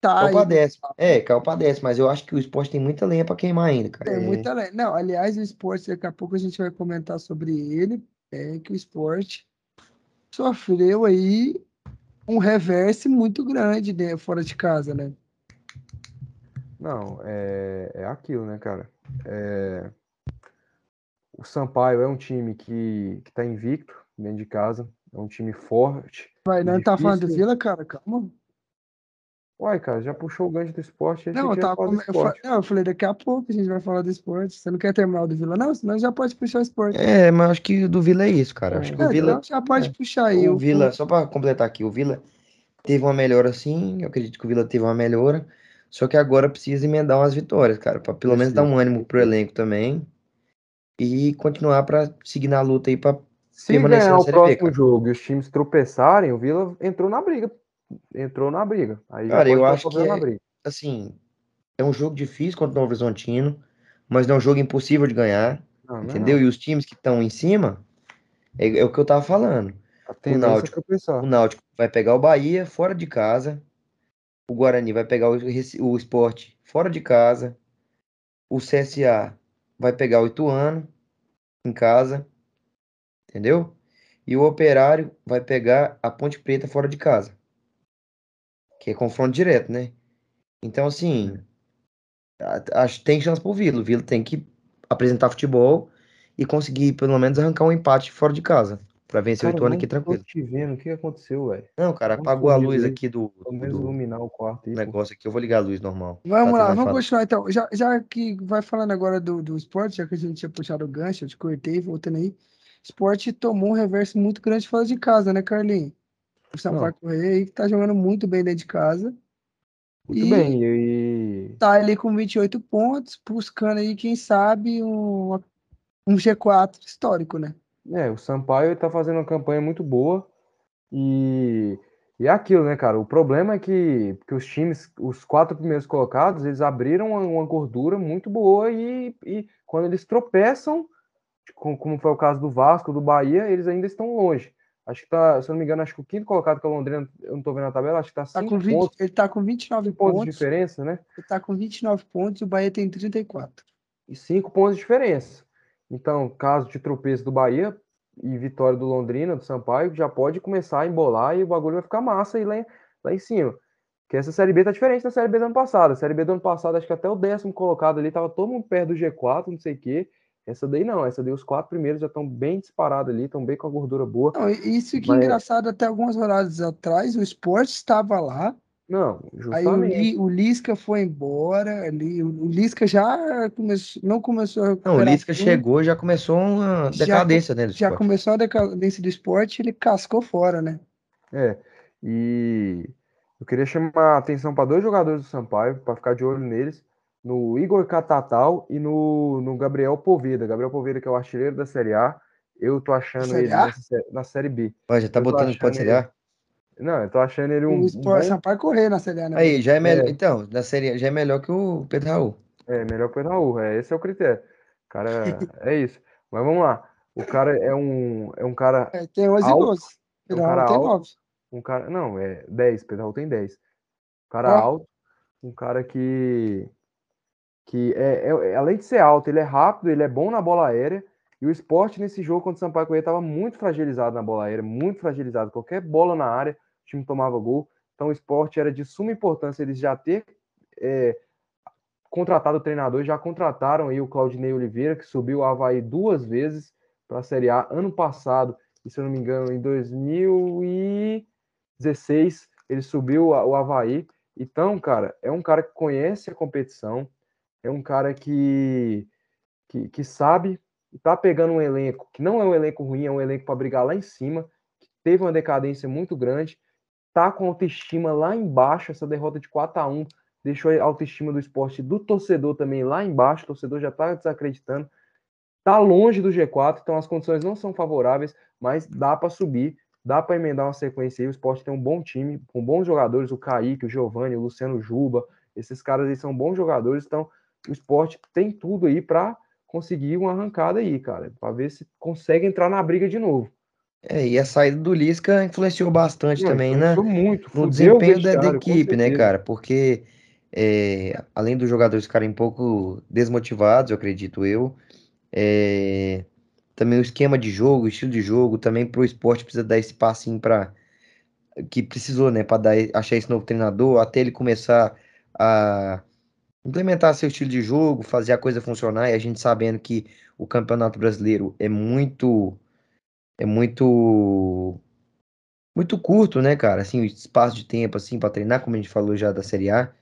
Tá Caiu aí, décimo. É, caiu pra décimo, mas eu acho que o Sport tem muita lenha pra queimar ainda, cara. tem Tem. muita le- Não, aliás, o esporte, daqui a pouco a gente vai comentar sobre ele. É que o esporte sofreu aí um reverse muito grande né, fora de casa, né? Não, é, é aquilo, né, cara? É, O Sampaio é um time que, que tá invicto dentro de casa. É um time forte. Vai, não tá falando do. Vila, cara, calma. Uai, cara, já puxou o gancho do esporte. Não, que eu, tava eu, fa- esporte. não, eu falei, daqui a pouco a gente vai falar do esporte. Você não quer terminar o do Vila, não? Senão já pode puxar o esporte. É, mas acho que o do Vila é isso, cara. Acho que É, o Vila. então já pode é. puxar aí. O o- Vila, só pra completar aqui, o Vila teve uma melhora sim. Eu acredito que o Vila teve uma melhora. Só que agora precisa emendar umas vitórias, cara, pra pelo menos dar um ânimo pro elenco também. E continuar pra seguir na luta aí pra Se permanecer ganhar na o B, próximo cara. jogo e os times tropeçarem, o Vila entrou na briga. Entrou na briga. Aí Cara, eu acho que é- assim, é um jogo difícil contra o Novo Horizontino, mas não é um jogo impossível de ganhar, Não, é entendeu? não. E os times que estão em cima, é, é o que eu tava falando. Tendência é Náutico-. O Náutico vai pegar o Bahia fora de casa, o Guarani vai pegar o, o Sport fora de casa, o CSA vai pegar o Ituano em casa, entendeu? E o Operário vai pegar a Ponte Preta fora de casa, que é confronto direto, né? Então, assim, acho tem chance pro Vila. O Vila tem que apresentar futebol e conseguir pelo menos arrancar um empate fora de casa, pra vencer o Cara, Ituano não aqui tô tranquilo. te vendo. O que aconteceu, velho? Não, cara, apagou a luz aqui do, Pelo menos do iluminar o quarto aí. negócio aqui. Eu vou ligar a luz normal. Vamos lá, vamos continuar então. Já, já que vai falando agora do, do esporte, já que a gente tinha puxado o gancho, eu te cortei, voltando aí. Esporte tomou um reverso muito grande fora de casa, né, Carlinhos? O Sampaio Correia aí que tá jogando muito bem dentro de casa. Muito E- bem. E, Tá ali com 28 pontos, buscando aí, quem sabe, um, um G4 histórico, né? É, o Sampaio ele tá fazendo uma campanha muito boa e, e é aquilo, né, cara? O problema é que, que os times, os quatro primeiros colocados, eles abriram uma, uma gordura muito boa e, e quando eles tropeçam, com- como foi o caso do Vasco, do Bahia, eles ainda estão longe. Acho que tá, se eu não me engano, acho que o quinto colocado que é o Londrina, eu não tô vendo a tabela, acho que tá Tá cinco com 20, pontos, ele tá com 29 cinco pontos de pontos, diferença, né? ele tá com 29 pontos e o Bahia tem 34. e cinco pontos de diferença. Então, caso de tropeço do Bahia e vitória do Londrina, do Sampaio, já pode começar a embolar e o bagulho vai ficar massa aí lá, em- lá em cima. Porque essa Série B tá diferente da Série B do ano passado. A Série B do ano passado, acho que até o décimo colocado ali, tava todo mundo perto do G4, não sei o quê. Essa daí não, essa daí os quatro primeiros já estão bem disparados ali, estão bem com a gordura boa. Não, isso que é Mas- engraçado, até algumas rodadas atrás, o Sport estava lá, Não, aí o, justamente. Li- o Lisca foi embora, ali, o Lisca já começou, não começou a Não, o Lisca tudo, chegou e já começou uma Já decadência, né, do já esporte. começou a decadência do esporte, ele cascou fora, né? É, e eu queria chamar a atenção para dois jogadores do Sampaio, para ficar de olho neles, no Igor Catatal e no, no Gabriel Poveda. Gabriel Poveda, que é o artilheiro da Série A, Eu tô achando Série ele A? nessa- na Série B. Ó, já tá Eu botando que pode ser A. Não, eu tô achando ele um. O um Sport bom- Sampaio correr na Série A, né? Aí, já é melhor. É. Então, na série já é melhor que o Pedro Raul. É, melhor que o Raul, é, esse é o critério. O cara, é isso. Mas vamos lá. O cara é um, é um cara, É, tem 11 Alto. gols. É um Não, cara tem alto. 9. um cara, não, é 10, Pedro Raul tem 10. Um cara alto, um cara que, que é, é- é- além de ser alto, ele é rápido, ele é bom na bola aérea. E o esporte nesse jogo contra o Sampaio Corrêa estava muito fragilizado na bola aérea, muito fragilizado. Qualquer bola na área, o time tomava gol. Então o esporte era de suma importância eles já ter é, contratado o treinador, já contrataram aí o Claudinei Oliveira, que subiu o Havaí duas vezes para a Série A ano passado, e se eu não me engano, em 2016, ele subiu o Havaí. Então, cara, é um cara que conhece a competição, é um cara que, que, que sabe, e tá pegando um elenco que não é um elenco ruim, é um elenco para brigar lá em cima, que teve uma decadência muito grande, tá com autoestima lá embaixo, essa derrota de 4 a 1 deixou a autoestima do esporte do torcedor também lá embaixo, o torcedor já tá desacreditando, tá longe do G4, então as condições não são favoráveis, mas dá para subir, dá para emendar uma sequência aí, o esporte tem um bom time, com bons jogadores, o Kaique, o Giovanni, o Luciano Juba, esses caras aí são bons jogadores, então o esporte tem tudo aí para conseguir uma arrancada aí, cara, para ver se consegue entrar na briga de novo. É, e a saída do Lisca influenciou bastante Não, também, né? influenciou muito, No o desempenho da, da equipe, né, cara? Porque é, além dos jogadores ficarem um pouco desmotivados, eu acredito eu, é, também o esquema de jogo, o estilo de jogo, também pro esporte precisa dar esse passinho para que precisou, né, para dar achar esse novo treinador, até ele começar a implementar seu estilo de jogo, fazer a coisa funcionar, e a gente sabendo que o Campeonato Brasileiro é muito é muito muito curto, né, cara? Assim, o espaço de tempo assim para treinar, como a gente falou já da Série A.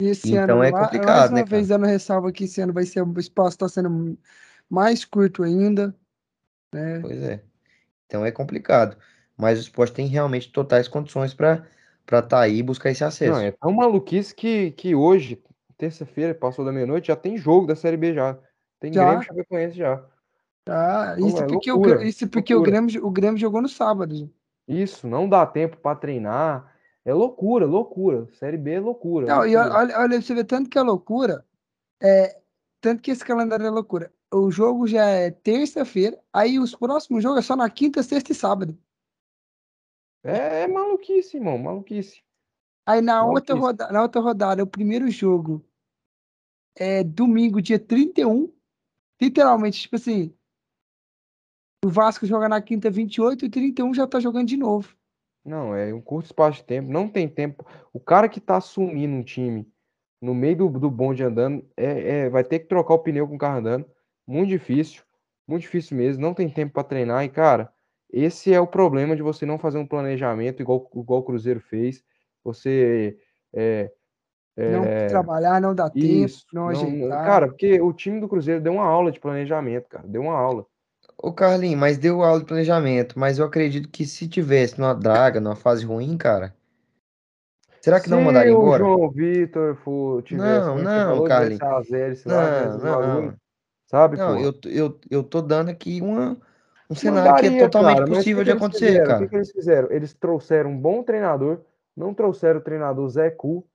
E esse Então ano, é ma- mais complicado, uma né, vez, dando ressalva que esse ano vai ser, o espaço está sendo mais curto ainda. Né? Pois é. Então é complicado. Mas o esporte tem realmente totais condições para para estar aí e buscar esse acesso. Não, é tão maluquice que, que hoje, terça-feira, passou da meia-noite, já tem jogo da Série B já. Tem Já? Grêmio Chapecoense já. Não, Isso é porque, loucura, o, isso porque o. Grêmio, o Grêmio jogou no sábado. Isso, não dá tempo para treinar. É loucura, loucura. Série B é loucura. Não, e loucura. olha, olha, você vê tanto que é loucura, é, tanto que esse calendário é loucura. O jogo já é terça-feira, aí os próximos jogos é só na quinta, sexta e sábado. É, é maluquice, irmão, maluquice. Aí na outra, Maluquice. roda, na outra rodada, o primeiro jogo é domingo, dia 31. Literalmente, tipo assim, o Vasco joga na quinta 28 e 31 já tá jogando de novo. Não, é um curto espaço de tempo, não tem tempo. O cara que tá assumindo um time no meio do, do bonde andando, é, é- vai ter que trocar o pneu com o carro andando. Muito difícil, muito difícil mesmo. Não tem tempo para treinar. E, cara, esse é o problema de você não fazer um planejamento igual, igual o Cruzeiro fez. Você. É, Não é, trabalhar, não dá tempo, isso. não, não- ajeitar. cara, porque o time do Cruzeiro deu uma aula de planejamento, cara. Deu uma aula. Ô, Carlinhos, mas deu aula de planejamento, mas eu acredito que se tivesse numa draga, numa fase ruim, cara, será que não Se mandaria o embora? João Vitor for, tivesse, Não, não, Carlinhos. lá, Não, bagulho, não. sabe, Não, pô? eu, eu, eu tô dando aqui uma, um cenário que é Mandaria, totalmente cara, o possível de acontecer, fizeram? O cara. que, que eles fizeram? Eles trouxeram um bom treinador, não trouxeram o treinador Zé Cu,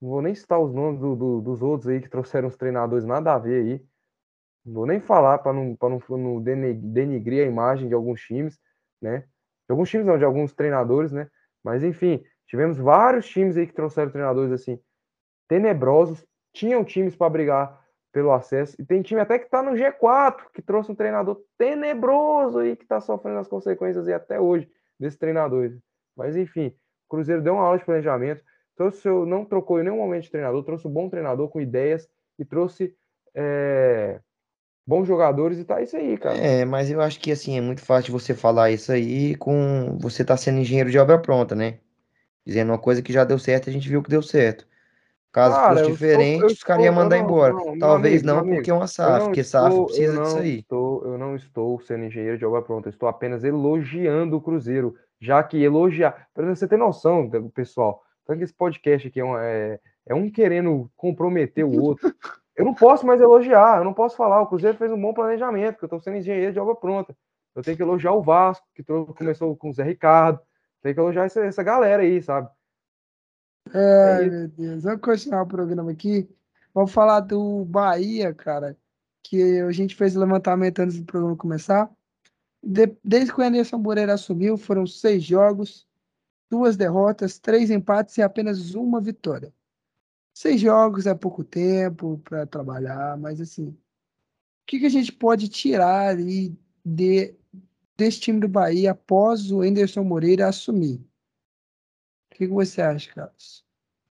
não vou nem citar os nomes do- do- dos outros aí que trouxeram os treinadores nada a ver aí, não vou nem falar para não, pra não, não a imagem de alguns times, né? De alguns times não, de alguns treinadores, né? Mas enfim, tivemos vários times aí que trouxeram treinadores assim, tenebrosos, tinham times para brigar pelo acesso, e tem time até que tá no G4, que trouxe um treinador tenebroso aí, que tá sofrendo as consequências aí até hoje desse treinador. Mas enfim, o Cruzeiro deu uma aula de planejamento, trouxe seu, não trocou em nenhum momento de treinador, trouxe um bom treinador com ideias e trouxe é, bons jogadores e tá isso aí, cara. É, mas eu acho que assim, é muito fácil você falar isso aí com você tá sendo engenheiro de obra pronta, né? Dizendo uma coisa que já deu certo, a gente viu que deu certo. Caso Cara, fosse diferente, os caras iam mandar não- embora. não, Talvez amigo, não, amigo, porque é uma SAF, porque SAF estou- precisa eu disso aí. Estou, eu não estou sendo engenheiro de obra pronta, eu estou apenas elogiando o Cruzeiro, já que elogiar. Para você ter noção, pessoal, tanto que esse podcast aqui é um, é, é um querendo comprometer o outro. Eu não posso mais elogiar, eu não posso falar. O Cruzeiro fez um bom planejamento, porque eu estou sendo engenheiro de obra pronta. Eu tenho que elogiar o Vasco, que começou com o Zé Ricardo. Tem que elogiar essa, essa galera aí, sabe? Ai, é meu Deus. Vamos continuar o programa aqui. Vamos falar do Bahia, cara. Que a gente fez o levantamento antes do programa começar. De, desde que o Anderson Moreira assumiu, foram seis jogos, duas derrotas, três empates e apenas uma vitória. Seis jogos é pouco tempo para trabalhar, mas assim, o que, que a gente pode tirar aí de, desse time do Bahia após o Anderson Moreira assumir? O que, que você acha, Carlos?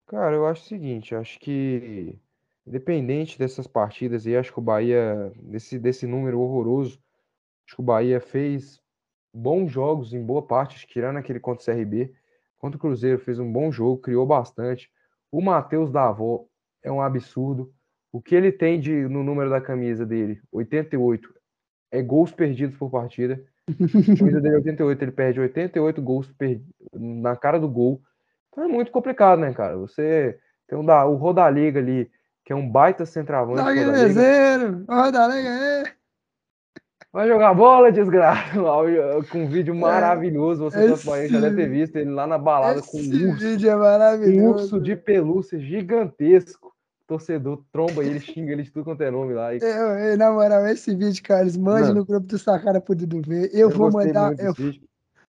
Cara, eu acho o seguinte, acho que independente dessas partidas aí, acho que o Bahia, desse, desse número horroroso, acho que o Bahia fez bons jogos em boa parte, tirando aquele contra o CRB. Contra o Cruzeiro fez um bom jogo, criou bastante. O Matheus Davó é um absurdo. O que ele tem de, no número da camisa dele, 88, é gols perdidos por partida. A camisa dele é 88, ele perde 88 gols na cara do gol. Então é muito complicado, né, cara? Você tem um da, o Rodaliga ali, que é um baita centroavante. Rodaliga, Rodaliga, é. Vai jogar bola, desgraça. Com um vídeo é, maravilhoso. Você esse... já deve ter visto ele lá na balada com um urso. vídeo é maravilhoso. Um urso de pelúcia gigantesco. Torcedor tromba ele, xinga ele de tudo quanto é nome lá. E... Eu, eu, na moral, esse vídeo, Carlos, mande no grupo do Sacara pro Dudu ver. Eu, eu vou mandar. Eu,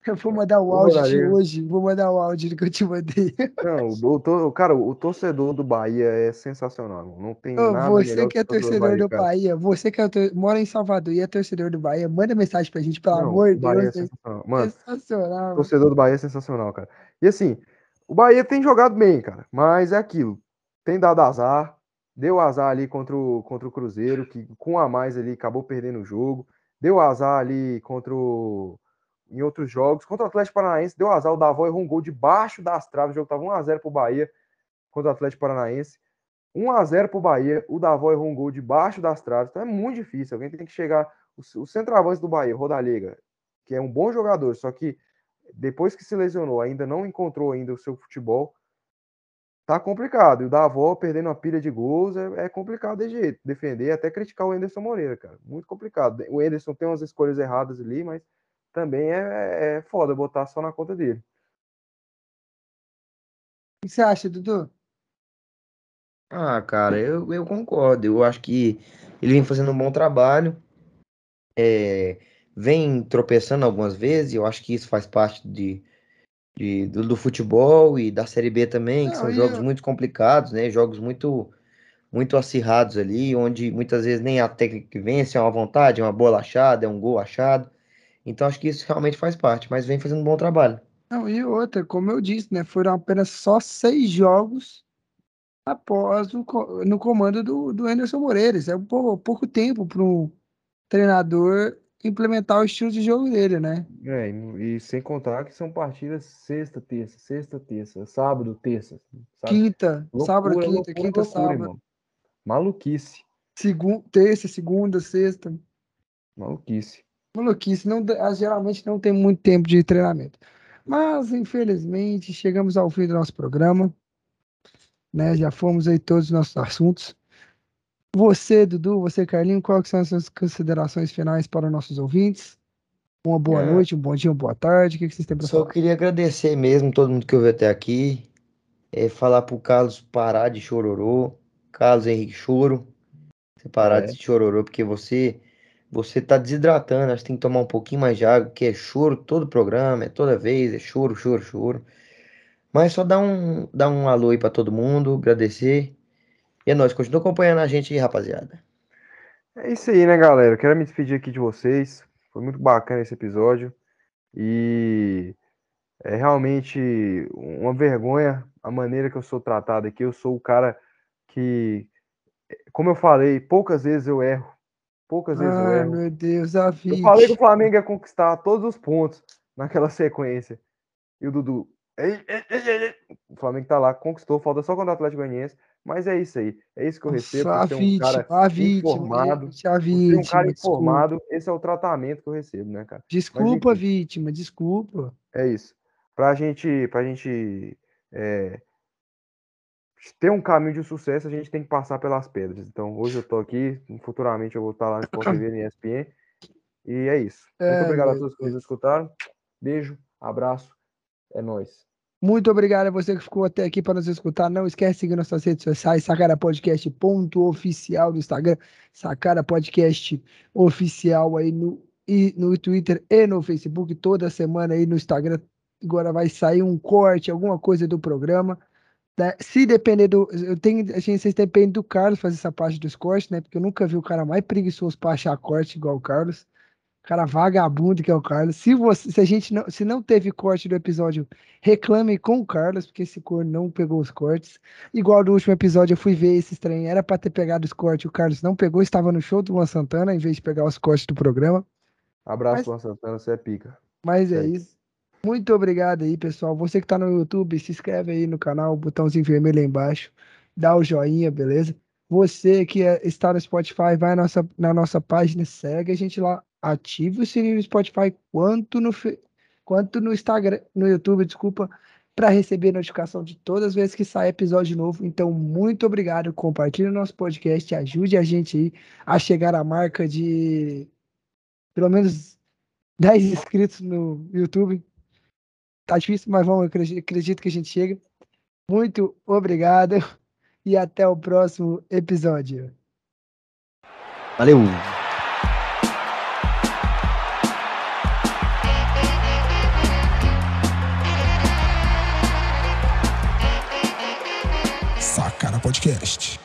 eu vou mandar o áudio de hoje. Vou mandar o áudio que eu te mandei. Não, o, cara, o torcedor do Bahia é sensacional. Não tem Ô, nada Você que é torcedor do Bahia, do Bahia você que é mora em Salvador e é torcedor do Bahia, manda mensagem pra gente, pelo Não, amor de Deus. É sensacional. Mano, sensacional. Torcedor do Bahia é sensacional, cara. E assim, o Bahia tem jogado bem, cara. Mas é aquilo. Tem dado azar. Deu azar ali contra o, contra o Cruzeiro, que com a mais ali acabou perdendo o jogo. Deu azar ali contra o em outros jogos. Contra o Atlético Paranaense, deu azar, o Davó errou um gol debaixo das traves. O jogo estava 1x0 para o Bahia contra o Atlético Paranaense. 1x0 para o Bahia, o Davó errou um gol debaixo das traves. Então é muito difícil. Alguém tem que chegar. O, centroavante do Bahia, Rodallega, que é um bom jogador, só que depois que se lesionou, ainda não encontrou ainda o seu futebol. Tá complicado. E o Davó perdendo uma pilha de gols é, é complicado de jeito. Defender, até criticar o Enderson Moreira, cara. Muito complicado. O Enderson tem umas escolhas erradas ali, mas também é, é foda botar só na conta dele. O que você acha, Dudu? Ah, cara, eu, eu concordo. Eu acho que ele vem fazendo um bom trabalho. É, vem tropeçando algumas vezes. Eu acho que isso faz parte de, de do, do, futebol e da Série B também, Não, que são jogos eu... muito complicados, né? Jogos muito muito acirrados ali, onde muitas vezes nem a técnica que vence é uma vontade, é uma bola achada, é um gol achado. Então acho que isso realmente faz parte, mas vem fazendo um bom trabalho. Não, e outra, como eu disse, né? Foram apenas só seis jogos após o, no comando do, do Anderson Moreira. Isso é um pouco, pouco tempo para um treinador implementar o estilo de jogo dele, né? É, e, sem contar que são partidas sexta, terça, sexta, terça, sábado, terça. Sabe? Quinta, loucura, sábado, quinta, loucura, quinta, loucura, sábado. Irmão. Maluquice. Segunda, terça, segunda, sexta. Maluquice maluquice, não, geralmente não tem muito tempo de treinamento. Mas, infelizmente, chegamos ao fim do nosso programa. Né? Já fomos aí todos os nossos assuntos. Você, Dudu, você, Carlinho, quais são as suas considerações finais para os nossos ouvintes? Uma boa é. noite, um bom dia, uma boa tarde. O que vocês têm para falar? Só queria agradecer mesmo todo mundo que ouviu até aqui. É, falar para o Carlos parar de chororô. Carlos Henrique Choro. Você parar é. de chororô, porque você você tá desidratando, acho que tem que tomar um pouquinho mais de água, que é choro todo programa, é toda vez, é choro, choro, choro. Mas só dá um, dá um alô aí pra todo mundo, agradecer. E é nóis, continua acompanhando a gente aí, rapaziada. É isso aí, né, galera? quero me despedir aqui de vocês. Foi muito bacana esse episódio. E é realmente uma vergonha a maneira que eu sou tratado aqui. Eu sou o cara que, como eu falei, poucas vezes eu erro Poucas vezes eu erro. meu Deus, a vida. Eu falei que o Flamengo ia conquistar todos os pontos naquela sequência. E o Dudu. O Flamengo tá lá, conquistou, falta só contra o Atlético Goianiense. Mas é isso aí. É isso que eu recebo. Nossa, a vítima, um cara a vítima, informado. A vítima, um cara informado, desculpa. esse é o tratamento que eu recebo, né, cara? Desculpa, Mas, vítima, desculpa. É isso. Pra gente, pra gente é, ter um caminho de sucesso, a gente tem que passar pelas pedras. Então, hoje eu tô aqui, futuramente eu vou estar lá no Sport TV, no ESPN. E é isso. É, Muito obrigado a todos que nos escutaram. Beijo, abraço. É nóis. Muito obrigado a você que ficou até aqui para nos escutar. Não esquece de seguir nossas redes sociais, Sacara Podcast ponto oficial no Instagram, Sacara Podcast oficial aí no, e no Twitter e no Facebook. Toda semana aí no Instagram agora vai sair um corte, alguma coisa do programa. Né? Se depender do. Eu tenho. A gente vocês dependem do Carlos fazer essa parte dos cortes, né? Porque eu nunca vi o cara mais preguiçoso para achar corte igual o Carlos. Cara vagabundo que é o Carlos. Se, você, se a gente não, se não teve corte do episódio, reclame com o Carlos, porque esse cor não pegou os cortes. Igual no último episódio, eu fui ver esse estranho. Era para ter pegado os cortes, o Carlos não pegou, estava no show do Luan Santana, em vez de pegar os cortes do programa. Abraço, Mas- Luan Santana, você é pica. Mas é É isso. Muito obrigado aí, pessoal. Você que tá no YouTube, se inscreve aí no canal, botãozinho vermelho aí embaixo. Dá o joinha, beleza? Você que é- está no Spotify, vai na nossa, na nossa página, segue a gente lá. Ative o sininho no Spotify quanto no, quanto no Instagram, no YouTube, desculpa, para receber notificação de todas as vezes que sai episódio novo. Então, muito obrigado. Compartilhe o nosso podcast, ajude a gente aí a chegar à marca de pelo menos 10 inscritos no YouTube. Tá difícil, mas vamos, acredito que a gente chega. Muito obrigado e até o próximo episódio. Valeu! Sacara Podcast.